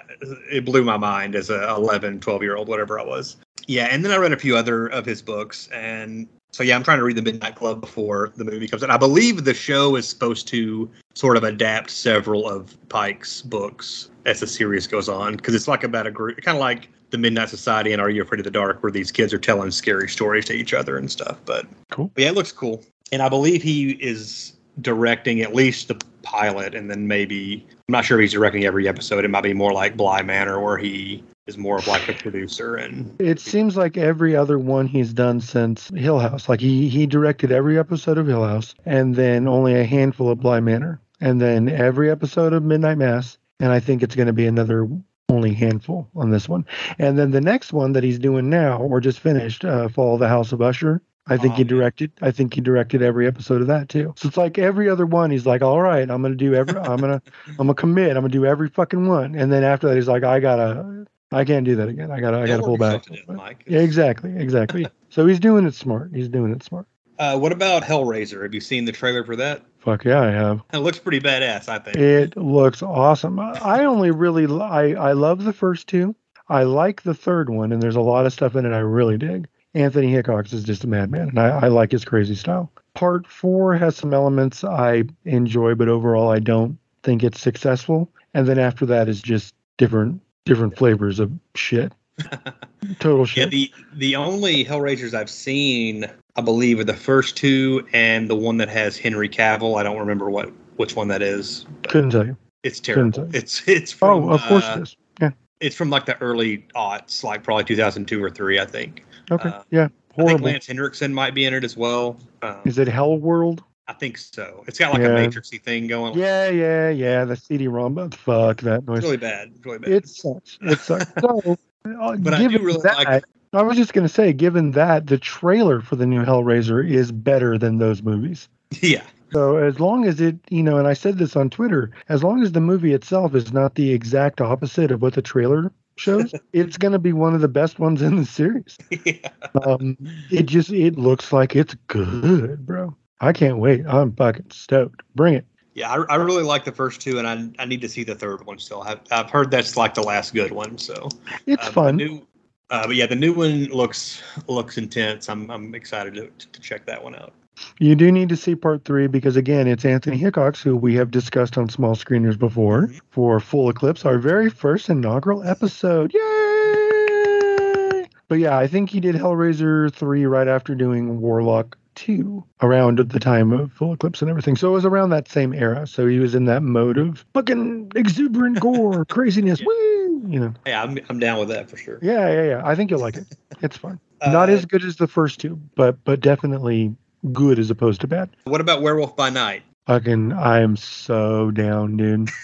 it blew my mind as a 11, 12 year old whatever I was. Yeah, and then I read a few other of his books and so yeah, I'm trying to read the Midnight Club before the movie comes out. I believe the show is supposed to sort of adapt several of Pike's books as the series goes on because it's like about a group, kind of like the Midnight Society and Are You Afraid of the Dark, where these kids are telling scary stories to each other and stuff. But Cool. but yeah, it looks cool, and I believe he is directing at least the pilot, and then maybe I'm not sure if he's directing every episode. It might be more like Bly Manor, where he is more of like a producer and It seems like every other one he's done since Hill House. Like he he directed every episode of Hill House, and then only a handful of Bly Manor, and then every episode of Midnight Mass. And I think it's going to be another only handful on this one. And then the next one that he's doing now, or just finished, uh, Fall of the House of Usher. I think Oh, he directed. I think he directed every episode of that too. So it's like every other one. He's like, all right, I'm gonna do every. I'm gonna. I'm gonna commit. I'm gonna do every fucking one. And then after that, he's like, I gotta. I can't do that again. I gotta. I gotta pull back. yourself to death, Mike. Yeah, exactly, exactly. so he's doing it smart. He's doing it smart. Uh, what about Hellraiser? Have you seen the trailer for that? Fuck yeah, I have. It looks pretty badass, I think. It looks awesome. I only really I I love the first two. I like the third one, and there's a lot of stuff in it I really dig. Anthony Hickox is just a madman, and I, I like his crazy style. Part four has some elements I enjoy, but overall I don't think it's successful. And then after that is just different different flavors of shit. Total shit. Yeah, the the only Hellraisers I've seen, I believe, are the first two and the one that has Henry Cavill. I don't remember what which one that is. Couldn't tell you. It's Couldn't terrible. tell you. It's it's from Oh, of course uh, it is. Yeah. it's from like the early aughts, like probably 2002 or three, I think. Okay. uh, yeah. I think Lance Henriksen might be in it as well. Um, Is it Hell World? I think so. It's got like Yeah. a matrixy thing going. on. Yeah, yeah, yeah. The CD-ROM, fuck that noise. It's really bad. It's really bad. It sucks. It sucks. So, uh, But I do really that, like- I was just gonna say, given that the trailer for the new Hellraiser is better than those movies. yeah. So as long as it, you know, and I said this on Twitter, as long as the movie itself is not the exact opposite of what the trailer shows, it's gonna be one of the best ones in the series. yeah. Um, it just it looks like it's good, bro. I can't wait. I'm fucking stoked. Bring it. Yeah, I, I really like the first two, and I, I need to see the third one still. I've, I've heard that's like the last good one. So It's but fun. New, uh, but yeah, the new one looks looks intense. I'm I'm excited to, to check that one out. You do need to see part three because again, it's Anthony Hickox, who we have discussed on small screeners before Mhm. for Full Eclipse, our very first inaugural episode. Yay! But yeah, I think he did Hellraiser three right after doing Warlock two around the time of Full Eclipse and everything. So it was around that same era. So he was in that mode of fucking exuberant gore, craziness. Yeah. Woo! You know. Yeah, I'm I'm down with that for sure. Yeah, yeah, yeah. I think you'll like it. It's fun. Not Uh, as good as the first two, but but definitely good as opposed to bad. What about Werewolf by Night? Fucking, I am so down, dude.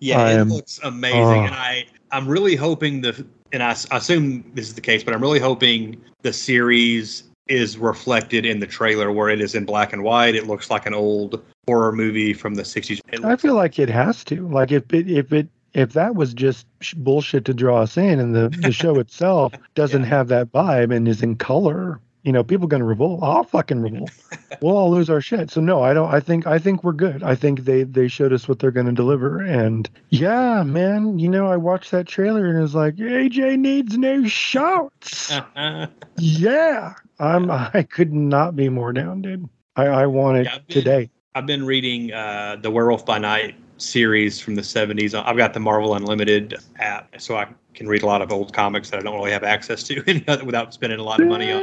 Yeah, I it am- looks amazing, oh. and I I'm really hoping the and I, I assume this is the case, but I'm really hoping the series is reflected in the trailer where it is in black and white. It looks like an old horror movie from the 60s. I feel like it has to. Like if it if it if that was just bullshit to draw us in, and the the show itself doesn't Yeah. have that vibe and is in color, you know, people gonna revolt. I'll fucking revolt. we'll all lose our shit. So no, I don't. I think I think we're good. I think they they showed us what they're gonna deliver, and yeah, man. You know, I watched that trailer and it was like AJ needs new shorts. yeah, I'm. I could not be more down, dude. I I want it Yeah, I've been- today. I've been reading uh, the Werewolf by Night series from the 70s. I've got the Marvel Unlimited app, so I can read a lot of old comics that I don't really have access to any other- without spending a lot of money on.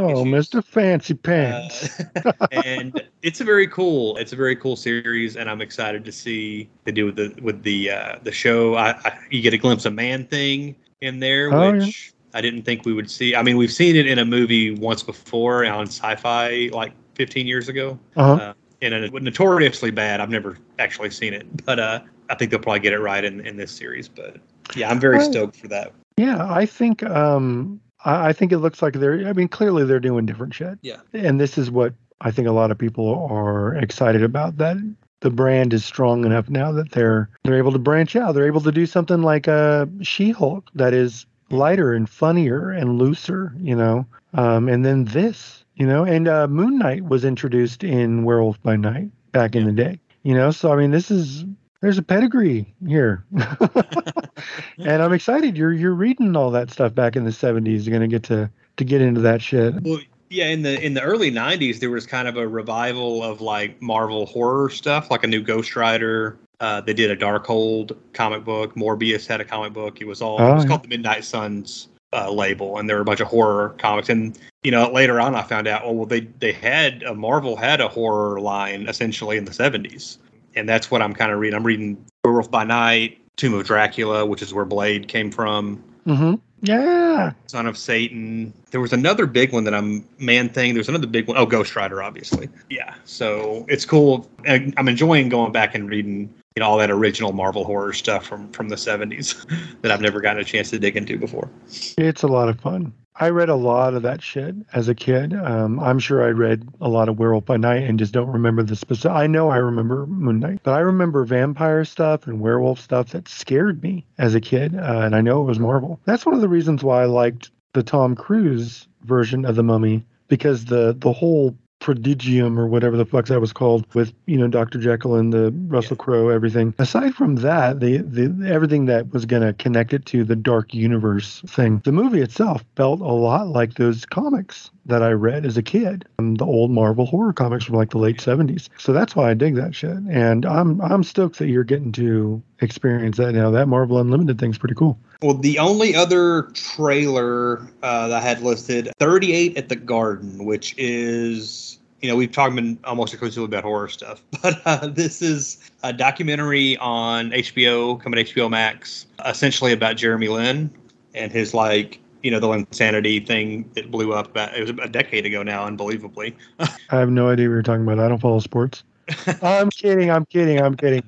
Oh. Mr. Fancy Pants. Uh, and it's a very cool, it's a very cool series, and I'm excited to see they do with the with the uh, the show. I, I you get a glimpse of Man Thing in there, Oh, yeah. which I didn't think we would see. I mean, we've seen it in a movie once before on Sci-Fi, like 15 years ago. Uh-huh. Uh, in a notoriously bad. I've never actually seen it, but uh, I think they'll probably get it right in, in this series. But yeah, I'm very Well, stoked for that. Yeah, I think um I, I think it looks like they're I mean clearly they're doing different shit. Yeah. And this is what I think a lot of people are excited about that the brand is strong enough now that they're they're able to branch out. They're able to do something like a She-Hulk that is lighter and funnier and looser, you know. Um and then this, you know, and uh Moon Knight was introduced in Werewolf by Night back in the day. You know, so I mean this is there's a pedigree here. and I'm excited. You're you're reading all that stuff back in the 70s. You're gonna get to to get into that shit. Well, yeah, in the in the early '90s, there was kind of a revival of like Marvel horror stuff, like a new Ghost Rider. Uh, they did a Darkhold comic book. Morbius had a comic book. It was all Oh, it was yeah. called the Midnight Suns uh, label, and there were a bunch of horror comics. And you know, later on, I found out, oh well, they they had a Marvel had a horror line essentially in the '70s, and that's what I'm kind of reading. I'm reading Werewolf by Night, Tomb of Dracula, which is where Blade came from. Mm-hmm. Yeah. Son of Satan. There was another big one that I'm Man Thing. There's another big one. Oh, Ghost Rider, obviously. Yeah. So it's cool. I'm enjoying going back and reading, you know, all that original Marvel horror stuff from from the 70s that I've never gotten a chance to dig into before. It's a lot of fun. I read a lot of that shit as a kid. Um, I'm sure I read a lot of Werewolf by Night and just don't remember the specific. I know I remember Moon Knight, but I remember vampire stuff and werewolf stuff that scared me as a kid, uh, and I know it was Marvel. That's one of the reasons why I liked the Tom Cruise version of the Mummy because the the whole prodigium or whatever the fuck that was called with you know Dr. Jekyll and the Russell Crowe everything. Aside from that, the the everything that was going to connect it to the dark universe thing. The movie itself felt a lot like those comics that I read as a kid, um, the old Marvel horror comics from like the late 70s. So that's why I dig that shit. And I'm I'm stoked that you're getting to experience that now. That Marvel Unlimited thing's pretty cool. Well, the only other trailer uh, that I had listed 38 at the Garden, which is, you know, we've talked been almost exclusively about horror stuff, but uh, this is a documentary on HBO, coming to HBO Max, essentially about Jeremy Lin and his, like, you know, the Linsanity thing that blew up about, it was a decade ago now, unbelievably. I have no idea what you're talking about. I don't follow sports. I'm kidding. I'm kidding. I'm kidding.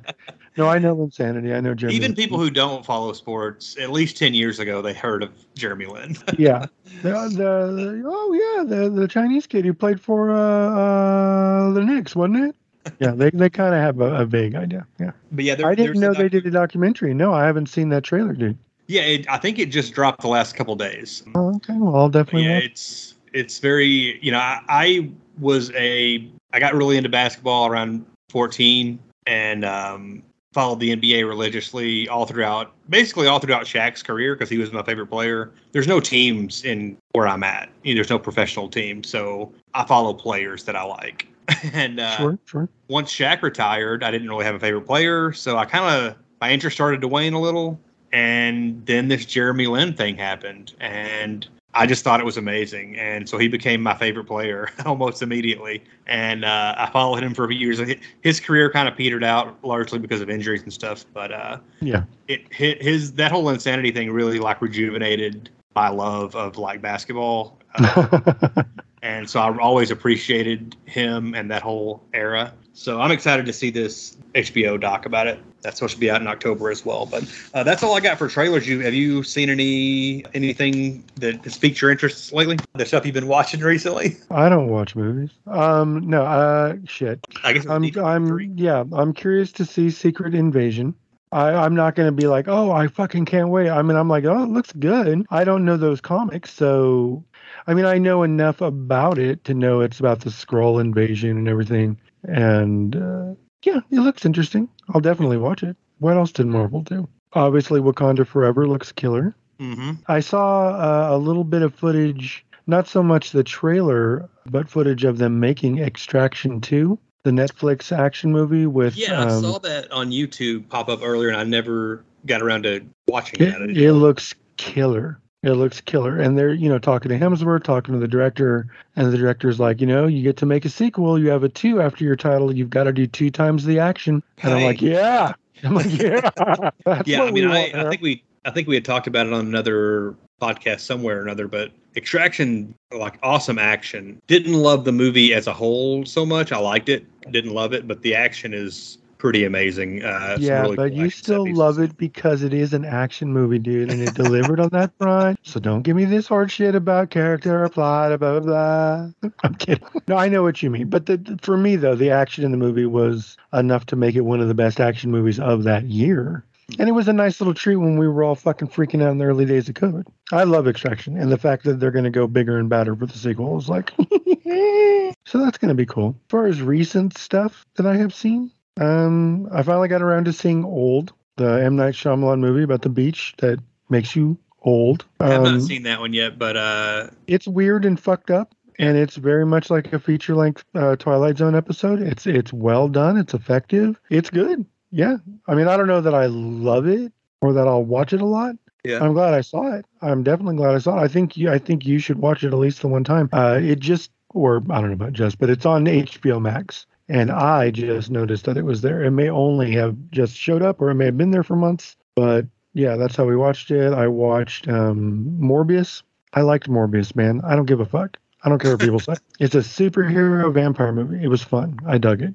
No, I know Linsanity. I know Jeremy. Even people who don't follow sports, at least 10 years ago, they heard of Jeremy Lin. yeah. The, the, oh yeah, the the Chinese kid who played for uh, uh the Knicks, wasn't it? Yeah, they they kind of have a, a vague idea. Yeah. but yeah, I didn't know they did a documentary. No, I haven't seen that trailer, dude. Yeah, it, I think it just dropped the last couple days. Oh, okay. Well, I'll definitely yeah, it's it's very you know I, I was a I got really into basketball around 14 and um, followed the NBA religiously all throughout basically all throughout Shaq's career because he was my favorite player. There's no teams in where I'm at. You know, there's no professional team, so I follow players that I like. and uh, Sure, sure. once Shaq retired, I didn't really have a favorite player, so I kind of my interest started to wane a little. And then this Jeremy Lin thing happened, and I just thought it was amazing. And so he became my favorite player almost immediately. And uh, I followed him for a few years. His career kind of petered out largely because of injuries and stuff. But uh, Yeah. it his, his that whole Linsanity thing really like rejuvenated my love of like basketball. Uh, and so I always appreciated him and that whole era. So I'm excited to see this HBO doc about it. That's supposed to be out in October as well. But uh, that's all I got for trailers. You have you seen any anything that has piqued your interest lately? The stuff you've been watching recently? I don't watch movies. Um, no, uh, shit. I guess I'm, I'm, yeah, I'm curious to see Secret Invasion. I, I'm not going to be like, oh, I fucking can't wait. I mean, I'm like, oh, it looks good. I don't know those comics, so I mean, I know enough about it to know it's about the Skrull invasion and everything. And uh, yeah, it looks interesting. I'll definitely watch it. What else did Marvel do? Obviously, Wakanda Forever looks killer. Mm-hmm. I saw uh, a little bit of footage, not so much the trailer, but footage of them making Extraction 2, the Netflix action movie with. Yeah, I um, saw that on YouTube pop up earlier, and I never got around to watching it, that. it looks killer. It looks killer. And they're, you know, talking to Hemsworth, talking to the director, and the director's like, you know, you get to make a sequel. You have a two after your title. You've got to do two times the action. And I'm like, yeah. I'm like, yeah. Yeah, I mean, I, I think we I think we had talked about it on another podcast somewhere or another, but Extraction, like awesome action. Didn't love the movie as a whole so much. I liked it, didn't love it, but the action is pretty amazing. Uh, yeah, really but cool you still love it because it is an action movie, dude, and it delivered on that front. So don't give me this hard shit about character or plot, blah blah blah. I'm kidding. No, I know what you mean, but the, for me though, the action in the movie was enough to make it one of the best action movies of that year. And it was a nice little treat when we were all fucking freaking out in the early days of COVID. I love Extraction, and the fact that they're going to go bigger and badder for the sequel is like, so that's going to be cool. As far as recent stuff that I have seen, um, I finally got around to seeing Old, the M Night Shyamalan movie about the beach that makes you old. I have Um, not seen that one yet, but uh, it's weird and fucked up, and it's very much like a feature length uh, Twilight Zone episode. It's it's well done. It's effective. It's good. Yeah. I mean, I don't know that I love it or that I'll watch it a lot. Yeah. I'm glad I saw it. I'm definitely glad I saw it. I think you I think you should watch it at least the one time. Uh, it just or I don't know about just, but it's on HBO Max. And I just noticed that it was there. It may only have just showed up or it may have been there for months. But yeah, that's how we watched it. I watched um, Morbius. I liked Morbius, man. I don't give a fuck. I don't care what people say. It's a superhero vampire movie. It was fun. I dug it.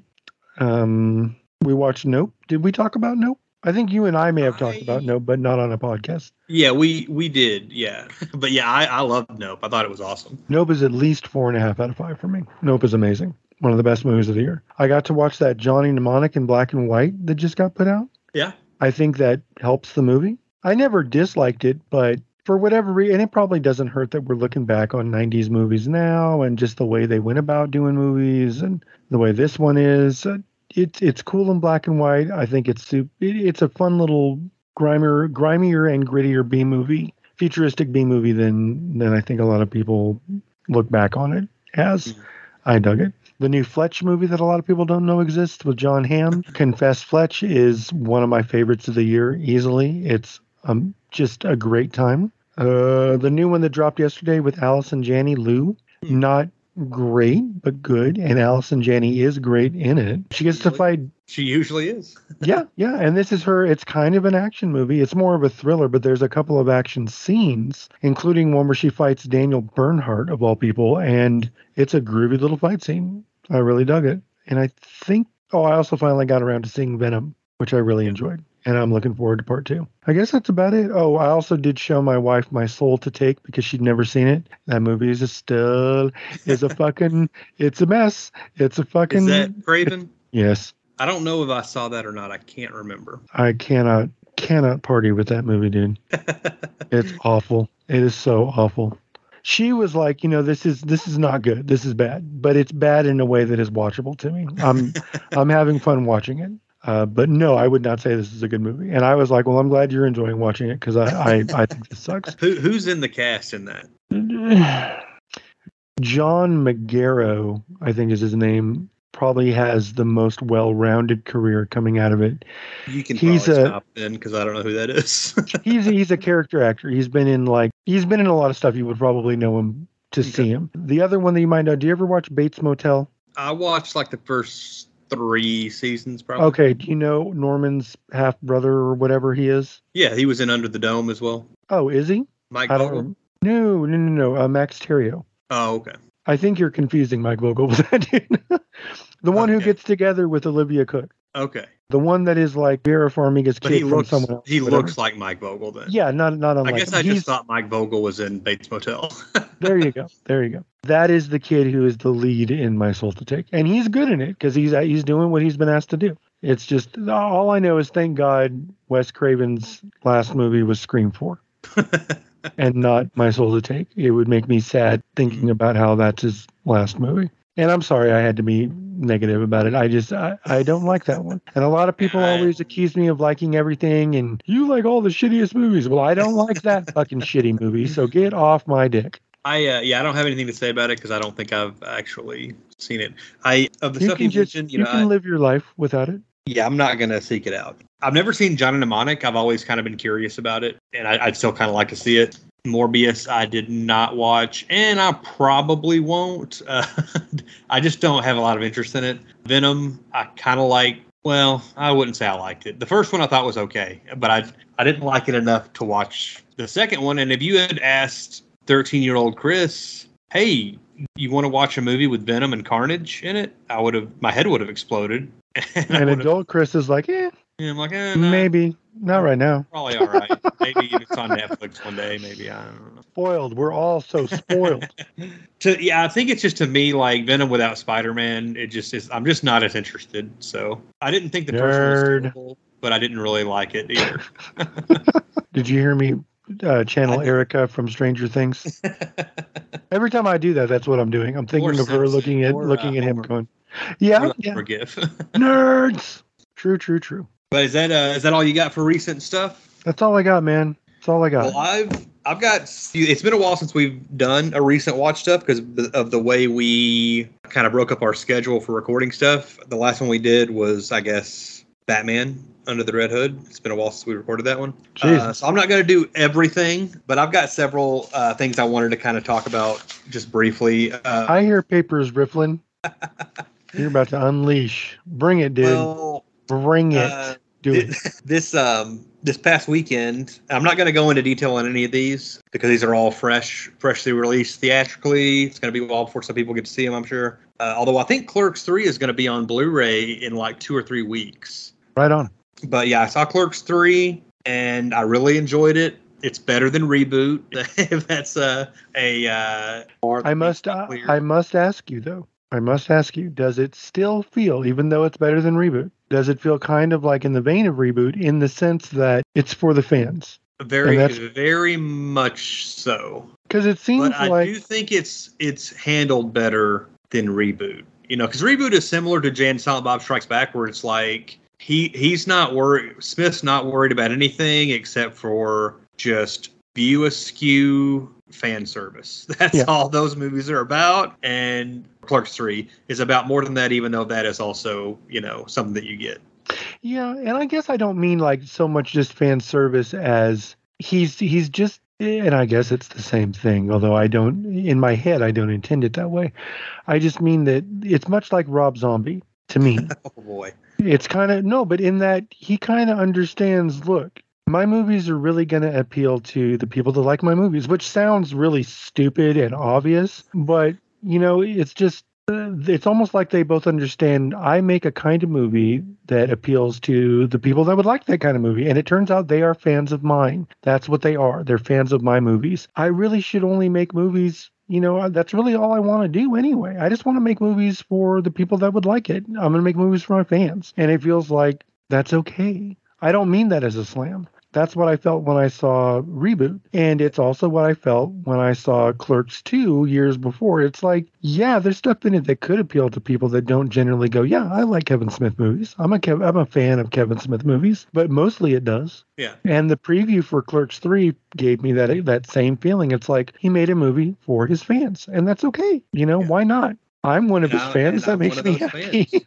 Um, we watched Nope. Did we talk about Nope? I think you and I may have talked about Nope, but not on a podcast. yeah, we we did, yeah. but yeah, I I loved Nope. I thought it was awesome. Nope is at least four and a half out of five for me. Nope is amazing. One of the best movies of the year. I got to watch that Johnny Mnemonic in black and white that just got put out. Yeah. I think that helps the movie. I never disliked it, but for whatever reason, and it probably doesn't hurt that we're looking back on 90s movies now and just the way they went about doing movies and the way this one is. uh, It's it's cool in black and white. I think it's it's a fun little grimier, grimier and grittier B movie, futuristic B movie than than I think a lot of people look back on it as. Mhm. I dug it. The new Fletch movie that a lot of people don't know exists with Jon Hamm. Confess Fletch is one of my favorites of the year, easily. It's um, just a great time. Uh, the new one that dropped yesterday with Allison Janney Lou, not great, but good. And Allison Janney is great in it. She gets to fight She usually is. yeah, yeah. And this is her, it's kind of an action movie. It's more of a thriller, but there's a couple of action scenes, including one where she fights Daniel Bernhardt, of all people. And it's a groovy little fight scene. I really dug it. And I think, oh, I also finally got around to seeing Venom, which I really enjoyed. And I'm looking forward to part two. I guess that's about it. Oh, I also did show my wife My Soul to Take because she'd never seen it. That movie is a still, is a fucking, it's a mess. It's a fucking, Is that Craven? yes. I don't know if I saw that or not. I can't remember. I cannot cannot party with that movie, dude. It's awful. It is so awful. She was like, you know, this is this is not good. This is bad, but it's bad in a way that is watchable to me. I'm I'm having fun watching it. Uh, but no, I would not say this is a good movie. And I was like, well, I'm glad you're enjoying watching it because I, I I think this sucks. Who who's in the cast in that? John Magaro, I think is his name, probably has the most well-rounded career coming out of it. You can He's a- stop then because I don't know who that is. he's he's a character actor. He's been in like he's been in a lot of stuff. You would probably know him to Okay. see him. The other one that you might know. Do you ever watch Bates Motel? I watched like the first three seasons probably. Okay. Do you know Norman's half brother or whatever he is? Yeah, he was in Under the Dome as well. Oh, is he? Mike I don't. No, no, no, no. Uh, Max Thieriot. Oh, okay. I think you're confusing Mike Vogel with that dude. the one who gets together with Olivia Cooke. Okay. The one that is like Vera Farmiga's But kid he from looks someone else. he whatever. looks like Mike Vogel then. Yeah, not not I guess him. I He's- just thought Mike Vogel was in Bates Motel. there you go. There you go. That is the kid who is the lead in My Soul to Take, and he's good in it because he's he's doing what he's been asked to do. It's just all I know is thank God Wes Craven's last movie was Scream Four and not My Soul to Take. It would make me sad thinking about how that's his last movie. And I'm sorry I had to be negative about it. I just I, I don't like that one. And a lot of people always accuse me of liking everything and you like all the shittiest movies. Well, I don't like that fucking shitty movie. So get off my dick. I uh, yeah, I don't have anything to say about it because I don't think I've actually seen it. I of the You stuff you just mentioned, you, you know, can I, live your life without it. Yeah, I'm not gonna seek it out. I've never seen Johnny Mnemonic. I've always kind of been curious about it, and I, I'd still kind of like to see it. Morbius, I did not watch, and I probably won't. Uh, I just don't have a lot of interest in it. Venom, I kind of like Well, I wouldn't say I liked it. The first one I thought was okay, but I I didn't like it enough to watch the second one. And if you had asked 13 year old Chris, hey, you want to watch a movie with Venom and Carnage in it? I would have, my head would have exploded. And, adult Chris is like, eh, yeah, I'm like, eh, maybe not right now. Probably all right. maybe it's on Netflix one day. Maybe I don't know. Spoiled. We're all so spoiled. to yeah, I think it's just to me like Venom without Spider Man. It just is. I'm just not as interested. So I didn't think the first one was Nerd. terrible, but I didn't really like it either. Did you hear me uh, channel Erica from Stranger Things? Every time I do that, that's what I'm doing. I'm thinking Or of her looking at or, looking uh, at him, Homer. going, "Yeah, yeah, Forgive. nerds." True, true, true. but is that uh, is that all you got for recent stuff? That's all I got, man. That's all I got. Well, I've I've got. It's been a while since we've done a recent watch stuff because of the way we kind of broke up our schedule for recording stuff. The last one we did was, I guess, Batman Under the Red Hood. It's been a while since we recorded that one. Uh, so I'm not going to do everything, but I've got several uh, things I wanted to kind of talk about just briefly. Uh, I hear papers riffling. You're about to unleash. Bring it, dude. well, Bring it. uh, Do it. This um this past weekend i'm not going to go into detail on any of these because these are all fresh freshly released theatrically it's going to be a while before some people get to see them i'm sure uh, although i think clerks 3 is going to be on blu-ray in like two or three weeks Right on. but yeah i saw clerks 3 and i really enjoyed it it's better than reboot if that's a a uh I must. clear. I must ask you though. I must ask you. Does it still feel, even though it's better than reboot, does it feel kind of like in the vein of reboot, in the sense that it's for the fans? very very much so Because it seems but I like do think it's it's handled better than reboot. You know, because reboot is similar to Jay and Silent Bob Strikes Back, where it's like he he's not worried. Smith's not worried about anything except for just view askew fan service. That's Yeah. all those movies are about. And Clerks Three is about more than that, even though that is also you know something that you get. Yeah, and I guess I don't mean like so much just fan service as he's he's just and I guess it's the same thing, although I don't in my head I don't intend it that way. I just mean that it's much like Rob Zombie to me. Oh boy. it's kind of no, but in that he kind of understands, look, my movies are really going to appeal to the people that like my movies, which sounds really stupid and obvious, but you know, it's just uh, it's almost like they both understand I make a kind of movie that appeals to the people that would like that kind of movie. And it turns out they are fans of mine. That's what they are. They're fans of my movies. I really should only make movies. You know, that's really all I want to do anyway. I just want to make movies for the people that would like it. I'm going to make movies for my fans. And it feels like that's okay. I don't mean that as a slam. That's what I felt when I saw Reboot. And it's also what I felt when I saw Clerks 2 years before. It's like, yeah, there's stuff in it that could appeal to people that don't generally go, yeah, I like Kevin Smith movies. I'm a Kev- I'm a fan of Kevin Smith movies, but mostly it does. Yeah. And the preview for Clerks 3 gave me that that same feeling. It's like he made a movie for his fans, and that's okay. You know, Yeah. why not? I'm one of And his I- fans. That I'm makes me happy.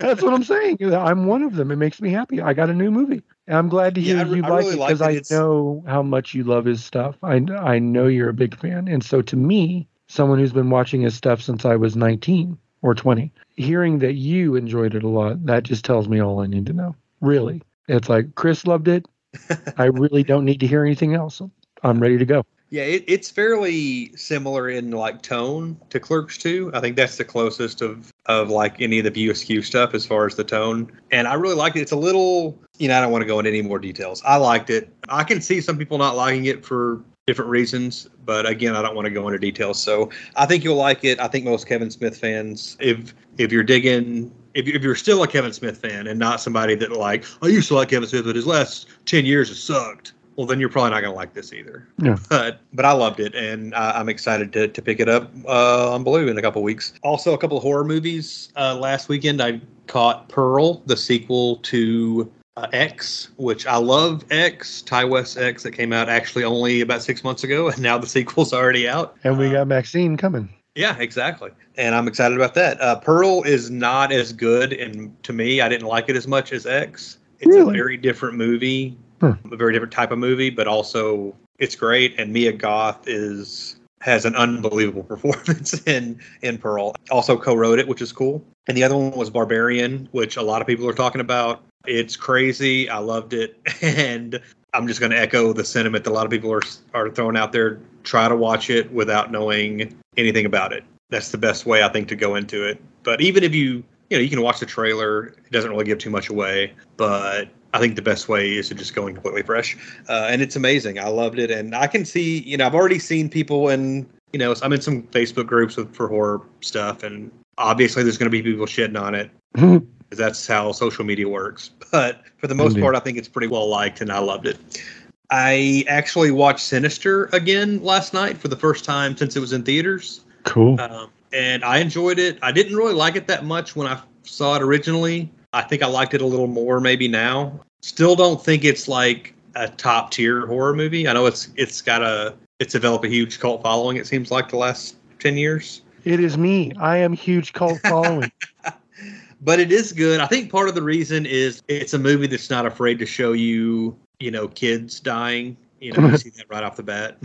That's what I'm saying. I'm one of them. It makes me happy. I got a new movie. And I'm glad to hear I re- you I like really it like because it. I know how much you love his stuff. I I know you're a big fan, and so to me, someone who's been watching his stuff since I was 19 or 20, hearing that you enjoyed it a lot, that just tells me all I need to know. Really, it's like Chris loved it. I really don't need to hear anything else. I'm ready to go. Yeah, it, it's fairly similar in like tone to Clerks 2. I think that's the closest of of like any of the Askew stuff as far as the tone. And I really liked it. It's a little, you know, I don't want to go into any more details. I liked it. I can see some people not liking it for different reasons, but again, I don't want to go into details. So I think you'll like it. I think most Kevin Smith fans, if if you're digging. If you're still a Kevin Smith fan and not somebody that like I used to like Kevin Smith, but his last ten years has sucked, well then you're probably not going to like this either Yeah. but but I loved it, and I, I'm excited to, to pick it up uh, on Blue in a couple weeks. Also, a couple of horror movies. Uh, last weekend, I caught Pearl, the sequel to uh, X, which I love. X, Ti West X, that came out actually only about six months ago, and now the sequel's already out. And we Uh, got Maxine coming. yeah, exactly. And I'm excited about that. Uh, Pearl is not as good, and to me, I didn't like it as much as X. It's Really? a very different movie, Huh. a very different type of movie, but also it's great. And Mia Goth is has an unbelievable performance in in Pearl. Also co-wrote it, which is cool. And the other one was Barbarian, which a lot of people are talking about. It's crazy. I loved it, and I'm just going to echo the sentiment that a lot of people are are throwing out there. Try to watch it without knowing anything about it. That's the best way I think to go into it. But even if you you know you can watch the trailer, it doesn't really give too much away. But I think the best way is to just go in completely fresh. Uh, and it's amazing. I loved it, and I can see you know I've already seen people in you know I'm in some Facebook groups with for horror stuff, and obviously there's going to be people shitting on it. Because that's how social media works. But for the most Indeed. part, I think it's pretty well liked, and I loved it. I actually watched Sinister again last night for the first time since it was in theaters, Cool. um, and I enjoyed it. I didn't really like it that much when I saw it originally. I think I liked it a little more maybe now. Still don't think it's like a top tier horror movie. I know it's it's got a it's developed a huge cult following. It seems like the last ten years. It is me. I am huge cult following. but it is good. I think part of the reason is it's a movie that's not afraid to show you, you know, kids dying. You know, you see that right off the bat,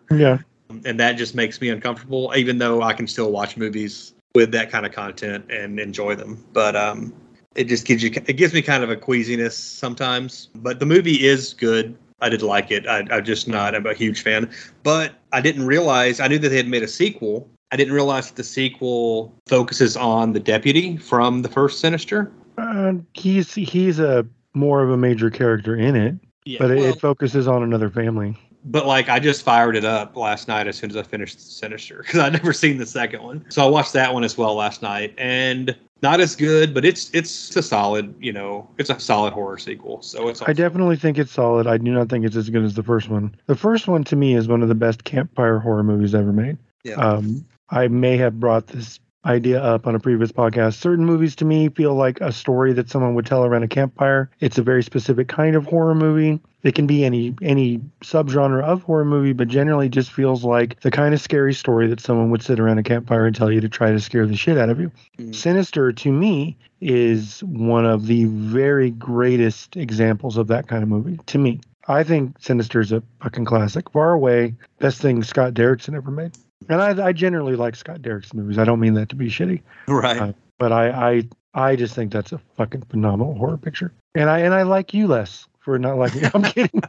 yeah. and that just makes me uncomfortable. Even though I can still watch movies with that kind of content and enjoy them, but um, it just gives you it gives me kind of a queasiness sometimes. But the movie is good. I did like it. I, I'm just not I'm a huge fan, but I didn't realize I knew that they had made a sequel. I didn't realize that the sequel focuses on the deputy from the first Sinister. Uh, he's he's a more of a major character in it, Yeah, but it, well, it focuses on another family. but like I just fired it up last night as soon as I finished Sinister because I'd never seen the second one. So I watched that one as well last night, and not as good, but it's it's a solid, you know, it's a solid horror sequel. So it's I definitely think it's solid. I do not think it's as good as the first one. The first one to me is one of the best campfire horror movies ever made. Yeah. Um, I may have brought this idea up on a previous podcast. Certain movies to me feel like a story that someone would tell around a campfire. It's a very specific kind of horror movie. It can be any any subgenre of horror movie, but generally just feels like the kind of scary story that someone would sit around a campfire and tell you to try to scare the shit out of you. Mhm. Sinister to me is one of the very greatest examples of that kind of movie. To me, I think Sinister is a fucking classic. Far away, best thing Scott Derrickson ever made. And I, I generally like Scott Derrickson movies. I don't mean that to be shitty, right. uh, but I, I, I just think that's a fucking phenomenal horror picture. And I, and I like you less for not liking. it. I'm kidding.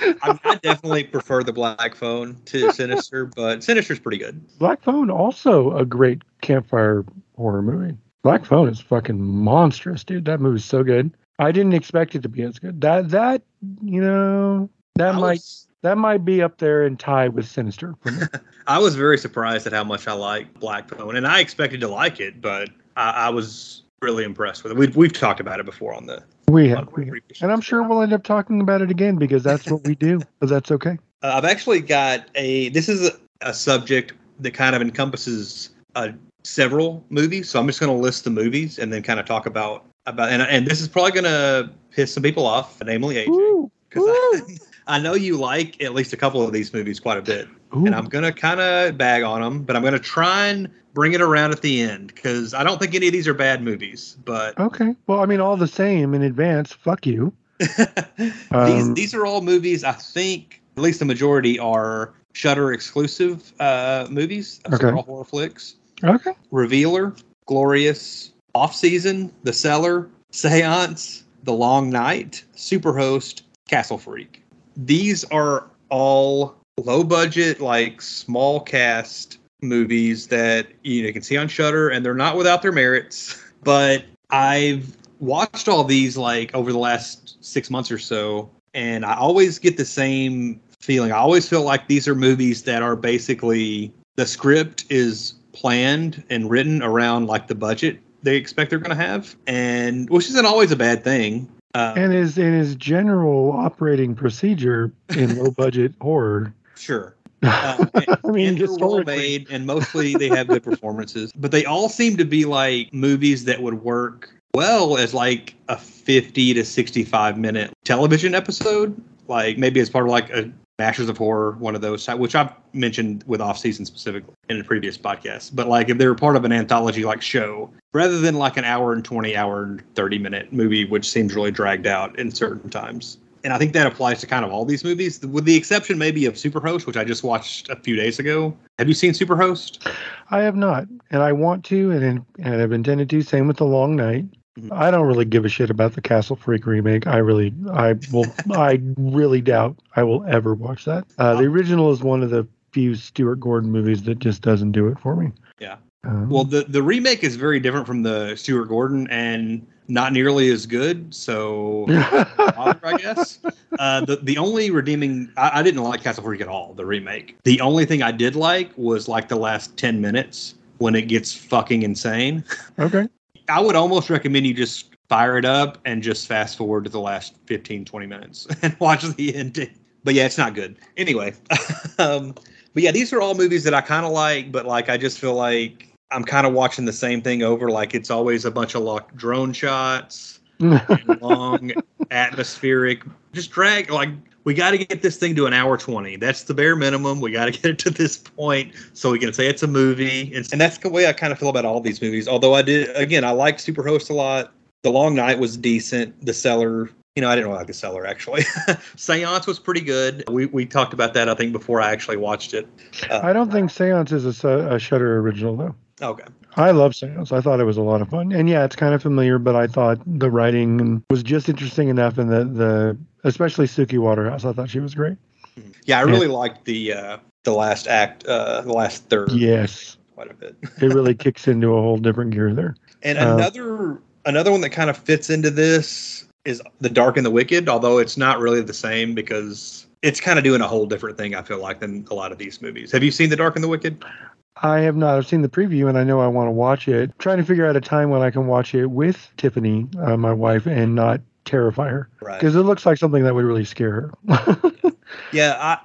I, I definitely prefer the Black Phone to Sinister, but Sinister's pretty good. Black Phone also a great campfire horror movie. Black Phone is fucking monstrous, dude. That movie's so good. I didn't expect it to be as good. That that you know that I might was, that might be up there and tie with Sinister. I was very surprised at how much I like Black Phone, and I expected to like it, but I, I was really impressed with it. We've we've talked about it before on the we have, we have. and I'm sure we'll end up talking about it again because that's what we do. But that's okay. Uh, I've actually got a. This is a, a subject that kind of encompasses uh, several movies. So I'm just going to list the movies and then kind of talk about about. And and this is probably going to piss some people off, namely AJ, because I, I know you like at least a couple of these movies quite a bit, ooh. and I'm going to kind of bag on them, but I'm going to try and bring it around at the end because I don't think any of these are bad movies, but okay. Well, I mean, all the same in advance. Fuck you. these Um, these are all movies. I think at least the majority are Shudder exclusive uh, movies. Okay. all horror flicks. Okay. Revealer, Glorious, Off Season, The Cellar, Seance, The Long Night, Superhost, Castle Freak. These are all low budget, like small cast movies that you, know, you can see on Shudder, and they're not without their merits. But I've watched all these like over the last six months or so, and I always get the same feeling. I always feel like these are movies that are basically the script is planned and written around like the budget they expect they're going to have, and which isn't always a bad thing. Uh, And his and his general operating procedure in low budget horror. Sure. Uh, I mean, and they're well made, and mostly they have good performances. But they all seem to be like movies that would work well as like a 50 to 65 minute television episode, like maybe as part of like a Masters of Horror, one of those, which I've mentioned with off season specifically in a previous podcast. But like if they were part of an anthology like show, rather than like an hour and 20 hour and 30 minute movie, which seems really dragged out in certain times. And I think that applies to kind of all these movies, with the exception maybe of Superhost, which I just watched a few days ago. Have you seen Superhost? I have not, and I want to, and and I've intended to. Same with The Long Night. Mhm. I don't really give a shit about the Castle Freak remake. I really, I will, I really doubt I will ever watch that. Uh, the original is one of the few Stuart Gordon movies that just doesn't do it for me. Yeah. Um, Well, the the remake is very different from the Stuart Gordon and not nearly as good. So I guess. Uh, the the only redeeming I, I didn't like Castle Freak at all. The remake. The only thing I did like was like the last ten minutes when it gets fucking insane. okay. I would almost recommend you just fire it up and just fast forward to the last 15, 20 minutes and watch the ending. But yeah, it's not good. Anyway, um, but yeah, these are all movies that I kind of like, but like I just feel like I'm kind of watching the same thing over. Like it's always a bunch of like drone shots, long, atmospheric, just drag. Like we got to get this thing to an hour 20. That's the bare minimum. We got to get it to this point so we can say it's a movie. And, and that's the way I kind of feel about all these movies. Although I did, again, I liked Superhost a lot. The Long Night was decent. The Cellar, you know, I didn't really like The Cellar actually. Seance was pretty good. We, we talked about that, I think, before I actually watched it. Uh, I don't think Seance is a, a Shudder original though. Okay. I love Seance. I thought it was a lot of fun, and yeah, it's kind of familiar. But I thought the writing was just interesting enough, and the the especially Suki Waterhouse. I thought she was great. Yeah, I really liked the uh, the last act, uh, the last third. Yes, Quite a bit. it really kicks into a whole different gear there. And Uh, another another one that kind of fits into this is The Dark and the Wicked, although it's not really the same because it's kind of doing a whole different thing. I feel like than a lot of these movies. Have you seen The Dark and the Wicked? I have not. I've seen the preview, and I know I want to watch it. trying to figure out a time when I can watch it with Tiffany, uh, my wife, and not terrify her Right. because it looks like something that would really scare her. Yeah, I,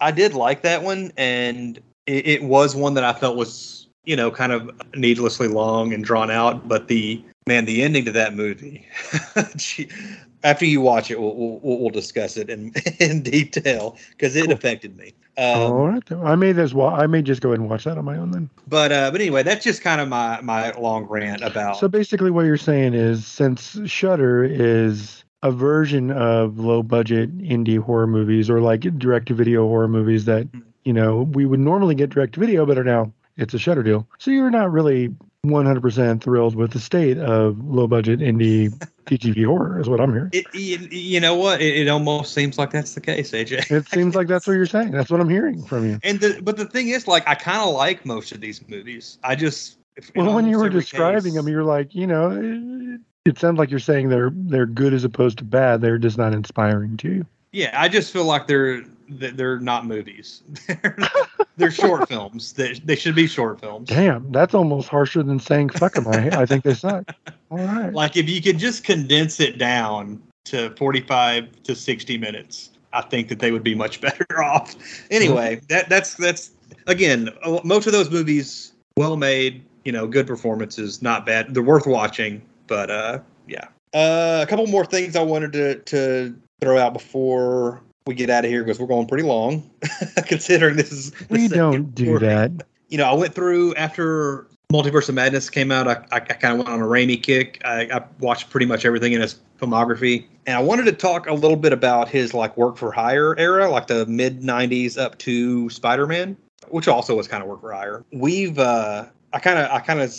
I I did like that one, and it, it was one that I felt was you know kind of needlessly long and drawn out. But the man, the ending to that movie, gee, after you watch it, we'll we'll, we'll discuss it in in detail because it Cool. affected me. Um, All right, I may as well. I may just go ahead and watch that on my own then. But uh, but anyway, that's just kind of my my long rant about. So basically, what you're saying is, since Shudder is a version of low budget indie horror movies or like direct to video horror movies that you know we would normally get direct to video, but are now it's a Shudder deal. So you're not really 100% thrilled with the state of low budget indie TGV horror, is what I'm hearing. it, you, you know what? It, it almost seems like that's the case, AJ. It seems like that's what you're saying. That's what I'm hearing from you. And the but the thing is, like, I kind of like most of these movies. I just if- Well, when you were describing case- them, you're like, you know, it, it sounds like you're saying they're they're good as opposed to bad. They're just not inspiring to you. yeah, I just feel like they're they're not movies. they're, they're short films. They, they should be short films. Damn, that's almost harsher than saying fuck 'em. I, I think they suck. All right. Like if you could just condense it down to 45 to 60 minutes, I think that they would be much better off. Anyway, that that's that's again, most of those movies well made, you know, good performances, not bad. They're worth watching, but uh yeah. Uh, a couple more things I wanted to to throw out before we get out of here because we're going pretty long considering this is We don't do that. you know, I went through after Multiverse of Madness came out. I, I, I kind of went on a Raimi kick. I, I watched pretty much everything in his filmography, and I wanted to talk a little bit about his like work for hire era, like the mid '90s up to Spider Man, which also was kind of work for hire. We've uh, I kind of I kind of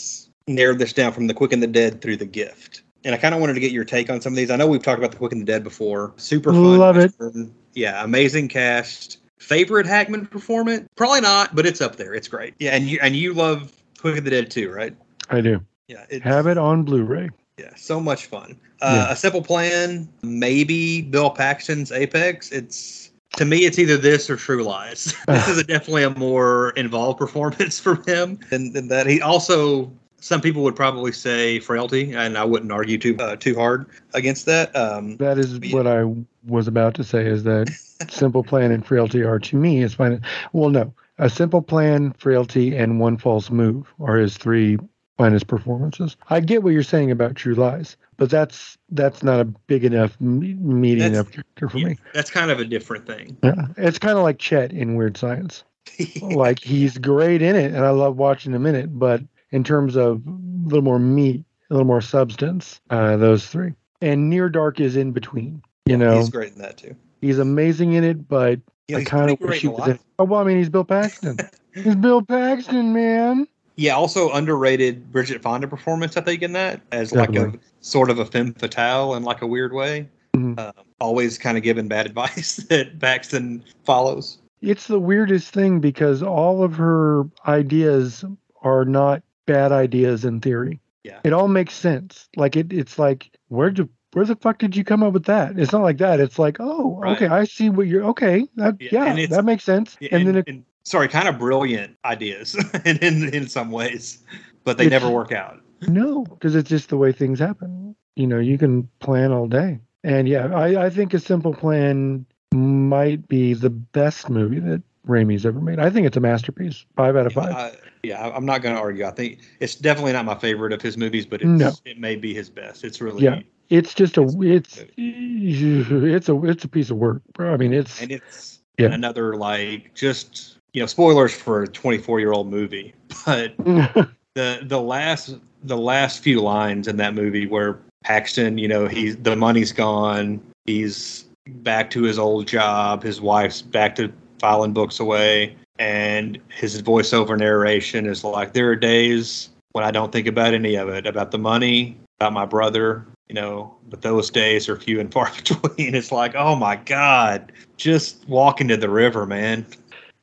narrowed this down from The Quick and the Dead through The Gift. And I kind of wanted to get your take on some of these. I know we've talked about The Quick and the Dead before. Super fun. Love it. Western. Yeah, amazing cast. Favorite Hackman performance? Probably not, but it's up there. It's great. Yeah, and you and you love Quick and the Dead too, right? I do. Yeah, Have it on Blu-ray. Yeah, so much fun. Uh, Yeah. A simple plan, maybe Bill Paxton's Apex. It's to me, it's either this or True Lies. this is a, definitely a more involved performance from him than, than that. He also, some people would probably say Frailty, and I wouldn't argue too uh, too hard against that. Um, That is what I was about to say. Is that simple plan and frailty are to me is fine. Well, no, a simple plan, frailty, and one false move are his three finest performances. I get what you're saying about True Lies, but that's that's not a big enough, me- meaty enough character for yeah, me. that's kind of a different thing. Yeah, it's kind of like Chet in Weird Science. like he's great in it, and I love watching him in it. But in terms of a little more meat, a little more substance, uh, those three. And Near Dark is in between. You know, he's great in that too. he's amazing in it, but Yeah, I kind of wish he great in a was in. Oh well, I mean, he's Bill Paxton. he's Bill Paxton, man. Yeah, also underrated Bridget Fonda performance, I think, in that as like a sort of a femme fatale in like a weird way. Mhm. Um, always kind of giving bad advice that Paxton follows. It's the weirdest thing because all of her ideas are not bad ideas in theory. Yeah. It all makes sense. Like it, it's like where did where the fuck did you come up with that? It's not like that. It's like, oh, Right. okay, I see what you're okay. That, Yeah, yeah, that makes sense. Yeah, and, then it, and- sorry, kind of brilliant ideas in, in in some ways, but they never work out. no, because it's just the way things happen. You know, you can plan all day. And yeah, I, I think a simple plan might be the best movie that Raimi's ever made. I think it's a masterpiece. Five out of five. Yeah, I'm not going to argue. I think it's definitely not my favorite of his movies, but it's, No. it may be his best. It's really Yeah. It's just a It's it's a it's a piece of work, bro. I mean, it's and it's Yeah. another like just you know spoilers for a 24 year old movie, but the the last the last few lines in that movie where Paxton, you know, he's the money's gone, he's back to his old job, his wife's back to filing books away, and his voiceover narration is like, there are days when I don't think about any of it, about the money, about my brother, you know, but those days are few and far between. It's like, oh my God, just walk into the river, man.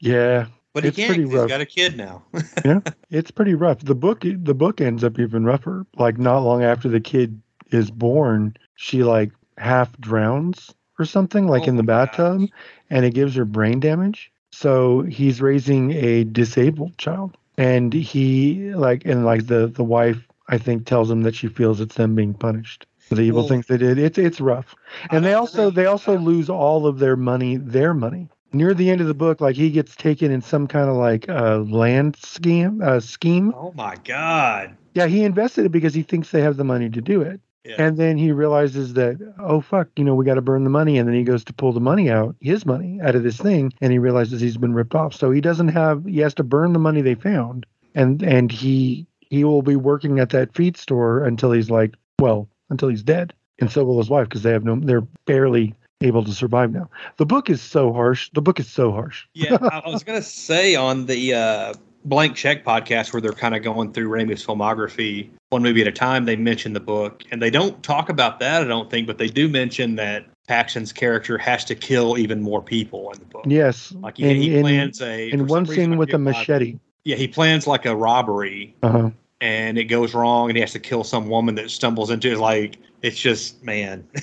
yeah, But he It's can't. pretty 'cause He's rough. got a kid now. Yeah, it's pretty rough. The book the book ends up even rougher. Like not long after the kid is born, she like half drowns or something, like Oh in the bathtub, gosh. and it gives her brain damage. So he's raising a disabled child, and he like and like the the wife I think tells him that she feels it's them being punished the evil Well, things they did. It's it's rough. And they also they also lose all of their money their money. Near the end of the book like he gets taken in some kind of like uh land scheme uh scheme. Oh my God. yeah he invested it because he thinks they have the money to do it. Yeah. and then he realizes that oh fuck you know we got to burn the money. And then he goes to pull the money out his money out of this thing. And he realizes he's been ripped off. So he doesn't have he has to burn the money they found. And and he he will be working at that feed store until he's like well until he's dead and so will his wife because they have no they're barely able to survive now. The book is so harsh. The book is so harsh. Yeah, I was gonna say on the uh, Blank Check podcast where they're kind of going through Raimi's filmography, one movie at a time. They mention the book, and they don't talk about that, I don't think, but they do mention that Paxton's character has to kill even more people in the book. yes. Like he, in, he plans a in one reason, scene with a machete. Yeah, he plans like a robbery, uh-huh and it goes wrong, and he has to kill some woman that stumbles into it. Like it's just man,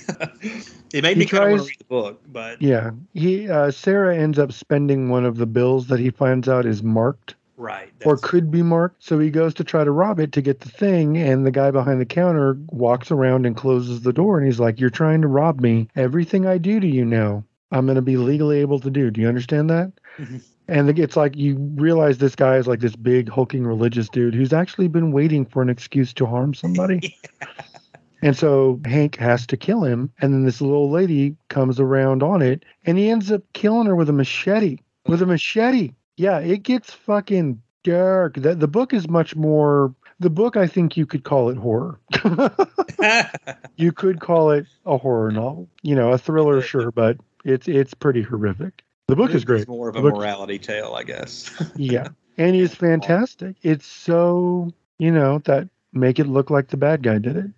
it made He me kind of want to read the book, but yeah he uh sarah ends up spending one of the bills that he finds out is marked right, or could be marked. So he goes to try to rob it to get the thing, and the guy behind the counter walks around and closes the door, and he's like, "You're trying to rob me. Everything I do to you now, I'm going to be legally able to do. Do you understand that?" And it's like you realize this guy is like this big hulking religious dude who's actually been waiting for an excuse to harm somebody. And so Hank has to kill him, and then this little lady comes around on it, and he ends up killing her with a machete. With a machete. Yeah, it gets fucking dark. The, the book is much more. The book, I think you could call it horror. you could call it a horror novel. You know, a thriller, sure, but it's it's pretty horrific. The book is It's great. More of a book- morality tale, I guess. Yeah, and he's fantastic. It's so you know that make it look like the bad guy did it.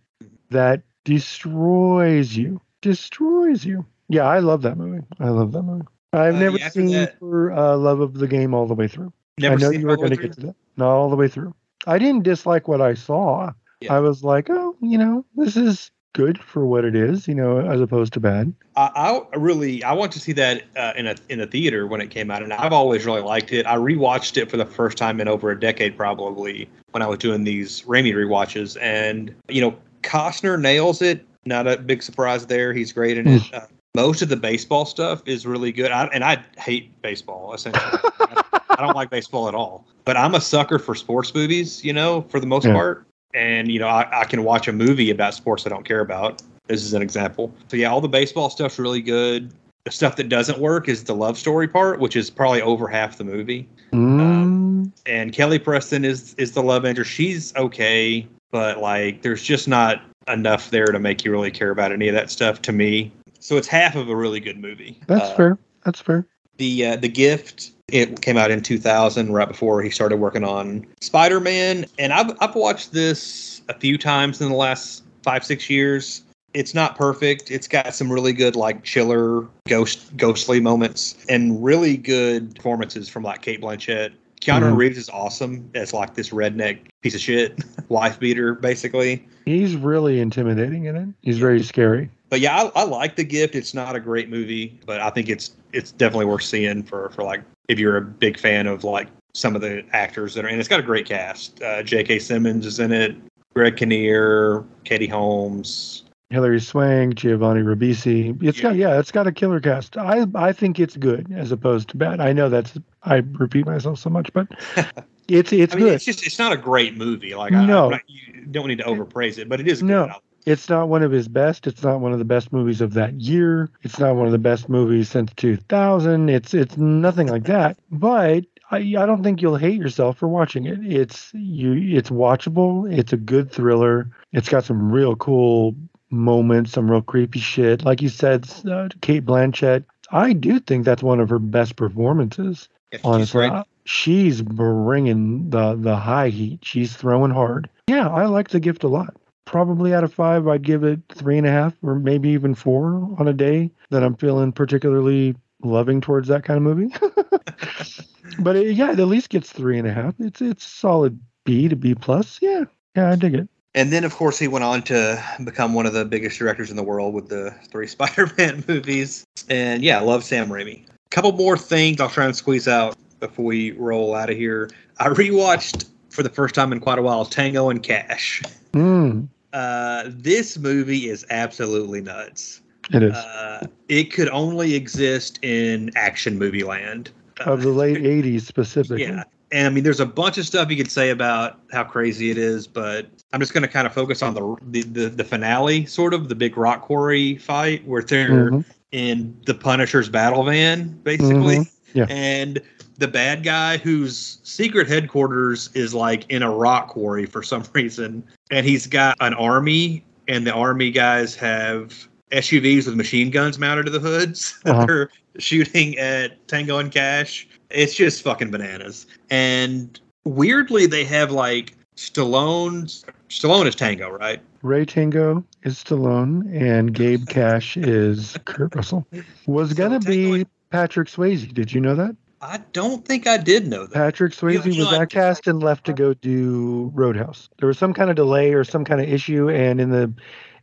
That destroys you, destroys you. Yeah, I love that movie. I love that movie. I've Uh, never yeah, seen that- for uh, love of the game all the way through. Never I know seen you were all the way going to get to that. Not all the way through. I didn't dislike what I saw. Yeah. I was like, oh, you know, this is good for what it is, you know, as opposed to bad. I, I really I want to see that uh, in a in a theater when it came out, and I've always really liked it. I rewatched it for the first time in over a decade, probably when I was doing these Raimi rewatches, and you know Costner nails it. Not a big surprise there. He's great in it. Uh, most of the baseball stuff is really good, I, and I hate baseball essentially. I, I don't like baseball at all, but I'm a sucker for sports movies. You know, for the most Yeah. part, and you know I, I can watch a movie about sports I don't care about. This is an example. So yeah, all the baseball stuff's really good. The stuff that doesn't work is the love story part, which is probably over half the movie. Mm, And Kelly Preston is is the love interest. She's okay, but like there's just not enough there to make you really care about any of that stuff to me. So it's half of a really good movie. That's Uh, fair. That's fair. The uh, the gift it came out in 2000, right before he started working on Spider Man, and I've I've watched this a few times in the last five six years. It's not perfect. It's got some really good like chiller ghost ghostly moments and really good performances from like Cate Blanchett. Keanu Mhm. Reeves is awesome as like this redneck piece of shit wife beater basically. He's really intimidating in it. He's very scary. But yeah, I, I like the gift. It's not a great movie, but I think it's it's definitely worth seeing for for like if you're a big fan of like some of the actors that are and it's got a great cast. Uh, J.K. Simmons is in it. Greg Kinnear, Katie Holmes. Hilary Swank, Giovanni Ribisi. It's Yeah. got yeah, it's got a killer cast. I I think it's good as opposed to bad. I know that's I repeat myself so much, but it's it's I mean, good. it's just it's not a great movie. Like I, No. I'm not, you don't need to overpraise it, but it is good. No. It's not one of his best. It's not one of the best movies of that year. It's not one of the best movies since 2000. It's it's nothing like that. But I, I don't think you'll hate yourself for watching it. It's you. It's watchable. It's a good thriller. It's got some real cool moments, some real creepy shit. Like you said, uh, Cate Blanchett. I do think that's one of her best performances. She's Honestly, great. I- she's bringing the the high heat. She's throwing hard. Yeah, I like the gift a lot. Probably out of five, I'd give it three and a half, or maybe even four on a day that I'm feeling particularly loving towards that kind of movie. but it, yeah, it at least gets three and a half. It's it's solid B to B plus. Yeah, yeah, I dig it. And then, of course, he went on to become one of the biggest directors in the world with the three Spider-Man movies. And yeah, I love Sam Raimi. A couple more things I'll try and squeeze out before we roll out of here. I rewatched for the first time in quite a while Tango and Cash. Mm, Uh, this movie is absolutely nuts. it is Uh, it could only exist in action movie land. of the late '80s specifically. Yeah. And I mean, there's a bunch of stuff you could say about how crazy it is, but I'm just going to kind of focus on the, the the the finale, sort of the big rock quarry fight where they're Mhm. in the Punisher's battle van, basically. Mhm. Yeah. And the bad guy whose secret headquarters is like in a rock quarry for some reason, and he's got an army, and the army guys have SUVs with machine guns mounted to the hoods. Uh-huh. They're shooting at Tango and Cash. It's just fucking bananas. And weirdly, they have like Stallone's. Stallone is Tango, right? Ray Tango is Stallone, and Gabe Cash is Kurt Russell. Was So gonna Tango be and- Patrick Swayze. Did you know that? I don't think I did know that. Patrick Swayze you was know, I- that cast and left to go do Roadhouse. There was some kind of delay or some kind of issue, and in the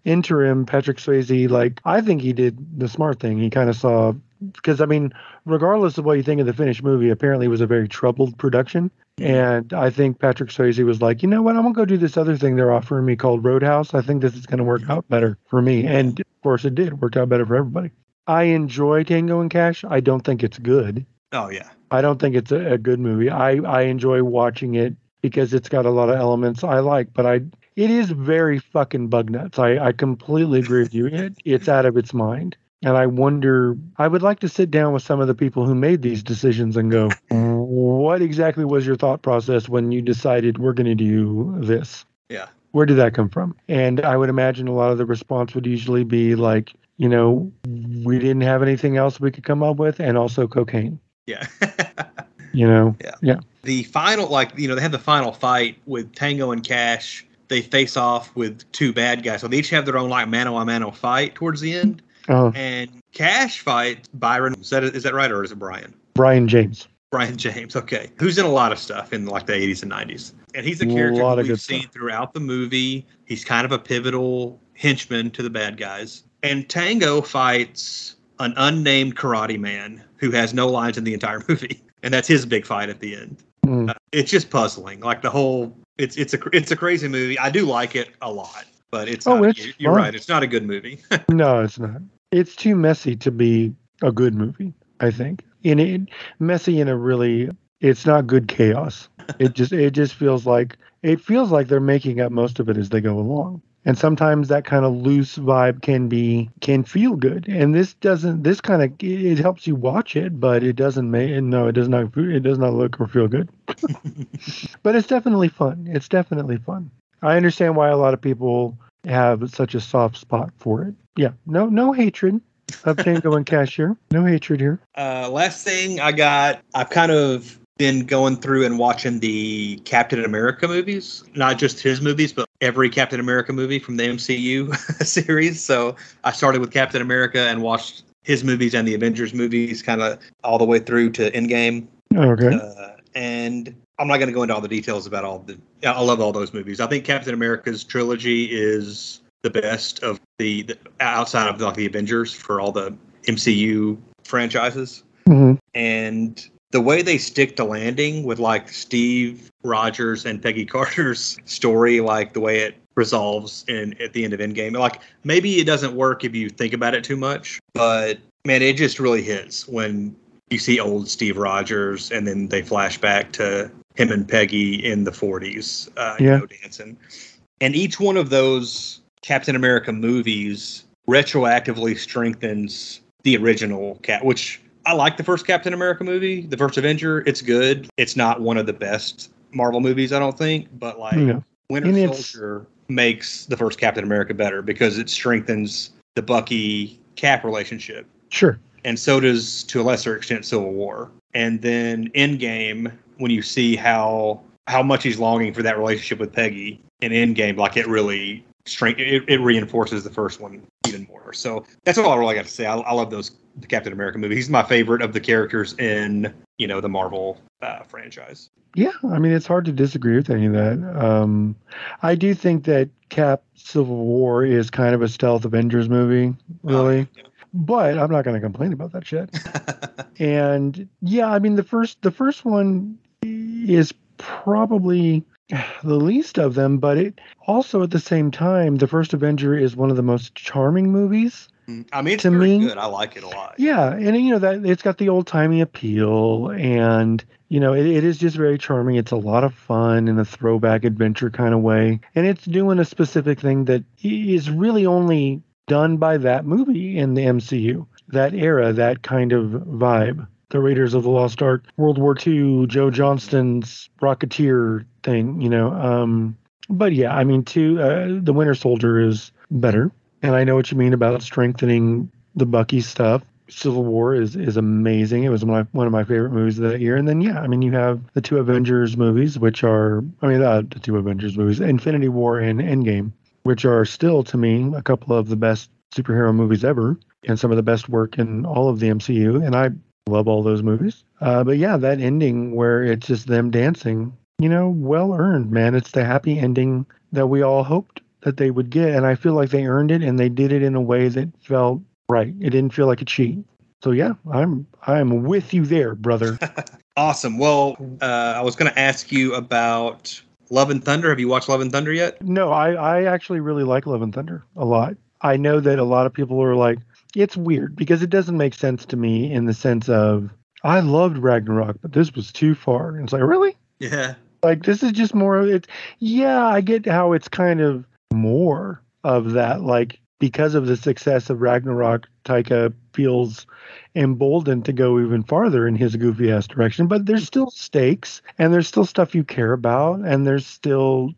interim, Patrick Swayze, like I think he did the smart thing. He kind of saw because I mean, regardless of what you think of the finished movie, apparently it was a very troubled production. Mm-hmm. And I think Patrick Swayze was like, you know what, I'm gonna go do this other thing they're offering me called Roadhouse. I think this is gonna work out better for me. And of course it did. It worked out better for everybody. I enjoy Tango and Cash. I don't think it's good. Oh yeah. I don't think it's a, a good movie. I, I enjoy watching it because it's got a lot of elements I like, but I it is very fucking bug nuts. I, I completely agree with you. It, it's out of its mind. And I wonder, I would like to sit down with some of the people who made these decisions and go, what exactly was your thought process when you decided we're going to do this? Yeah. Where did that come from? And I would imagine a lot of the response would usually be like, you know, we didn't have anything else we could come up with, and also cocaine, Yeah. you know? Yeah. Yeah. The final, like you know, they have the final fight with Tango and Cash. They face off with two bad guys, so they each have their own like mano a mano fight towards the end. Oh, And Cash fights Byron. Is that is that right, or is it Brian? Brion James. Brion James, okay, who's in a lot of stuff in like the 80s and 90s. And he's a A character of we've seen stuff. throughout the movie. He's kind of a pivotal henchman to the bad guys. And Tango fights an unnamed karate man who has no lines in the entire movie. And that's his big fight at the end. Mm. Uh, it's just puzzling. Like the whole it's it's a it's a crazy movie. I do like it a lot, but it's Oh, not, it's you're- fun. right. It's not a good movie. No, it's not. It's too messy to be a good movie, I think. In it messy in a really it's not good chaos. It just it just feels like it feels like they're making up most of it as they go along. And sometimes that kind of loose vibe can be can feel good. And this doesn't this kind of it helps you watch it, but it doesn't make no, it does not it does not look or feel good. but it's definitely fun. It's definitely fun. I understand why a lot of people have such a soft spot for it. Yeah, no, no hatred, of Tango and Cash here. No hatred here. Uh, last thing I got, I've kind of been going through and watching the Captain America movies, not just his movies, but every Captain America movie from the MCU series. So I started with Captain America and watched his movies and the Avengers movies, kind of all the way through to Endgame. Okay. Uh, and I'm not going to go into all the details about all the. I love all those movies. I think Captain America's trilogy is the best of the, the outside of like the Avengers for all the MCU franchises. hmm And the way they stick to landing with like Steve Rogers and Peggy Carter's story, like the way it resolves in at the end of Endgame, like maybe it doesn't work if you think about it too much, but man, it just really hits when you see old Steve Rogers and then they flash back to him and Peggy in the 40s, uh, you Yeah. know, dancing. And each one of those Captain America movies retroactively strengthens the original cat, which I like the first Captain America movie, the first Avenger. It's good. It's not one of the best Marvel movies, I don't think, but like No. Winter And Soldier makes the first Captain America better because it strengthens the Bucky Cap relationship Sure. and so does to a lesser extent Civil War. And then Endgame, when you see how how much he's longing for that relationship with Peggy in Endgame, like it really strength it, it reinforces the first one even more. So that's all I really got to say. I, I love those the Captain America movie. He's my favorite of the characters in you know the Marvel uh, franchise. Yeah, I mean it's hard to disagree with any of that. Um, I do think that Cap Civil War is kind of a stealth Avengers movie, really. But I'm not going to complain about that shit. And yeah, I mean the first the first one is probably the least of them, but it also at the same time the first Avenger is one of the most charming movies. I mean, it's To very me- good. I like it a lot. Yeah, and you know that it's got the old timey appeal, and you know it, it is just very charming. It's a lot of fun in a throwback adventure kind of way, and it's doing a specific thing that is really only done by that movie in the MCU, that era, that kind of vibe. The Raiders of the Lost Ark, World War II, Joe Johnston's Rocketeer thing, you know. Um, but yeah, I mean, too, uh, the Winter Soldier is better, and I know what you mean about strengthening the Bucky stuff. Civil War is is amazing. It was one of my, one of my favorite movies of that year. And then yeah, I mean you have the two Avengers movies, which are I mean uh, the two Avengers movies, Infinity War and Endgame, which are still to me a couple of the best superhero movies ever, and some of the best work in all of the MCU. And I love all those movies. Uh, but yeah, that ending where it's just them dancing, you know, well earned, man. It's the happy ending that we all hoped that they would get, and I feel like they earned it, and they did it in a way that felt right. It didn't feel like a cheat. So yeah, I'm I'm with you there, brother. Awesome. Well, uh, I was going to ask you about Love and Thunder. Have you watched Love and Thunder yet? no, I I actually really like Love and Thunder a lot. I know that a lot of people are like, it's weird because it doesn't make sense to me in the sense of I loved Ragnarok, but this was too far. And it's like, really? Yeah. Like this is just more of it. Yeah, I get how it's kind of more of that. Like because of the success of Ragnarok, Taika feels emboldened to go even farther in his goofy ass direction. But there's still stakes, and there's still stuff you care about, and there's still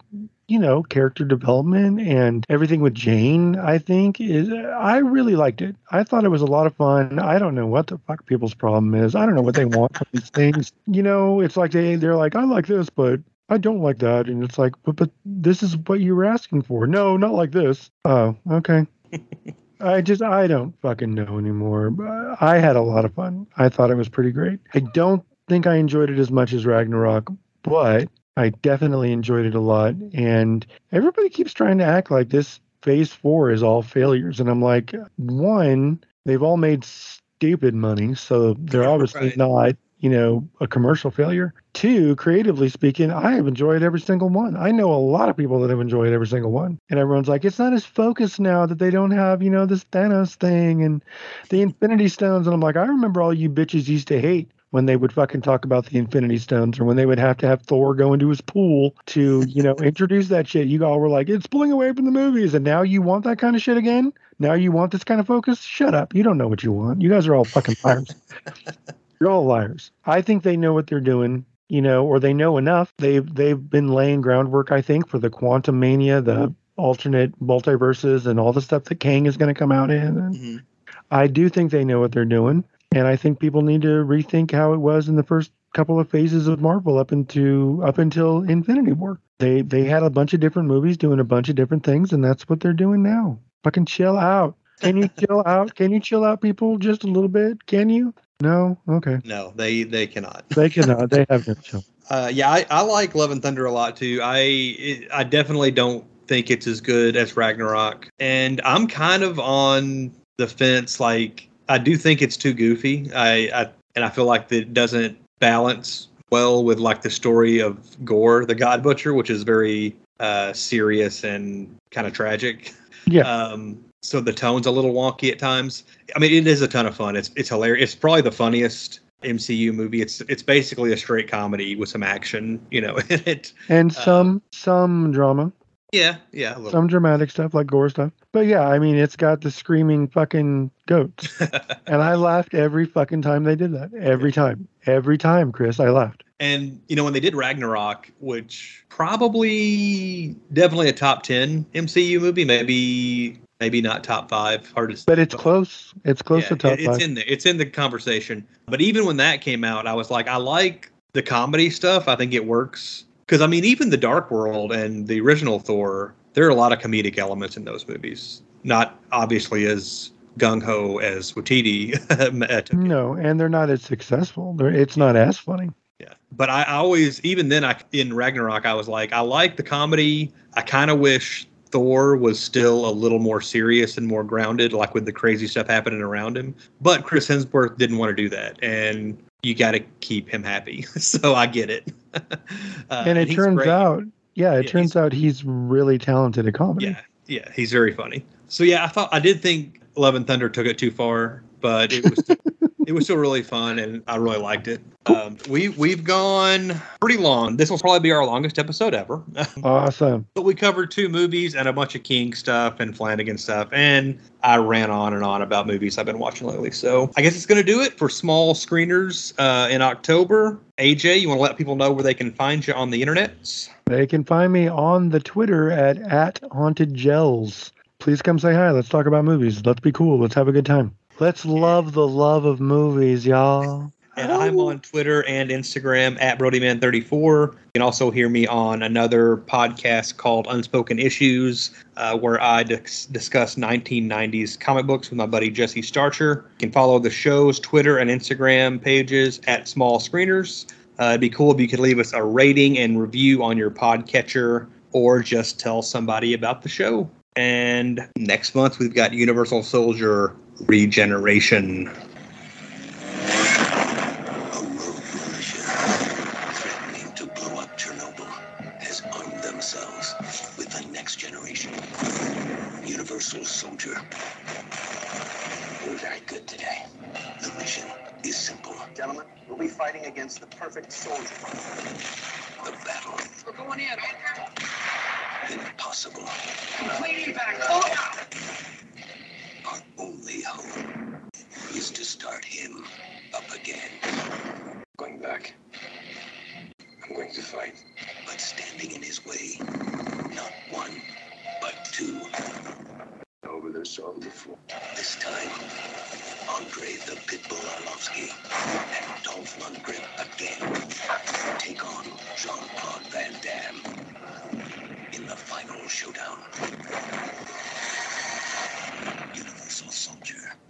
you know character development and everything with Jane. I think is I really liked it. I thought it was a lot of fun. I don't know what the fuck people's problem is. I don't know what they want from these things. You know, it's like they they're like I like this, but I don't like that. And it's like, but but this is what you were asking for. No, not like this. Oh, okay. I just I don't fucking know anymore. But I had a lot of fun. I thought it was pretty great. I don't think I enjoyed it as much as Ragnarok, but I definitely enjoyed it a lot. And everybody keeps trying to act like this phase four is all failures. And I'm like, one, they've all made stupid money, so they're obviously Right. not you know, a commercial failure. Two, creatively speaking, I have enjoyed every single one. I know a lot of people that have enjoyed every single one. And everyone's like, it's not as focused now that they don't have, you know, this Thanos thing and the Infinity Stones. And I'm like, I remember all you bitches used to hate when they would fucking talk about the Infinity Stones or when they would have to have Thor go into his pool to, you know, introduce that shit. You all were like, it's pulling away from the movies. And now you want that kind of shit again? Now you want this kind of focus? Shut up. You don't know what you want. You guys are all fucking liars. You're all liars. I think they know what they're doing, you know, or they know enough. They've they've been laying groundwork, I think, for the Quantumania, the alternate multiverses, and all the stuff that Kang is going to come out in. Mhm. I do think they know what they're doing, and I think people need to rethink how it was in the first couple of phases of Marvel up into up until Infinity War. They they had a bunch of different movies doing a bunch of different things, and that's what they're doing now. Fucking chill out. Can you chill out? Can you chill out, people, just a little bit? Can you? No. Okay. No, they they cannot. They cannot. They have no chill. Uh, yeah, I, I like Love and Thunder a lot too. I it, I definitely don't think it's as good as Ragnarok, and I'm kind of on the fence. Like I do think it's too goofy. I, I and I feel like that it doesn't balance well with like the story of Gorr, the God Butcher, which is very uh, serious and kind of tragic. Yeah. Um, so the tone's a little wonky at times. I mean, it is a ton of fun. It's it's hilarious. It's probably the funniest MCU movie. It's it's basically a straight comedy with some action, you know. in it and uh, some some drama, yeah, yeah, a some dramatic stuff like Gorr stuff. But yeah, I mean, it's got the screaming fucking goats, and I laughed every fucking time they did that. Every time, every time, Chris, I laughed. and you know when they did Ragnarok, which probably definitely a top ten MCU movie, maybe maybe not top five. hardest. But it's close. It's close Yeah, to top it- it's five. in there. It's in the conversation. But even when that came out, I was like, I like the comedy stuff. I think it works because I mean, even the Dark World and the original Thor, there are a lot of comedic elements in those movies. Not obviously as gung ho as Waititi. Uh, took. No, and they're not as successful. They're, it's not as funny. Yeah, but I always, even then, I in Ragnarok, I was like, I like the comedy. I kind of wish Thor was still a little more serious and more grounded, like with the crazy stuff happening around him. But Chris Hemsworth didn't want to do that, and you got to keep him happy. so I get it. uh, and it he's turns great. out, yeah, it Yeah, turns out he's really talented at comedy. yeah, yeah, he's very funny. So yeah, I thought I did think Love and Thunder took it too far, but it was it was still really fun, and I really liked it. Um, we we've gone pretty long. This will probably be our longest episode ever. Awesome. but we covered two movies and a bunch of King stuff and Flanagan stuff, and I ran on and on about movies I've been watching lately. So I guess it's going to do it for small screeners uh, in October. AJ, you want to let people know where they can find you on the internet? They can find me on the Twitter at at haunted gels. Please come say hi. Let's talk about movies. Let's be cool. Let's have a good time. Let's love the love of movies, y'all. And I'm on Twitter and Instagram at BrodyMan34. You can also hear me on another podcast called Unspoken Issues, uh, where I dis- discuss 1990s comic books with my buddy Jesse Starcher. You can follow the show's Twitter and Instagram pages at Small Screeners. Uh, it'd be cool if you could leave us a rating and review on your podcatcher or just tell somebody about the show. And next month, we've got Universal Soldier Regeneration. A rogue militia threatening to blow up Chernobyl has armed themselves with the next generation Universal Soldier. We're very good today. The mission is simple. Gentlemen, we'll be fighting against the perfect soldier. The battle We're going in. impossible. Leaning back. Pull it out. Our only is to start him up again. Going back. I'm going to fight. But standing in his way, not one, but two. Over this song before. This time, Andre the Pitbull Arlovsky and Dolph Lundgren again take on Jean-Claude Van Damme in the final showdown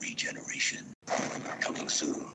regeneration. Coming soon.